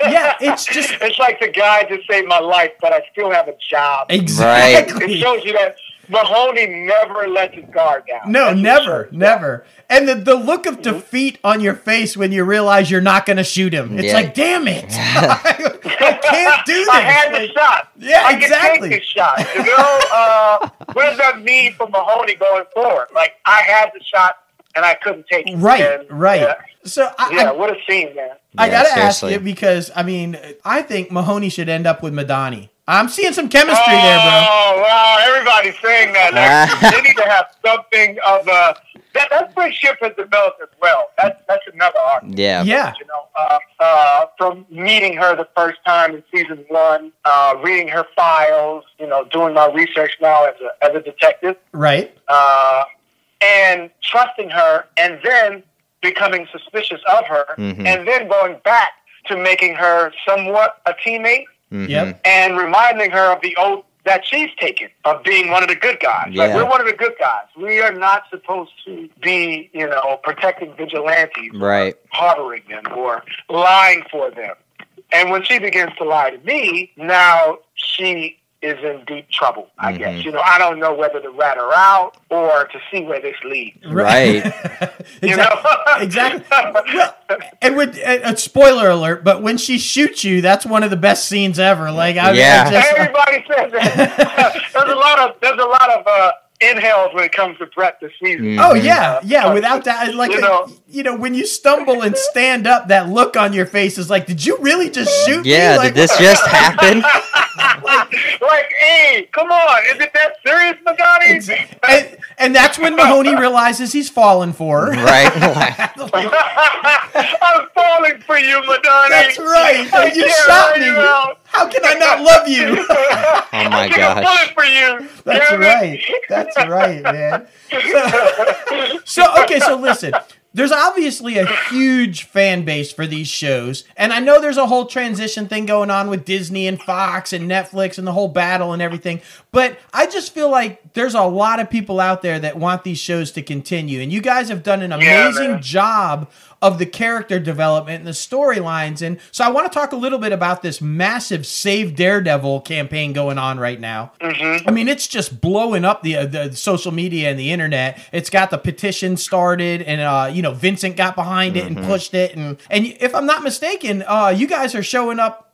Speaker 2: Yeah, it's just
Speaker 6: it's like the guy just saved my life, but I still have a job.
Speaker 2: exactly.
Speaker 6: It shows you that Mahoney never lets his guard down.
Speaker 2: No,
Speaker 6: That's
Speaker 2: never,
Speaker 6: sure.
Speaker 2: never. And the, the look of defeat on your face when you realize you're not going to shoot him. It's
Speaker 1: Yeah.
Speaker 2: like, damn it. I, I can't do this.
Speaker 6: I had the
Speaker 2: Like,
Speaker 6: shot.
Speaker 2: Yeah,
Speaker 6: I can
Speaker 2: exactly.
Speaker 6: take this shot. You know, uh, what does that mean for Mahoney going forward? Like I had the shot and I couldn't take it.
Speaker 2: Right,
Speaker 6: And,
Speaker 2: right.
Speaker 6: Yeah,
Speaker 2: So I,
Speaker 6: yeah
Speaker 2: I,
Speaker 6: what a scene, man.
Speaker 2: I
Speaker 1: Yeah,
Speaker 2: got to ask you because, I mean, I think Mahoney should end up with Madani. I'm seeing some chemistry there, bro.
Speaker 6: Oh wow! Everybody's saying that. Like, they need to have something of a that that friendship has developed as well. That's that's another argument.
Speaker 1: Yeah.
Speaker 2: Yeah.
Speaker 6: You know, uh, uh, from meeting her the first time in season one, uh, reading her files, you know, doing my research now as a as a detective,
Speaker 2: Right?
Speaker 6: uh, and trusting her, and then becoming suspicious of her,
Speaker 1: Mhm.
Speaker 6: and then going back to making her somewhat a teammate
Speaker 1: Mhm.
Speaker 6: And reminding her of the oath that she's taken of being one of the good guys. Like we're one of the good guys. We are not supposed to be, you know, protecting vigilantes,
Speaker 1: Right.
Speaker 6: harboring them, or lying for them. And when she begins to lie to me, now she is in deep trouble. I
Speaker 1: Mhm.
Speaker 6: guess you know. I don't know whether to rat her out or to see where this leads.
Speaker 1: Right.
Speaker 6: You
Speaker 2: exactly.
Speaker 6: know,
Speaker 2: exactly. Well, and with uh, uh, spoiler alert, but when she shoots you, that's one of the best scenes ever. Like, I,
Speaker 1: Yeah.
Speaker 2: I just,
Speaker 6: Everybody says that. there's a lot of there's a lot of uh, inhales when it comes to Brett this season.
Speaker 1: Mm.
Speaker 2: Oh yeah, yeah.
Speaker 6: Uh,
Speaker 2: Without that, like
Speaker 6: you know,
Speaker 2: you
Speaker 6: know-
Speaker 2: know, when you stumble and stand up, that look on your face is like, did you really just shoot
Speaker 1: Yeah.
Speaker 2: me? Like,
Speaker 1: Did this just happen?
Speaker 6: Like, hey, come on, is it that serious, Madani?
Speaker 2: and, and that's when Mahoney realizes he's fallen for her.
Speaker 1: right.
Speaker 6: I'm falling for you, Madani.
Speaker 2: That's right.
Speaker 6: I
Speaker 2: You shot me.
Speaker 6: you out.
Speaker 2: How can I not love you?
Speaker 1: Oh my gosh.
Speaker 6: I took a
Speaker 1: gosh.
Speaker 6: bullet for you.
Speaker 2: That's right. That's right, man. So, so okay, so listen. There's obviously a huge fan base for these shows, and I know there's a whole transition thing going on with Disney and Fox and Netflix and the whole battle and everything. But I just feel like there's a lot of people out there that want these shows to continue, and you guys have done an amazing
Speaker 6: man.
Speaker 2: job of the character development and the storylines. And so I want to talk a little bit about this massive Save Daredevil campaign going on right now. I mean, it's just blowing up the, uh, the social media and the internet. It's got the petition started, and uh, you know Vincent got behind it and pushed it. And and if I'm not mistaken, uh, you guys are showing up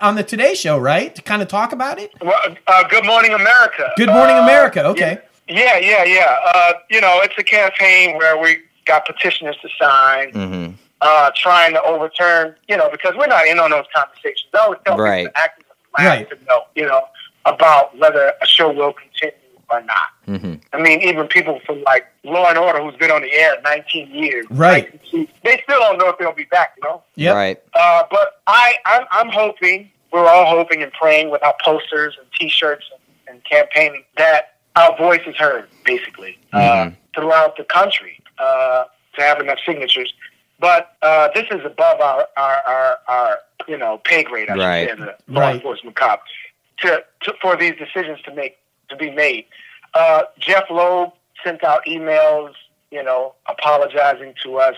Speaker 2: on the Today Show, right, to kind of talk about it.
Speaker 6: Well, uh, Good Morning America.
Speaker 2: Good Morning
Speaker 6: Uh,
Speaker 2: America. Okay.
Speaker 6: Yeah, yeah, yeah. Uh, you know, it's a campaign where we got petitioners to sign,
Speaker 1: hmm
Speaker 6: uh, trying to overturn, you know, because we're not in on those conversations. I always tell
Speaker 1: Right.
Speaker 6: people actors
Speaker 2: Right.
Speaker 6: to know, you know, about whether a show will continue or not.
Speaker 1: hmm
Speaker 6: I mean, even people from like Law and Order, who's been on the air 19 years,
Speaker 2: Right.
Speaker 6: 19 they still don't know if they'll be back. You know.
Speaker 2: Yep.
Speaker 1: Right.
Speaker 6: Uh, but I, I'm, I'm hoping, we're all hoping and praying with our posters and T-shirts and, and campaigning that our voice is heard, basically, uh,
Speaker 1: Mhm.
Speaker 6: throughout the country uh, to have enough signatures. But uh, this is above our, our, our, our you know, pay grade, I should
Speaker 1: Right.
Speaker 6: say, as a law
Speaker 2: Right.
Speaker 6: enforcement cop, to, to, for these decisions to make to be made. Uh, Jeph Loeb sent out emails, you know, apologizing to us,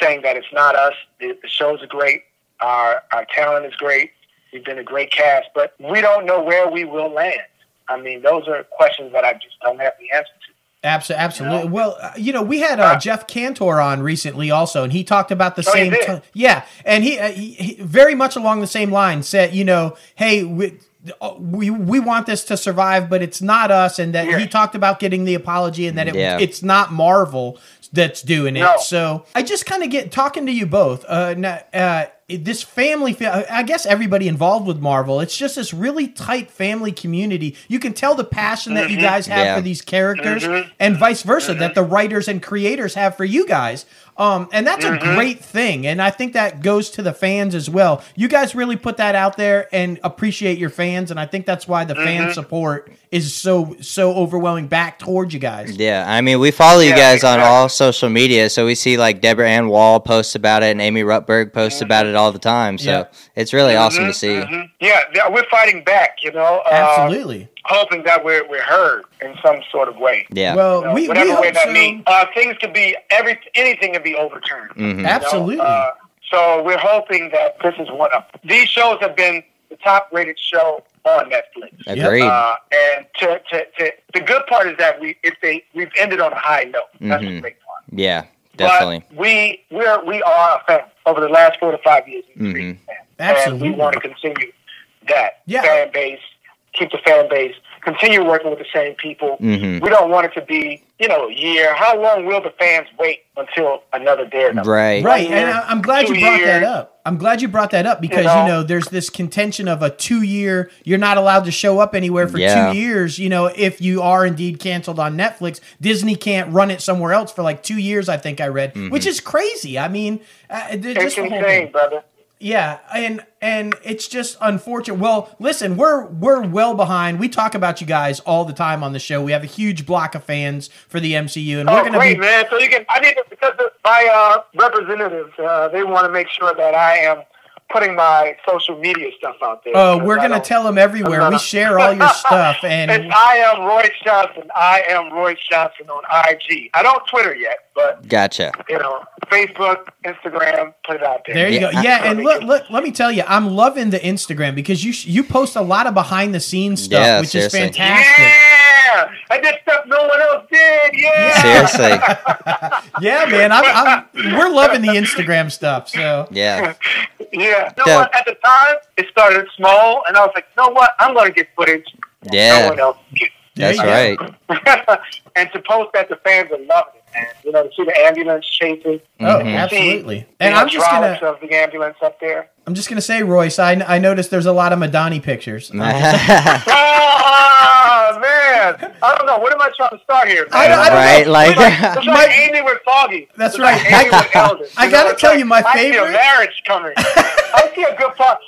Speaker 6: saying that it's not us. The, the shows are great. Our our talent is great. We've been a great cast, but we don't know where we will land. I mean, those are questions that I just don't have the answer to.
Speaker 2: Absolutely. Absolutely.
Speaker 6: You know?
Speaker 2: Well, uh, you know, we had uh,
Speaker 6: Uh,
Speaker 2: Geoffrey Cantor on recently also, and he talked about the
Speaker 6: Oh,
Speaker 2: same. ti- yeah, and he, uh, he, he very much along the same line said, you know, hey, we. Uh, We we want this to survive, but it's not us, and that
Speaker 6: Yeah.
Speaker 2: he talked about getting the apology, and that it,
Speaker 1: Yeah.
Speaker 2: it's not Marvel that's doing it.
Speaker 6: No.
Speaker 2: So I just kind of get talking to you both. Uh, uh, this family, I guess everybody involved with Marvel, it's just this really tight family community. You can tell the passion that you mm-hmm. guys have
Speaker 1: Yeah.
Speaker 2: for these characters, mm-hmm. and vice versa, that mm-hmm. the writers and creators have for you guys. Um, and that's a great thing, and I think that goes to the fans as well. You guys really put that out there and appreciate your fans, and I think that's why the fan support is so so overwhelming back towards you guys.
Speaker 1: Yeah, I mean, we follow you
Speaker 6: Yeah,
Speaker 1: guys on all social media, so we see like Deborah Ann Woll posts about it, and Amy Rutberg posts about it all the time. So
Speaker 2: Yeah.
Speaker 1: it's really awesome to see.
Speaker 6: Mhm. Yeah, yeah, we're fighting back. You know, uh,
Speaker 2: Absolutely.
Speaker 6: hoping that we're we're heard in some sort of way.
Speaker 1: Yeah.
Speaker 2: Well,
Speaker 6: You know,
Speaker 2: we, we
Speaker 6: whatever way
Speaker 2: hope
Speaker 6: that
Speaker 2: so.
Speaker 6: means. Uh, things could be every anything can be overturned.
Speaker 1: Mhm.
Speaker 6: you know?
Speaker 2: Absolutely.
Speaker 6: Uh, so we're hoping that this is one of these shows have been the top rated show on Netflix.
Speaker 1: Agreed.
Speaker 6: Uh, and to, to, to the good part is that we if they we've ended on a high note. That's
Speaker 1: Mhm.
Speaker 6: the great part.
Speaker 1: Yeah, definitely.
Speaker 6: But we we're we are a fan over the last four to five years. We've been
Speaker 1: Mhm.
Speaker 2: Absolutely.
Speaker 6: And we want to continue that
Speaker 2: Yeah.
Speaker 6: fan base, keep the fan base, continue working with the same people.
Speaker 1: Mhm.
Speaker 6: We don't want it to be, you know, a year. How long will the fans wait until another Daredevil?
Speaker 1: Right.
Speaker 2: Right,
Speaker 6: One
Speaker 2: and I- I'm glad you
Speaker 6: two
Speaker 2: brought that up. I'm glad you brought that up because you
Speaker 6: know?
Speaker 2: know, there's this contention of a two year. You're not allowed to show up anywhere for
Speaker 1: Yeah.
Speaker 2: two years. You know, if you are indeed canceled on Netflix, Disney can't run it somewhere else for like two years. I think I read, which is crazy. I mean, uh,
Speaker 6: It's
Speaker 2: just the
Speaker 6: insane, brother.
Speaker 2: Yeah, and and it's just unfortunate. Well, listen, we're we're well behind. We talk about you guys all the time on the show. We have a huge block of fans for the MCU, and we're
Speaker 6: Oh,
Speaker 2: gonna
Speaker 6: great,
Speaker 2: be
Speaker 6: man. So you can, I need to, because my uh, representatives, uh, they want to make sure that I am putting my social media stuff out there.
Speaker 2: Oh, we're gonna tell them everywhere.
Speaker 6: I'm
Speaker 2: We share all your stuff, and
Speaker 6: I am Royce Johnson. I am Royce Johnson on IG. I don't Twitter yet, but
Speaker 1: Gotcha.
Speaker 6: you know, Facebook, Instagram, put it out there.
Speaker 2: there you
Speaker 1: Yeah,
Speaker 2: go. Yeah, and look, look. Let me tell you, I'm loving the Instagram because you you post a lot of behind the scenes stuff,
Speaker 1: Yeah,
Speaker 2: which
Speaker 1: seriously.
Speaker 2: is fantastic.
Speaker 6: Yeah, I did stuff no one else did. Yeah.
Speaker 1: Seriously.
Speaker 2: Yeah, man, I'm, I'm we're loving the Instagram stuff. So
Speaker 1: Yeah.
Speaker 6: Yeah. You know
Speaker 1: Yeah.
Speaker 6: what? At the time, it started small, and I was like, you know what? I'm going to get footage. that No
Speaker 1: Yeah.
Speaker 6: one else gets.
Speaker 1: That's right.
Speaker 6: and to post that, the fans are loving it, man. You know, to see the ambulance chasing.
Speaker 2: Oh,
Speaker 1: Mhm.
Speaker 2: absolutely. And I'm just gonna
Speaker 6: of the ambulance up there.
Speaker 2: I'm just gonna say, Royce, I, I noticed there's a lot of Madani pictures.
Speaker 6: Oh man! I don't know. What am I trying to start here?
Speaker 2: I don't- I don't
Speaker 1: right?
Speaker 2: know.
Speaker 1: Like,
Speaker 6: It's like, it's like Amy with Foggy.
Speaker 2: That's
Speaker 6: It's like
Speaker 2: right.
Speaker 6: Amy with Elden.
Speaker 2: I
Speaker 6: know,
Speaker 2: gotta
Speaker 6: it's
Speaker 2: tell
Speaker 6: like,
Speaker 2: you, my
Speaker 6: I see
Speaker 2: favorite-
Speaker 6: a marriage coming. I see a good part.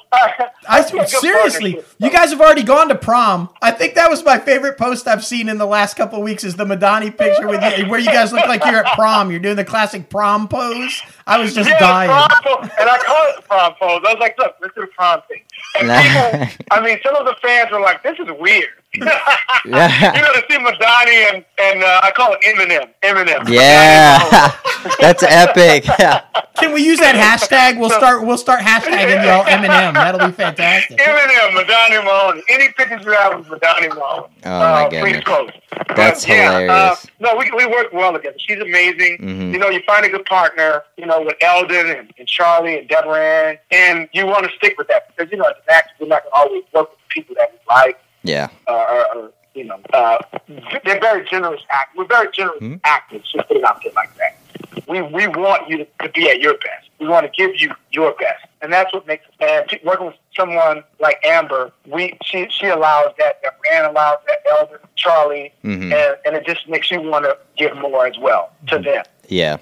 Speaker 2: I
Speaker 6: see a
Speaker 2: seriously, you guys have already gone to prom. I think that was my favorite post I've seen in the last couple of weeks. Is the Madani picture with you, where you guys look like you're at prom. You're doing the classic prom pose. I was just
Speaker 6: Yeah,
Speaker 2: dying.
Speaker 6: prom pose. and I call it prom pose. I was like, look, let's do the prom thing. And people, I mean, some of the fans were like, this is weird. You know, to see Madani and, and uh, I call it Eminem. Eminem.
Speaker 1: yeah. That's epic.
Speaker 2: Can we use that hashtag? We'll start. We'll start hashtagging y'all Eminem. That'll be fantastic.
Speaker 6: Eminem, Madani Mahoney. Any pictures you have with Madani Mahoney.
Speaker 1: Oh, my
Speaker 6: uh,
Speaker 1: goodness.
Speaker 6: Please post. But,
Speaker 1: That's
Speaker 6: yeah, Uh,
Speaker 1: hilarious.
Speaker 6: no, we, we work well together. She's amazing.
Speaker 1: Mhm.
Speaker 6: You know, you find a good partner, you know, with Elden and, and Charlie and Deborah Ann, and you want to stick with that because, you know, as an actor, we're not going to always work with people that we like.
Speaker 1: Yeah.
Speaker 6: Uh, or, or, you know, uh, they're very generous actors. We're very generous
Speaker 1: Hmm.
Speaker 6: actors, just put it out there like that. We, we want you to, to be at your best. We want to give you your best. And that's what makes and pe- working with someone like Amber, we she she allows that, that Rand allows that, Elden, Charlie,
Speaker 1: Mhm.
Speaker 6: and, and it just makes you want to give more as well to them
Speaker 1: Yeah.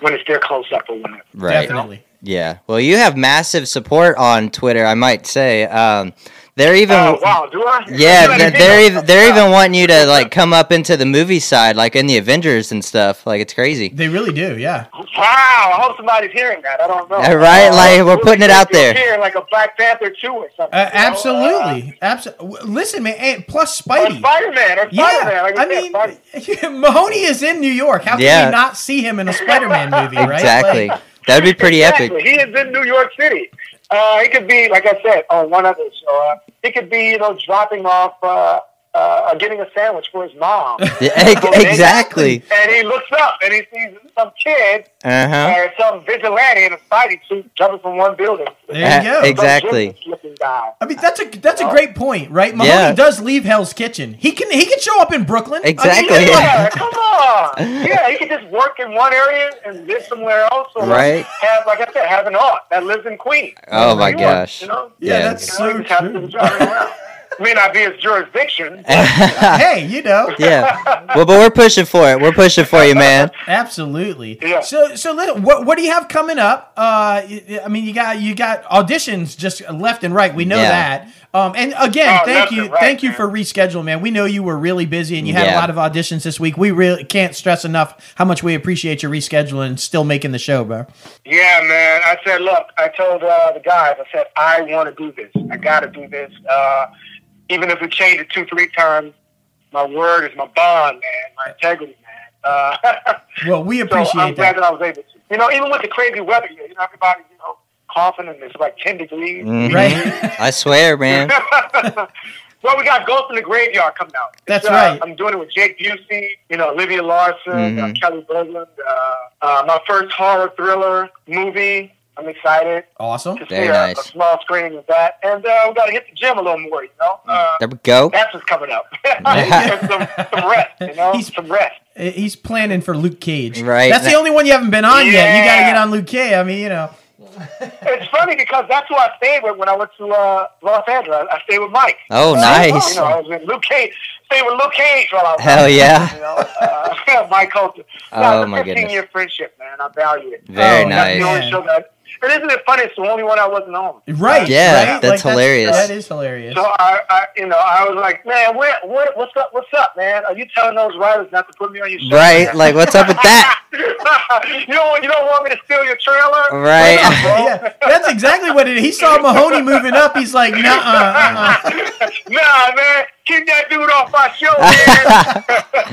Speaker 6: when it's their close up or whenever.
Speaker 1: Right.
Speaker 2: Definitely.
Speaker 1: Yeah. Well, you have massive support on Twitter, I might say. Um, they're even.
Speaker 6: Oh wow, do I?
Speaker 1: Yeah,
Speaker 6: Do
Speaker 1: they're, they're even they're even wanting you to like come up into the movie side, like in the Avengers and stuff. Like it's crazy.
Speaker 2: They really do. Yeah.
Speaker 6: Wow, I hope somebody's hearing that. I don't know.
Speaker 1: Yeah, right, like, we're putting it out there.
Speaker 6: Here, like a Black Panther two or something.
Speaker 2: Uh,
Speaker 6: you know?
Speaker 2: absolutely. Absolutely. Listen, man. And plus
Speaker 6: Uh, or
Speaker 2: Spidey.
Speaker 6: Spider Man, or Spider Man.
Speaker 2: Yeah,
Speaker 6: Like
Speaker 2: I
Speaker 6: said, Spider-
Speaker 2: mean, Mahoney is in New York. How can
Speaker 1: Yeah.
Speaker 2: we not see him in a Spider-Man movie? Right?
Speaker 1: Exactly.
Speaker 2: Like,
Speaker 1: That'd be pretty
Speaker 6: exactly.
Speaker 1: epic.
Speaker 6: He is in New York City. Uh, he could be, like I said, on one other show. Uh, it could be, you know, dropping off, uh, uh, getting a sandwich for his mom.
Speaker 1: Yeah, exactly.
Speaker 6: And he looks up and he sees some kid
Speaker 1: Uh huh.
Speaker 6: or some vigilante in a fighting suit jumping from one building. to
Speaker 2: There you go.
Speaker 1: Uh, exactly.
Speaker 6: Guy.
Speaker 2: I mean, that's a that's a great point, right? Mahoney
Speaker 1: Yeah.
Speaker 2: does leave Hell's Kitchen. He can he can show up in Brooklyn. I mean,
Speaker 1: Exactly.
Speaker 6: Yeah, come on. Yeah, he could just work in one area and live somewhere else. Or
Speaker 1: Right.
Speaker 6: Have, like I said, have an aunt that lives in Queens.
Speaker 1: Oh my
Speaker 6: New York,
Speaker 1: gosh.
Speaker 6: You know?
Speaker 2: Yeah,
Speaker 1: Yeah.
Speaker 2: that's
Speaker 6: You know,
Speaker 2: so
Speaker 6: you just have to
Speaker 2: true.
Speaker 6: drive around. May not be his jurisdiction.
Speaker 2: Hey, you know,
Speaker 1: yeah. Well, but we're pushing for it. We're pushing for you, man.
Speaker 2: absolutely.
Speaker 6: Yeah.
Speaker 2: So so let, what what do you have coming up? Uh, y- I mean, you got you got auditions just left and right. We know
Speaker 1: Yeah.
Speaker 2: that. Um, and again,
Speaker 6: Oh,
Speaker 2: thank you,
Speaker 6: right,
Speaker 2: thank you
Speaker 6: man.
Speaker 2: for rescheduling, man. We know you were really busy and you had a lot of auditions this week. We really can't stress enough how much we appreciate your rescheduling and still making the show, bro.
Speaker 6: Yeah, man. I said, look, I told uh, the guys, I said, I want to do this. I got to do this. Uh, even if we change it two, three times, my word is my bond, man. My integrity, man. Uh,
Speaker 2: Well, we appreciate
Speaker 6: so I'm
Speaker 2: appreciate
Speaker 6: glad
Speaker 2: that.
Speaker 6: that I was able to. You know, even with the crazy weather here, you know, everybody, you know, coughing and it's like 10 degrees.
Speaker 1: Mhm.
Speaker 2: Right.
Speaker 1: I swear, man.
Speaker 6: Well, we got Ghost in the Graveyard coming out. It's,
Speaker 2: That's
Speaker 6: uh,
Speaker 2: right.
Speaker 6: I'm doing it with Jake Busey, you know, Olivia Larson, uh,
Speaker 1: Mhm.
Speaker 6: Kelly Berglund. Uh, uh, my first horror thriller movie. I'm excited
Speaker 2: Awesome.
Speaker 6: to see
Speaker 1: Very
Speaker 6: a,
Speaker 1: nice.
Speaker 6: a small screening of that. And uh, we got to hit the gym a little more, you know? Uh,
Speaker 1: There we go.
Speaker 6: that's what's coming up. Some, some rest, you know?
Speaker 2: He's-
Speaker 6: some rest.
Speaker 2: He's planning for Luke Cage.
Speaker 1: Right.
Speaker 2: That's the only one you haven't been on yet. You got to get on Luke Cage. I mean, you know.
Speaker 6: It's funny because that's who I stayed with when I went to uh, Los Angeles. I stayed with Mike.
Speaker 1: Oh, nice.
Speaker 6: You know, I was with Luke Cage. Stayed with Luke Cage while I was
Speaker 1: Hell yeah.
Speaker 6: You know, uh, Mike Colter.
Speaker 1: Oh,
Speaker 6: no, it's a
Speaker 1: my
Speaker 6: 15
Speaker 1: goodness.
Speaker 6: year friendship, man. I value it.
Speaker 1: Very
Speaker 2: Oh,
Speaker 6: That's the
Speaker 1: nice.
Speaker 6: only show that. And isn't it funny? It's the only one I wasn't on.
Speaker 2: Right.
Speaker 1: Yeah,
Speaker 2: right?
Speaker 1: that's hilarious.
Speaker 2: That is hilarious.
Speaker 6: So I, I, you know, I was like, man, where, where, what's up? What's up, man? Are you telling those writers not to put me on your show?
Speaker 1: Right,
Speaker 6: man?
Speaker 1: like, what's up with that?
Speaker 6: you don't, you don't want me to steal your trailer?
Speaker 1: Right.
Speaker 2: yeah, that's exactly what it is. He saw Mahoney moving up. He's like, nah, uh, uh.
Speaker 6: nah, man, keep that dude off my show,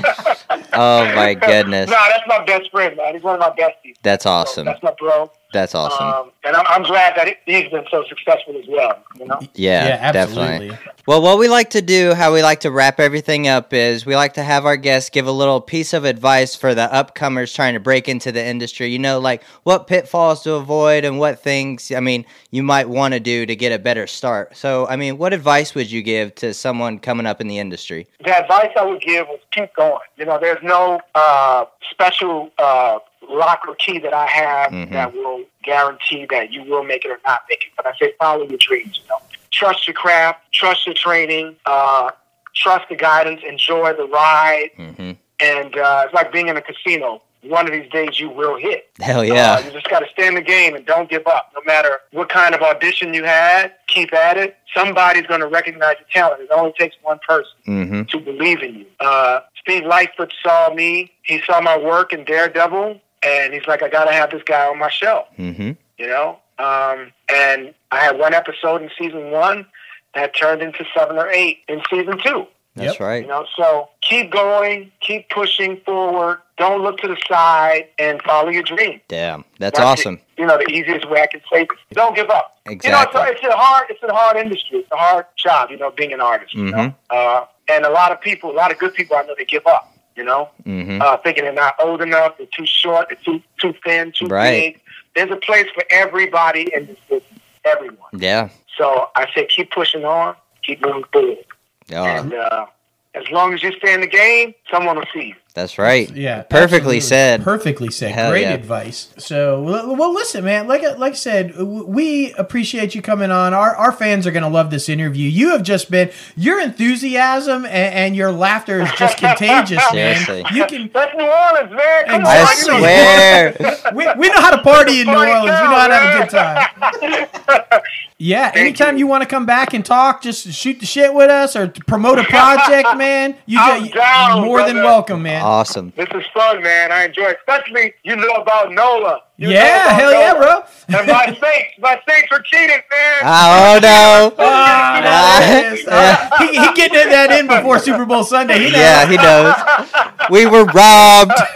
Speaker 6: man.
Speaker 1: oh my goodness.
Speaker 6: Nah, that's my best friend, man. He's one of my besties.
Speaker 1: That's
Speaker 6: So
Speaker 1: awesome.
Speaker 6: that's my bro.
Speaker 1: That's awesome.
Speaker 6: Um, and I'm, I'm glad that he's been so successful as well. You know.
Speaker 1: Yeah,
Speaker 2: yeah,
Speaker 1: definitely. Well, what we like to do, how we like to wrap everything up is we like to have our guests give a little piece of advice for the upcomers trying to break into the industry. You know, like what pitfalls to avoid and what things, I mean, you might want to do to get a better start. So, I mean, what advice would you give to someone coming up in the industry?
Speaker 6: The advice I would give was keep going. You know, there's no uh, special uh, lock or key that I have
Speaker 1: Mhm.
Speaker 6: that will guarantee that you will make it or not make it. But I say follow your dreams. You know, trust your craft, trust your training, uh, trust the guidance, enjoy the ride,
Speaker 1: hmm
Speaker 6: and uh, it's like being in a casino. One of these days you will hit.
Speaker 1: Hell
Speaker 6: Uh,
Speaker 1: yeah.
Speaker 6: you just got to stay in the game and don't give up. No matter what kind of audition you had, keep at it. Somebody's going to recognize your talent. It only takes one person
Speaker 1: hmm
Speaker 6: to believe in you. Uh, Steve Lightfoot saw me. He saw my work in Daredevil, and he's like, I got to have this guy on my show,
Speaker 1: hmm
Speaker 6: you know? Um, and I had one episode in season one that turned into seven or eight in season two.
Speaker 1: That's
Speaker 2: Yep.
Speaker 1: right.
Speaker 6: You know, so keep going, keep pushing forward. Don't look to the side and follow your dream.
Speaker 1: Damn. That's
Speaker 6: That's
Speaker 1: awesome.
Speaker 6: it. You know, the easiest way I can say it. Don't give up.
Speaker 1: Exactly.
Speaker 6: You know, it's a, it's a hard, it's a hard industry. It's a hard job. You know, being an artist. You know,
Speaker 1: Mhm.
Speaker 6: uh, and a lot of people, a lot of good people, I know they give up. You know,
Speaker 1: hmm
Speaker 6: uh, thinking they're not old enough, they're too short, they're too too thin, too
Speaker 1: Right.
Speaker 6: big. There's a place for everybody in this business. Everyone.
Speaker 1: Yeah.
Speaker 6: So I say, keep pushing on, keep moving forward,
Speaker 1: Oh,
Speaker 6: and uh, as long as you stay in the game, someone will see you.
Speaker 1: That's right.
Speaker 2: Yeah,
Speaker 1: Perfectly
Speaker 2: absolutely.
Speaker 1: said.
Speaker 2: Perfectly said.
Speaker 1: Hell
Speaker 2: Great
Speaker 1: yeah.
Speaker 2: advice. So, well, well, listen, man. Like, I- like I said, we appreciate you coming on. Our our fans are gonna love this interview. You have just been your enthusiasm and, and your laughter is just contagious, man.
Speaker 1: Seriously.
Speaker 2: You can.
Speaker 6: That's New Orleans, man. Come
Speaker 1: I
Speaker 6: on,
Speaker 2: Exactly.
Speaker 6: you
Speaker 1: swear.
Speaker 2: We, we know how to party in New
Speaker 6: Party
Speaker 2: Orleans. We know how to have a good time. Yeah, anytime you.
Speaker 6: you.
Speaker 2: want to come back and talk, just shoot the shit with us or promote a project, man. You
Speaker 6: I'm
Speaker 2: just
Speaker 6: down,
Speaker 2: more than welcome, man.
Speaker 1: Awesome.
Speaker 6: This is fun, man. I enjoy it. Especially, you know about NOLA. You
Speaker 2: yeah,
Speaker 6: about
Speaker 2: hell yeah, bro.
Speaker 6: And my Saints, my Saints are cheating, man.
Speaker 1: Oh, no.
Speaker 2: There it is.
Speaker 1: Yeah.
Speaker 2: Uh, he, he getting that in before Super Bowl Sunday. He knows.
Speaker 1: Yeah, he knows. We were robbed.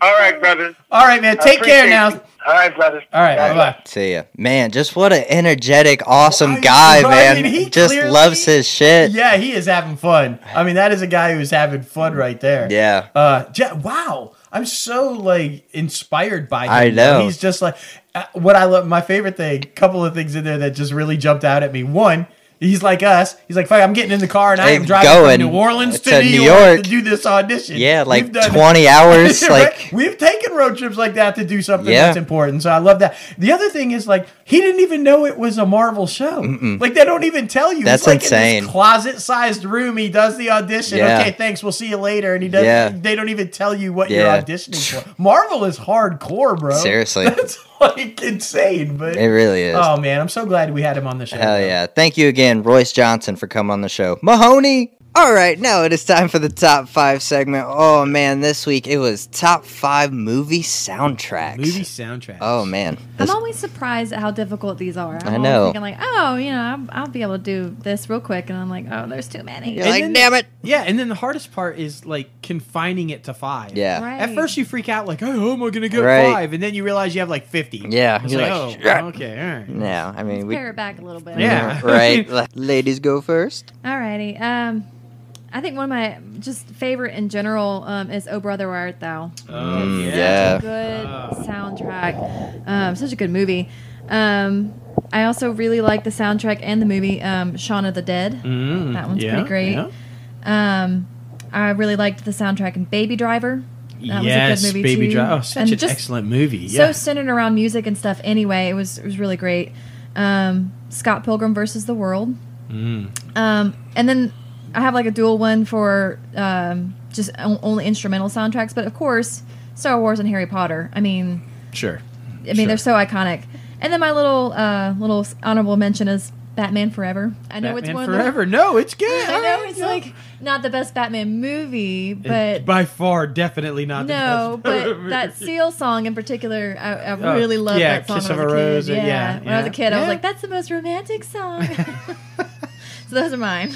Speaker 6: All right, brother.
Speaker 2: All right, man. Take care now.
Speaker 6: you. All right, brother.
Speaker 2: All right, bye bye.
Speaker 1: See ya. Man, just what an energetic, awesome
Speaker 2: Right,
Speaker 1: guy,
Speaker 2: right,
Speaker 1: man.
Speaker 2: he
Speaker 1: just
Speaker 2: clearly-
Speaker 1: loves his shit.
Speaker 2: Yeah, he is having fun. I mean, that is a guy who's having fun right there.
Speaker 1: Yeah.
Speaker 2: Uh, ja- wow. I'm so like inspired by him.
Speaker 1: I know.
Speaker 2: He's just like uh, what I love. My favorite thing. Couple of things in there that just really jumped out at me. One. He's like us. He's like, "Fuck, I'm getting in the car and I am driving
Speaker 1: going
Speaker 2: from New Orleans to,
Speaker 1: to
Speaker 2: New York,
Speaker 1: York.
Speaker 2: to do this audition."
Speaker 1: Yeah, like
Speaker 2: done-
Speaker 1: 20 hours.
Speaker 2: Right?
Speaker 1: Like,
Speaker 2: we've taken road trips like that to do something
Speaker 1: Yeah.
Speaker 2: that's important. So I love that. The other thing is like he didn't even know it was a Marvel show. Like they don't even tell you.
Speaker 1: That's
Speaker 2: like
Speaker 1: insane.
Speaker 2: In closet-sized room. He does the audition.
Speaker 1: Yeah.
Speaker 2: Okay, thanks. We'll see you later. And he does.
Speaker 1: Yeah.
Speaker 2: They don't even tell you what you're auditioning for. Marvel is hardcore, bro.
Speaker 1: Seriously.
Speaker 2: that's like insane. But
Speaker 1: it really is.
Speaker 2: oh man, I'm so glad we had him on the show.
Speaker 1: Hell
Speaker 2: bro.
Speaker 1: yeah. Thank you again, Royce Johnson, for coming on the show. Mahoney. All right, now it is time for the top five segment. Oh man, this week it was top five movie soundtracks.
Speaker 2: Movie soundtrack.
Speaker 1: Oh man,
Speaker 3: I'm always surprised at how difficult these are. I'm
Speaker 1: I
Speaker 3: always
Speaker 1: know.
Speaker 3: Thinking like, oh, you know, I'll, I'll be able to do this real quick, and I'm like, oh, there's too many.
Speaker 1: you're
Speaker 2: And
Speaker 1: like,
Speaker 2: then-
Speaker 1: damn it.
Speaker 2: Yeah, and then the hardest part is like confining it to five.
Speaker 1: Yeah,
Speaker 3: Right.
Speaker 2: At first, you freak out like, "Oh, how am I gonna get
Speaker 1: Right.
Speaker 2: five?" And then you realize you have like fifty.
Speaker 1: Yeah,
Speaker 2: It's
Speaker 1: you're
Speaker 2: like,
Speaker 1: like,
Speaker 2: "Oh,
Speaker 1: "Shit."
Speaker 2: okay, all right."
Speaker 1: yeah. I mean,
Speaker 3: Let's
Speaker 1: we
Speaker 3: pare it back a little bit.
Speaker 2: Yeah.
Speaker 1: right. Ladies go first.
Speaker 3: Alrighty. Um, I think one of my just favorite in general um, is "Oh Brother Where Art Thou."
Speaker 2: Oh,
Speaker 3: Such
Speaker 1: yeah.
Speaker 3: a good
Speaker 2: Oh.
Speaker 3: soundtrack. Um, such a good movie. Um, I also really like the soundtrack and the movie um, Shaun of the Dead.
Speaker 2: Mm,
Speaker 3: That one's
Speaker 2: yeah,
Speaker 3: pretty great.
Speaker 2: yeah.
Speaker 3: Um, I really liked the soundtrack in Baby Driver. That
Speaker 2: yes,
Speaker 3: was a good movie
Speaker 2: Baby
Speaker 3: too.
Speaker 2: Driver. Oh, such
Speaker 3: And
Speaker 2: an excellent movie.
Speaker 3: So centered around music and stuff. Anyway, it was it was really great. Um, Scott Pilgrim versus the World.
Speaker 2: Mm.
Speaker 3: Um, and then I have like a dual one for um, just o- only instrumental soundtracks. But of course, Star Wars and Harry Potter. I mean,
Speaker 2: Sure.
Speaker 3: I mean they're so iconic. And then my little uh, little honorable mention is Batman Forever. I know it's
Speaker 2: Batman
Speaker 3: one
Speaker 2: Forever.
Speaker 3: of
Speaker 2: No, it's good.
Speaker 3: I know it's
Speaker 2: yeah.
Speaker 3: like not the best Batman movie,
Speaker 2: It's
Speaker 3: but
Speaker 2: by far, definitely not.
Speaker 3: no,
Speaker 2: the best
Speaker 3: but that. Seal song in particular, I, I
Speaker 2: Oh,
Speaker 3: really loved
Speaker 2: yeah,
Speaker 3: that song
Speaker 2: Kiss
Speaker 3: when I
Speaker 2: of
Speaker 3: was
Speaker 2: a. Rose, uh,
Speaker 3: Yeah,
Speaker 2: yeah,
Speaker 3: when I was a kid, I was like, "That's the most romantic song." so those are mine.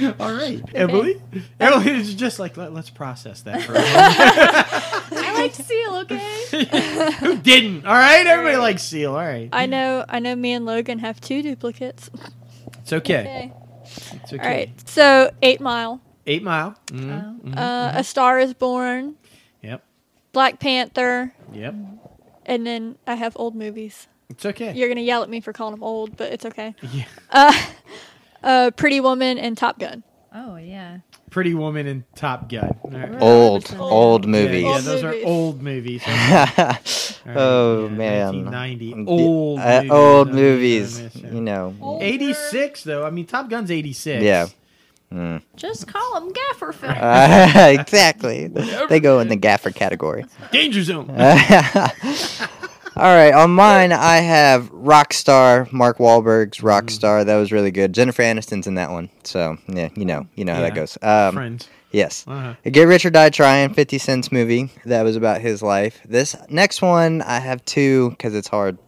Speaker 2: All right, Emily. Emily is just like Let, us process that for a moment.
Speaker 3: I like Seal. Okay.
Speaker 2: Who didn't? All right, everybody likes Seal. All right,
Speaker 7: I know. I know. Me and Logan have two duplicates.
Speaker 2: it's okay.
Speaker 7: Okay.
Speaker 2: It's okay.
Speaker 7: All right. So Eight Mile,
Speaker 2: Eight Mile.
Speaker 3: Oh.
Speaker 2: Mhm, mhm.
Speaker 7: uh, A Star Is Born,
Speaker 2: Yep.
Speaker 7: Black Panther,
Speaker 2: Yep.
Speaker 7: and then I have old movies.
Speaker 2: It's okay.
Speaker 7: You're gonna yell at me for calling them old, but it's okay.
Speaker 2: Yeah.
Speaker 7: Uh, uh, Pretty Woman and Top Gun.
Speaker 3: Oh yeah.
Speaker 2: Pretty Woman and Top Gun. All right.
Speaker 1: Old,
Speaker 3: Yeah.
Speaker 1: old
Speaker 2: Yeah,
Speaker 1: movies.
Speaker 2: Yeah,
Speaker 7: Old
Speaker 2: those
Speaker 7: movies.
Speaker 2: are old movies. All right,
Speaker 1: oh
Speaker 2: yeah,
Speaker 1: man.
Speaker 2: 1990. Old
Speaker 1: Uh,
Speaker 2: movies.
Speaker 1: old movies.
Speaker 2: miss it.
Speaker 1: You know.
Speaker 2: 86 though. I mean, Top Gun's 86.
Speaker 1: Yeah. Mm.
Speaker 3: Just call them gaffer films.
Speaker 1: Uh, exactly. They go in the gaffer category.
Speaker 2: Danger Zone.
Speaker 1: All right, on mine I have Rockstar, Mark Wahlberg's
Speaker 2: Mm-hmm.
Speaker 1: Rockstar. That was really good. Jennifer Aniston's in that one, so yeah, you know, you know how that
Speaker 2: Yeah.
Speaker 1: goes. Um,
Speaker 2: Friends.
Speaker 1: yes,
Speaker 2: Uh-huh.
Speaker 1: Get Rich or Die Trying, Fifty Cent's movie that was about his life. This next one I have two because it's hard.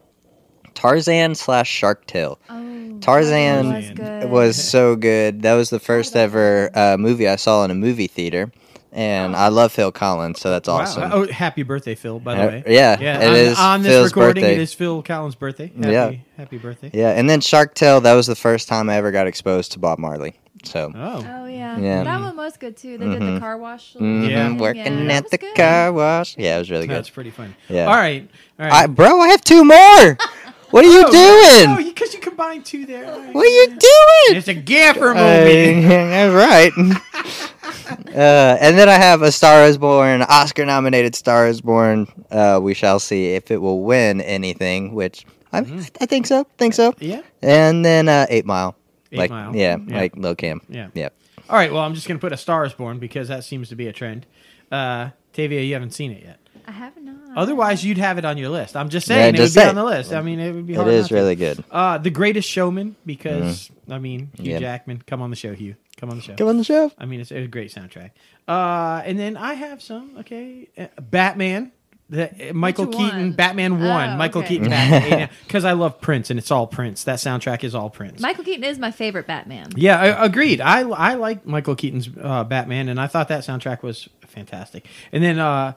Speaker 1: Tarzan slash Shark Tale.
Speaker 3: Oh,
Speaker 1: Tarzan
Speaker 3: was
Speaker 1: was so good. That was the first ever uh, movie I saw in a movie theater, and I love Phil Collins, so that's
Speaker 2: Wow.
Speaker 1: awesome.
Speaker 2: Oh, happy birthday, Phil, by the
Speaker 1: Uh,
Speaker 2: way.
Speaker 1: yeah,
Speaker 2: Yeah,
Speaker 1: it
Speaker 2: on,
Speaker 1: is
Speaker 2: on this
Speaker 1: Phil's
Speaker 2: recording,
Speaker 1: birthday.
Speaker 2: it is Phil Collins' birthday. Happy,
Speaker 1: Yeah.
Speaker 2: Happy birthday.
Speaker 1: Yeah, and then Shark Tale. That was the first time I ever got exposed to Bob Marley. So.
Speaker 2: Oh.
Speaker 3: Oh yeah.
Speaker 1: Yeah.
Speaker 3: That one was good too. They did
Speaker 1: Mhm.
Speaker 3: the car wash.
Speaker 1: mhm,
Speaker 2: Yeah.
Speaker 1: working
Speaker 3: Yeah, that
Speaker 1: at the
Speaker 3: good.
Speaker 1: car wash. Yeah, it was really good.
Speaker 2: That's pretty fun.
Speaker 1: Yeah.
Speaker 2: All right. All right.
Speaker 1: I, bro, I have two more. What are you
Speaker 2: Oh,
Speaker 1: doing?
Speaker 2: Oh, because you combined two there. All right.
Speaker 1: what are you doing?
Speaker 2: It's a gaffer movie.
Speaker 1: Uh, right. uh, and then I have A Star Is Born, Oscar-nominated Star Is Born. Uh, we shall see if it will win anything, which I, I think so. Think so.
Speaker 2: yeah.
Speaker 1: And then uh, Eight Mile.
Speaker 2: Eight
Speaker 1: like
Speaker 2: Mile.
Speaker 1: yeah,
Speaker 2: Yeah.
Speaker 1: like Lil Cam.
Speaker 2: Yeah.
Speaker 1: Yep.
Speaker 2: All right. Well, I'm just gonna put a Star is Born because that seems to be a trend. Uh, Tavia, you haven't seen it yet.
Speaker 3: I have not.
Speaker 2: Otherwise, you'd have it on your list. I'm just
Speaker 1: Yeah,
Speaker 2: saying it
Speaker 1: just
Speaker 2: would be on the list. I mean, it would be.
Speaker 1: It
Speaker 2: Hard
Speaker 1: is
Speaker 2: not to.
Speaker 1: really good.
Speaker 2: Uh, the Greatest Showman because I mean Hugh
Speaker 1: Yeah.
Speaker 2: Jackman. Come on the show, Hugh. Come on the show.
Speaker 1: Come on the show.
Speaker 2: I mean, it's a great soundtrack. Uh, and then I have some. Okay, uh, Batman. The, uh, Michael
Speaker 3: Which
Speaker 2: Keaton,
Speaker 3: one?
Speaker 2: Batman one.
Speaker 3: Oh,
Speaker 2: Michael
Speaker 3: okay.
Speaker 2: Keaton, Batman. Because I love Prince, and it's all Prince. That soundtrack is all Prince.
Speaker 3: Michael Keaton is my favorite Batman.
Speaker 2: Yeah, I, agreed. I I like Michael Keaton's uh, Batman, and I thought that soundtrack was fantastic. And then uh,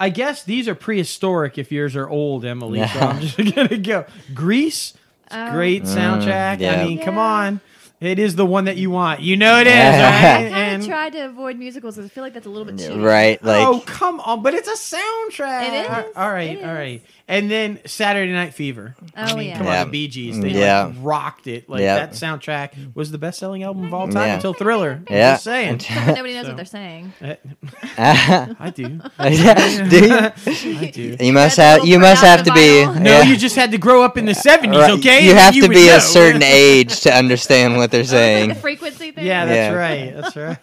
Speaker 2: I guess these are prehistoric if yours are old, Emily. So I'm just gonna go Grease. It's
Speaker 3: Oh.
Speaker 2: great soundtrack.
Speaker 1: yeah.
Speaker 2: I mean, come
Speaker 3: Yeah.
Speaker 2: on. It is the one that you want. You know it is,
Speaker 1: Yeah.
Speaker 2: right?
Speaker 3: I kind
Speaker 2: And
Speaker 3: of tried to avoid musicals because I feel like that's a little bit cheap.
Speaker 1: Right. Like
Speaker 2: oh come on, but it's a soundtrack.
Speaker 3: It is.
Speaker 2: All right,
Speaker 3: It
Speaker 2: all
Speaker 3: is.
Speaker 2: right. And then Saturday Night Fever. I
Speaker 3: Oh,
Speaker 2: mean,
Speaker 3: yeah.
Speaker 2: come
Speaker 1: Yeah.
Speaker 2: on, the Bee Gees. They
Speaker 1: Yeah.
Speaker 2: like, rocked it. Like
Speaker 1: Yeah.
Speaker 2: that soundtrack was the best-selling album of all time
Speaker 1: Yeah.
Speaker 2: until Thriller. I'm
Speaker 1: Yeah.
Speaker 2: just saying.
Speaker 3: Except nobody knows
Speaker 2: So.
Speaker 3: what they're saying.
Speaker 2: Eh,
Speaker 1: do
Speaker 2: I do.
Speaker 1: you?
Speaker 2: I do.
Speaker 1: You must have. You must have to be.
Speaker 2: No,
Speaker 1: yeah.
Speaker 2: you just had to grow up in the seventies,
Speaker 1: Right,
Speaker 2: okay?
Speaker 1: You have
Speaker 2: then
Speaker 1: to be
Speaker 2: know.
Speaker 1: a certain age to understand what they're
Speaker 3: Like the
Speaker 1: saying.
Speaker 3: frequency thing.
Speaker 2: Yeah, that's
Speaker 1: Yeah.
Speaker 2: right. That's right.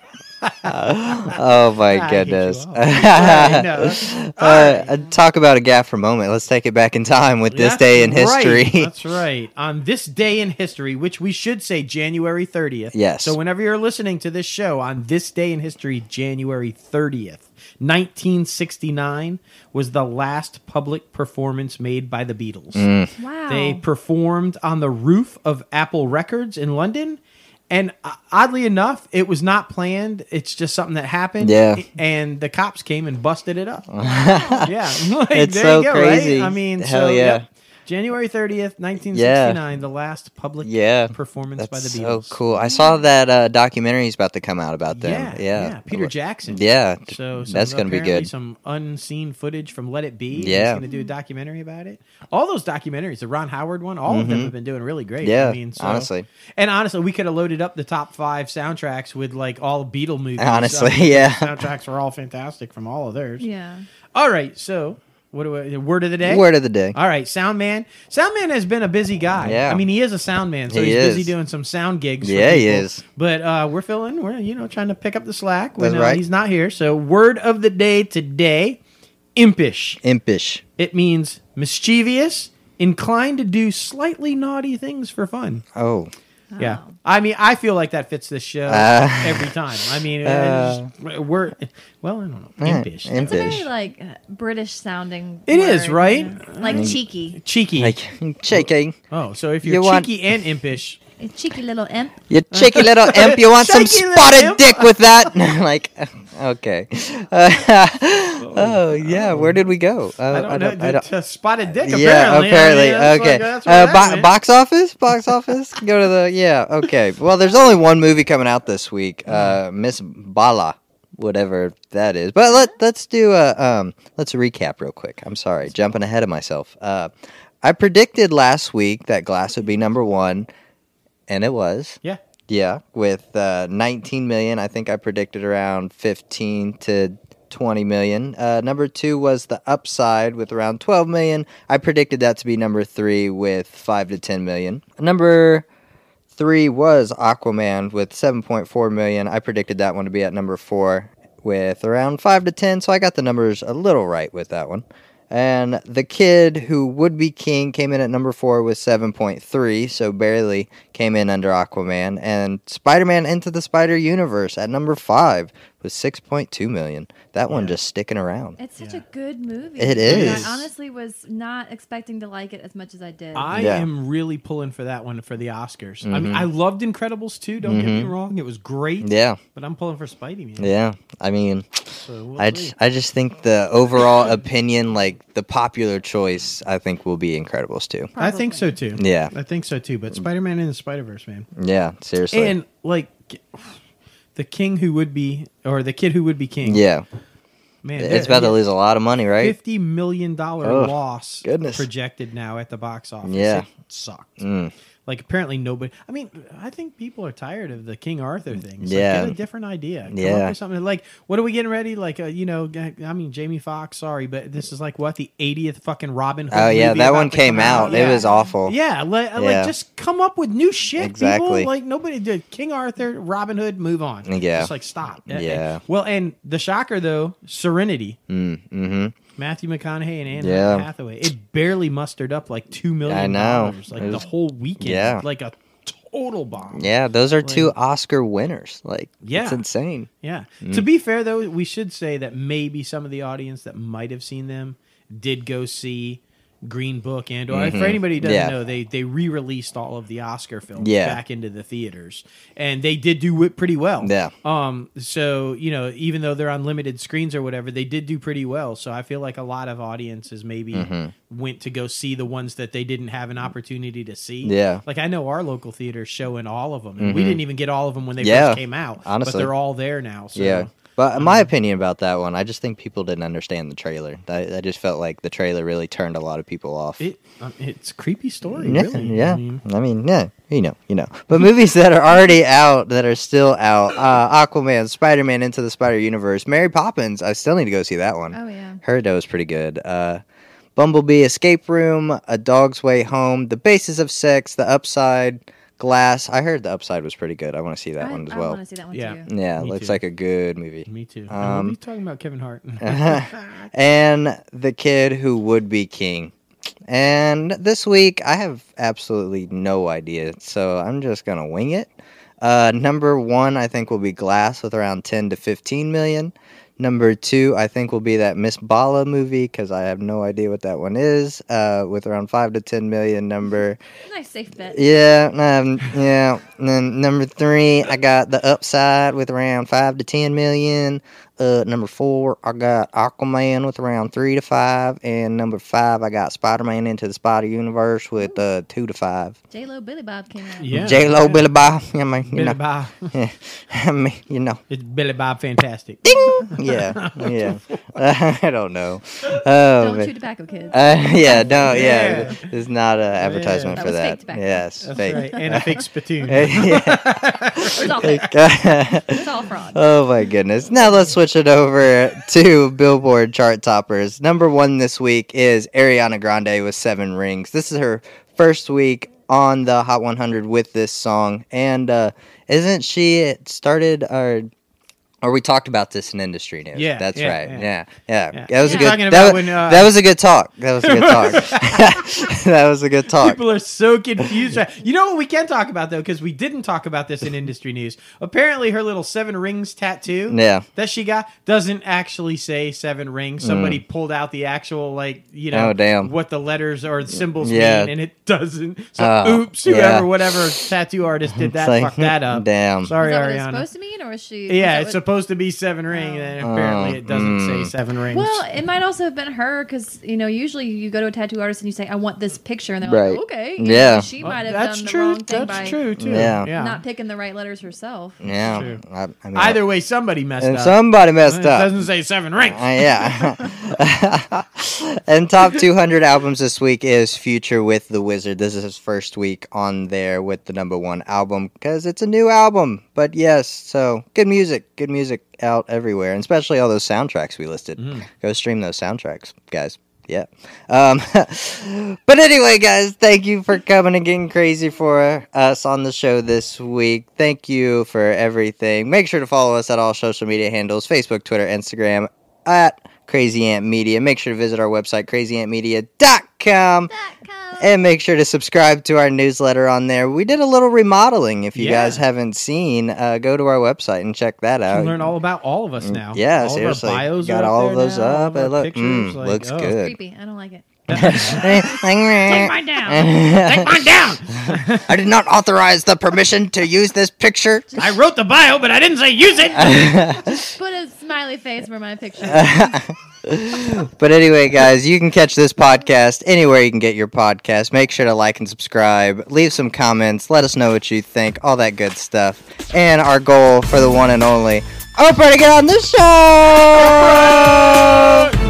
Speaker 1: oh my
Speaker 2: I
Speaker 1: goodness.
Speaker 2: all. Right, no,
Speaker 1: uh, Talk about a gap for a moment. Let's take it back in time with this
Speaker 2: That's
Speaker 1: day in
Speaker 2: right,
Speaker 1: history.
Speaker 2: That's right. On this day in history, which we should say January 30th.
Speaker 1: Yes.
Speaker 2: So whenever you're listening to this show on this day in history, January 30th, 1969 was the last public performance made by the Beatles.
Speaker 1: Mm.
Speaker 3: Wow.
Speaker 2: They performed on the roof of Apple Records in London. And uh, oddly enough, it was not planned. It's just something that happened.
Speaker 1: Yeah.
Speaker 2: And the cops came and busted it up. yeah. Like,
Speaker 1: It's
Speaker 2: there
Speaker 1: so
Speaker 2: you go,
Speaker 1: crazy.
Speaker 2: Right? I mean,
Speaker 1: Hell
Speaker 2: so,
Speaker 1: yeah.
Speaker 2: yep. January 30th, 1969, the last public
Speaker 1: Yeah.
Speaker 2: performance
Speaker 1: That's
Speaker 2: by the Beatles.
Speaker 1: so cool. I saw that uh, documentary is about to come out about them.
Speaker 2: Yeah,
Speaker 1: Yeah.
Speaker 2: yeah, Peter Jackson.
Speaker 1: Yeah.
Speaker 2: So
Speaker 1: that's going to be good.
Speaker 2: Some unseen footage from Let It Be.
Speaker 1: Yeah.
Speaker 2: He's going to do a documentary about it. All those documentaries, the Ron Howard one, all of them have been doing really great.
Speaker 1: Mm-hmm. Yeah,
Speaker 2: I mean, so,
Speaker 1: honestly.
Speaker 2: And honestly, we could have loaded up the top five soundtracks with like all Beatle movies.
Speaker 1: Honestly,
Speaker 2: I mean,
Speaker 1: yeah.
Speaker 2: Soundtracks were all fantastic from all of theirs.
Speaker 3: yeah.
Speaker 2: All right, so what do I, word of the day?
Speaker 1: Word of the day.
Speaker 2: All right, sound man. Sound man has been a busy guy.
Speaker 1: Yeah.
Speaker 2: I mean, he is a sound man, so
Speaker 1: He
Speaker 2: he's busy doing some sound gigs. for
Speaker 1: Yeah, he is.
Speaker 2: But uh, we're filling. We're you know trying to pick up the slack when
Speaker 1: That's
Speaker 2: uh, he's not here. So, word of the day today: impish.
Speaker 1: Impish.
Speaker 2: It means mischievous, inclined to do slightly naughty things for fun.
Speaker 1: Oh.
Speaker 2: Yeah. I mean, I feel like that fits this show
Speaker 1: Uh,
Speaker 2: every time. I mean,
Speaker 1: Uh,
Speaker 2: it's- we're well, I don't know,
Speaker 1: Yeah,
Speaker 2: impish,
Speaker 3: It's a very
Speaker 1: Impish.
Speaker 3: like uh, British sounding.
Speaker 2: It is,
Speaker 3: word,
Speaker 2: right?
Speaker 3: you know? Like cheeky.
Speaker 2: cheeky.
Speaker 1: Like, shaking.
Speaker 2: oh, so if
Speaker 1: you're
Speaker 2: you're
Speaker 1: want-
Speaker 2: cheeky and impish,
Speaker 3: A cheeky little imp.
Speaker 1: You cheeky little imp. You want some spotted
Speaker 2: imp.
Speaker 1: dick with that? like, okay. oh, yeah. Where did we go? Uh,
Speaker 2: I don't know.
Speaker 1: I don't-
Speaker 2: to spotted dick.
Speaker 1: yeah,
Speaker 2: apparently.
Speaker 1: apparently.
Speaker 2: I mean, that's
Speaker 1: okay. uh, bo- box office? Box office? Go to the. Yeah, okay. Well, there's only one movie coming out this week uh, Miss Bala. Whatever that is, but let let's do a um let's recap real quick. I'm sorry, jumping ahead of myself. Uh, I predicted last week that Glass would be number one, and it was.
Speaker 2: Yeah.
Speaker 1: Yeah, with uh, 19 million, I think I predicted around 15 to 20 million. Uh, number two was the Upside with around 12 million. I predicted that to be number three with 5 to 10 million. Number three was Aquaman with 7.4 million. I predicted that one to be at number four with around 5 to 10, so I got the numbers a little right with that one. And the kid who would be king came in at number four with 7.3, so barely came in under Aquaman. And Spider Man Into the Spider Universe at number five with 6.2 million. That one just sticking around.
Speaker 3: It's such a good movie.
Speaker 1: It is. Like.
Speaker 3: I honestly was not expecting to like it as much as I did.
Speaker 2: I
Speaker 1: Yeah.
Speaker 2: am really pulling for that one for the Oscars. I mean, I loved Incredibles too. don't get me
Speaker 1: Mhm.
Speaker 2: wrong. It was great.
Speaker 1: Yeah,
Speaker 2: But I'm pulling for Spidey, man.
Speaker 1: yeah. I mean,
Speaker 2: So we'll
Speaker 1: I
Speaker 2: see.
Speaker 1: just, I just think the overall opinion, like the popular choice, I think will be Incredibles too.
Speaker 2: I think so too.
Speaker 1: Yeah.
Speaker 2: I think so too. But Spider Man in the Spider Verse, man.
Speaker 1: Yeah, seriously.
Speaker 2: And like the king who would be, or the kid who would be king.
Speaker 1: yeah,
Speaker 2: man,
Speaker 1: it's about to lose a lot of money, right?
Speaker 2: Fifty million dollar loss
Speaker 1: goodness.
Speaker 2: projected now at the box office.
Speaker 1: Yeah.
Speaker 2: It sucked.
Speaker 1: Mm.
Speaker 2: Like apparently nobody. I mean, I think people are tired of the King Arthur thing. It's
Speaker 1: Yeah.
Speaker 2: like, get a different idea. Come
Speaker 1: Yeah.
Speaker 2: up with something like what are we getting ready? Like, uh, you know, I mean, Jamie Foxx. Sorry, but this is like what the 80th fucking Robin. Hood
Speaker 1: Oh yeah, that one came
Speaker 2: come
Speaker 1: out. It was awful.
Speaker 2: Yeah, like,
Speaker 1: Yeah.
Speaker 2: like just come up with new shit.
Speaker 1: Exactly.
Speaker 2: People. Like nobody did King Arthur, Robin Hood, move on.
Speaker 1: Yeah.
Speaker 2: Just like stop. Uh, uh,
Speaker 1: Yeah.
Speaker 2: Well, and the shocker though, Serenity.
Speaker 1: Mm, mm-hmm.
Speaker 2: Matthew McConaughey and Anne
Speaker 1: Yeah.
Speaker 2: Hathaway. It barely mustered up like two million
Speaker 1: I know.
Speaker 2: dollars, like
Speaker 1: It
Speaker 2: the
Speaker 1: was-
Speaker 2: whole weekend.
Speaker 1: yeah.
Speaker 2: like a total bomb.
Speaker 1: Yeah, those are two Oscar winners. Like,
Speaker 2: Yeah.
Speaker 1: it's insane.
Speaker 2: Yeah.
Speaker 1: Mm.
Speaker 2: To be fair, though, we should say that maybe some of the audience that might have seen them did go see Green Book and or for
Speaker 1: Mhm.
Speaker 2: anybody who doesn't
Speaker 1: Yeah.
Speaker 2: know, they they re-released all of the Oscar films
Speaker 1: Yeah.
Speaker 2: back into the theaters, and they did do it pretty well.
Speaker 1: Yeah.
Speaker 2: Um. So you know, even though they're on limited screens or whatever, they did do pretty well. So I feel like a lot of audiences maybe
Speaker 1: Mhm.
Speaker 2: went to go see the ones that they didn't have an opportunity to see.
Speaker 1: Yeah.
Speaker 2: Like I know our local theater's showing all of them, and we
Speaker 1: Mhm.
Speaker 2: didn't even get all of them when they
Speaker 1: Yeah,
Speaker 2: first came out.
Speaker 1: Honestly, but
Speaker 2: they're all there now. So.
Speaker 1: Yeah. But my opinion about that one, I just think people didn't understand the trailer. I, I just felt like the trailer really turned a lot of people off.
Speaker 2: It um, it's a creepy story,
Speaker 1: yeah,
Speaker 2: really.
Speaker 1: yeah.
Speaker 2: I mean,
Speaker 1: I mean, yeah, you know, you know. But movies that are already out, that are still out, uh, Aquaman, Spider Man, Into the Spider Universe, Mary Poppins. I still need to go see that one.
Speaker 3: Oh yeah.
Speaker 1: Heard that was pretty good. Uh, Bumblebee, Escape Room, A Dog's Way Home, The Basis of Sex, The Upside, Glass. I heard the Upside was pretty good. I want to see that
Speaker 3: I,
Speaker 1: one as well.
Speaker 3: I
Speaker 1: well.
Speaker 3: want to see that one
Speaker 2: Yeah.
Speaker 3: too.
Speaker 1: Yeah,
Speaker 2: Me
Speaker 1: looks
Speaker 2: too.
Speaker 1: like a good movie.
Speaker 2: Me too.
Speaker 1: Um,
Speaker 2: we'll be talking about Kevin Hart.
Speaker 1: and the kid who would be king. And this week, I have absolutely no idea, so I'm just gonna wing it. Uh, number one, I think will be Glass with around 10 to 15 million. Number two, I think will be that Miss Bala movie because I have no idea what that one is. Uh, with around five to 10 million. Number
Speaker 3: Nice safe bet.
Speaker 1: yeah, um, yeah. And then number three, I got the Upside with around five to ten million. Uh, number four, I got Aquaman with around three to five, and number five, I got Spider Man into the Spider Universe with uh two to five.
Speaker 3: J Lo Billy Bob came out.
Speaker 2: yeah.
Speaker 1: J Lo, Billy Bob. I mean, you
Speaker 2: Billy
Speaker 1: know,
Speaker 2: Bob.
Speaker 1: I mean, you know,
Speaker 2: It's Billy Bob fantastic. Ding.
Speaker 1: yeah, yeah. I don't know. Oh,
Speaker 3: Don't
Speaker 1: man.
Speaker 3: chew tobacco, kids.
Speaker 1: Uh, yeah, no, yeah,
Speaker 2: Yeah.
Speaker 1: it's not an advertisement
Speaker 3: That
Speaker 1: for
Speaker 3: was fake
Speaker 1: that.
Speaker 3: tobacco.
Speaker 1: Yes,
Speaker 2: That's
Speaker 1: fake.
Speaker 2: right. And a fake spittoon.
Speaker 1: yeah.
Speaker 3: it's all fake. It's all fraud.
Speaker 1: Oh my goodness. Now let's switch it over to Billboard chart toppers. Number one this week is Ariana Grande with Seven Rings. This is her first week on the Hot 100 with this song. And uh, isn't she started or or we talked about this in industry news.
Speaker 2: Yeah,
Speaker 1: that's
Speaker 2: yeah,
Speaker 1: right.
Speaker 2: yeah.
Speaker 1: Yeah, yeah,
Speaker 2: Yeah.
Speaker 1: That was
Speaker 3: Yeah.
Speaker 1: a good. That,
Speaker 2: about when, uh,
Speaker 1: that was a good talk. That was a good talk. that was a good talk.
Speaker 2: People are so confused. You know what we can talk about though, because we didn't talk about this in industry news. Apparently, her little seven rings tattoo
Speaker 1: Yeah.
Speaker 2: that she got doesn't actually say seven rings. Somebody pulled out the actual like you know
Speaker 1: Mm. Oh, damn.
Speaker 2: what the letters or the symbols
Speaker 1: Yeah.
Speaker 2: mean, and it doesn't. So
Speaker 1: Oh,
Speaker 2: oops, whoever,
Speaker 1: yeah.
Speaker 2: whatever tattoo artist did that,
Speaker 1: like,
Speaker 2: fucked that up.
Speaker 1: Damn.
Speaker 2: Sorry,
Speaker 3: is that what it's
Speaker 2: Ariana.
Speaker 3: supposed to mean, or is she? is
Speaker 2: yeah,
Speaker 3: that
Speaker 2: it's
Speaker 3: what-
Speaker 2: supposed to be seven ring, and apparently
Speaker 1: Oh,
Speaker 2: it doesn't
Speaker 1: mm.
Speaker 2: say seven rings.
Speaker 3: Well, it might also have been her because you know usually you go to a tattoo artist and you say I want this picture and they're
Speaker 1: Right.
Speaker 3: like okay you
Speaker 1: Yeah.
Speaker 3: know, she
Speaker 2: Well,
Speaker 3: might have
Speaker 2: that's
Speaker 3: done the
Speaker 2: true.
Speaker 3: wrong thing
Speaker 2: That's
Speaker 3: by
Speaker 2: true too.
Speaker 1: Yeah.
Speaker 2: yeah.
Speaker 3: not picking the right letters herself.
Speaker 1: Yeah.
Speaker 2: True.
Speaker 1: I, I mean,
Speaker 2: Either way, somebody messed
Speaker 1: and
Speaker 2: up.
Speaker 1: somebody messed
Speaker 2: it
Speaker 1: up.
Speaker 2: doesn't say seven rings.
Speaker 1: Uh, yeah. and top 200 albums this week is Future with the Wizard. This is his first week on there with the number one album because it's a new album. But yes, so good music, good music out everywhere, and especially all those soundtracks we listed. Go stream those soundtracks, guys. Yeah. Um, but anyway, guys, thank you for coming and getting crazy for us on the show this week. Thank you for everything. Make sure to follow us at all social media handles Facebook, Twitter, Instagram at Crazy Ant Media. Make sure to visit our website, crazyantmedia.com. And make sure to subscribe to our newsletter on there. We did a little remodeling. If you
Speaker 2: Yeah.
Speaker 1: guys haven't seen, uh, go to our website and check that
Speaker 2: You
Speaker 1: out.
Speaker 2: can learn all about all of us now.
Speaker 1: Mm, Yeah,
Speaker 2: all
Speaker 1: seriously.
Speaker 2: Of our bios
Speaker 1: Got
Speaker 2: are up
Speaker 1: all
Speaker 2: there
Speaker 1: of those
Speaker 2: now, all
Speaker 1: up.
Speaker 2: of our
Speaker 1: It look-
Speaker 2: pictures,
Speaker 1: mm,
Speaker 2: like,
Speaker 1: looks
Speaker 2: oh.
Speaker 1: good.
Speaker 3: Creepy. I don't like it.
Speaker 5: Take mine down. Take mine down.
Speaker 1: I did not authorize the permission to use this picture.
Speaker 2: I wrote the bio, but I didn't say use it.
Speaker 3: Put a smiley face for my picture.
Speaker 1: But anyway, guys, you can catch this podcast anywhere you can get your podcast. Make sure to like and subscribe. Leave some comments. Let us know what you think. All that good stuff. And our goal for the one and only Oprah to get on the show.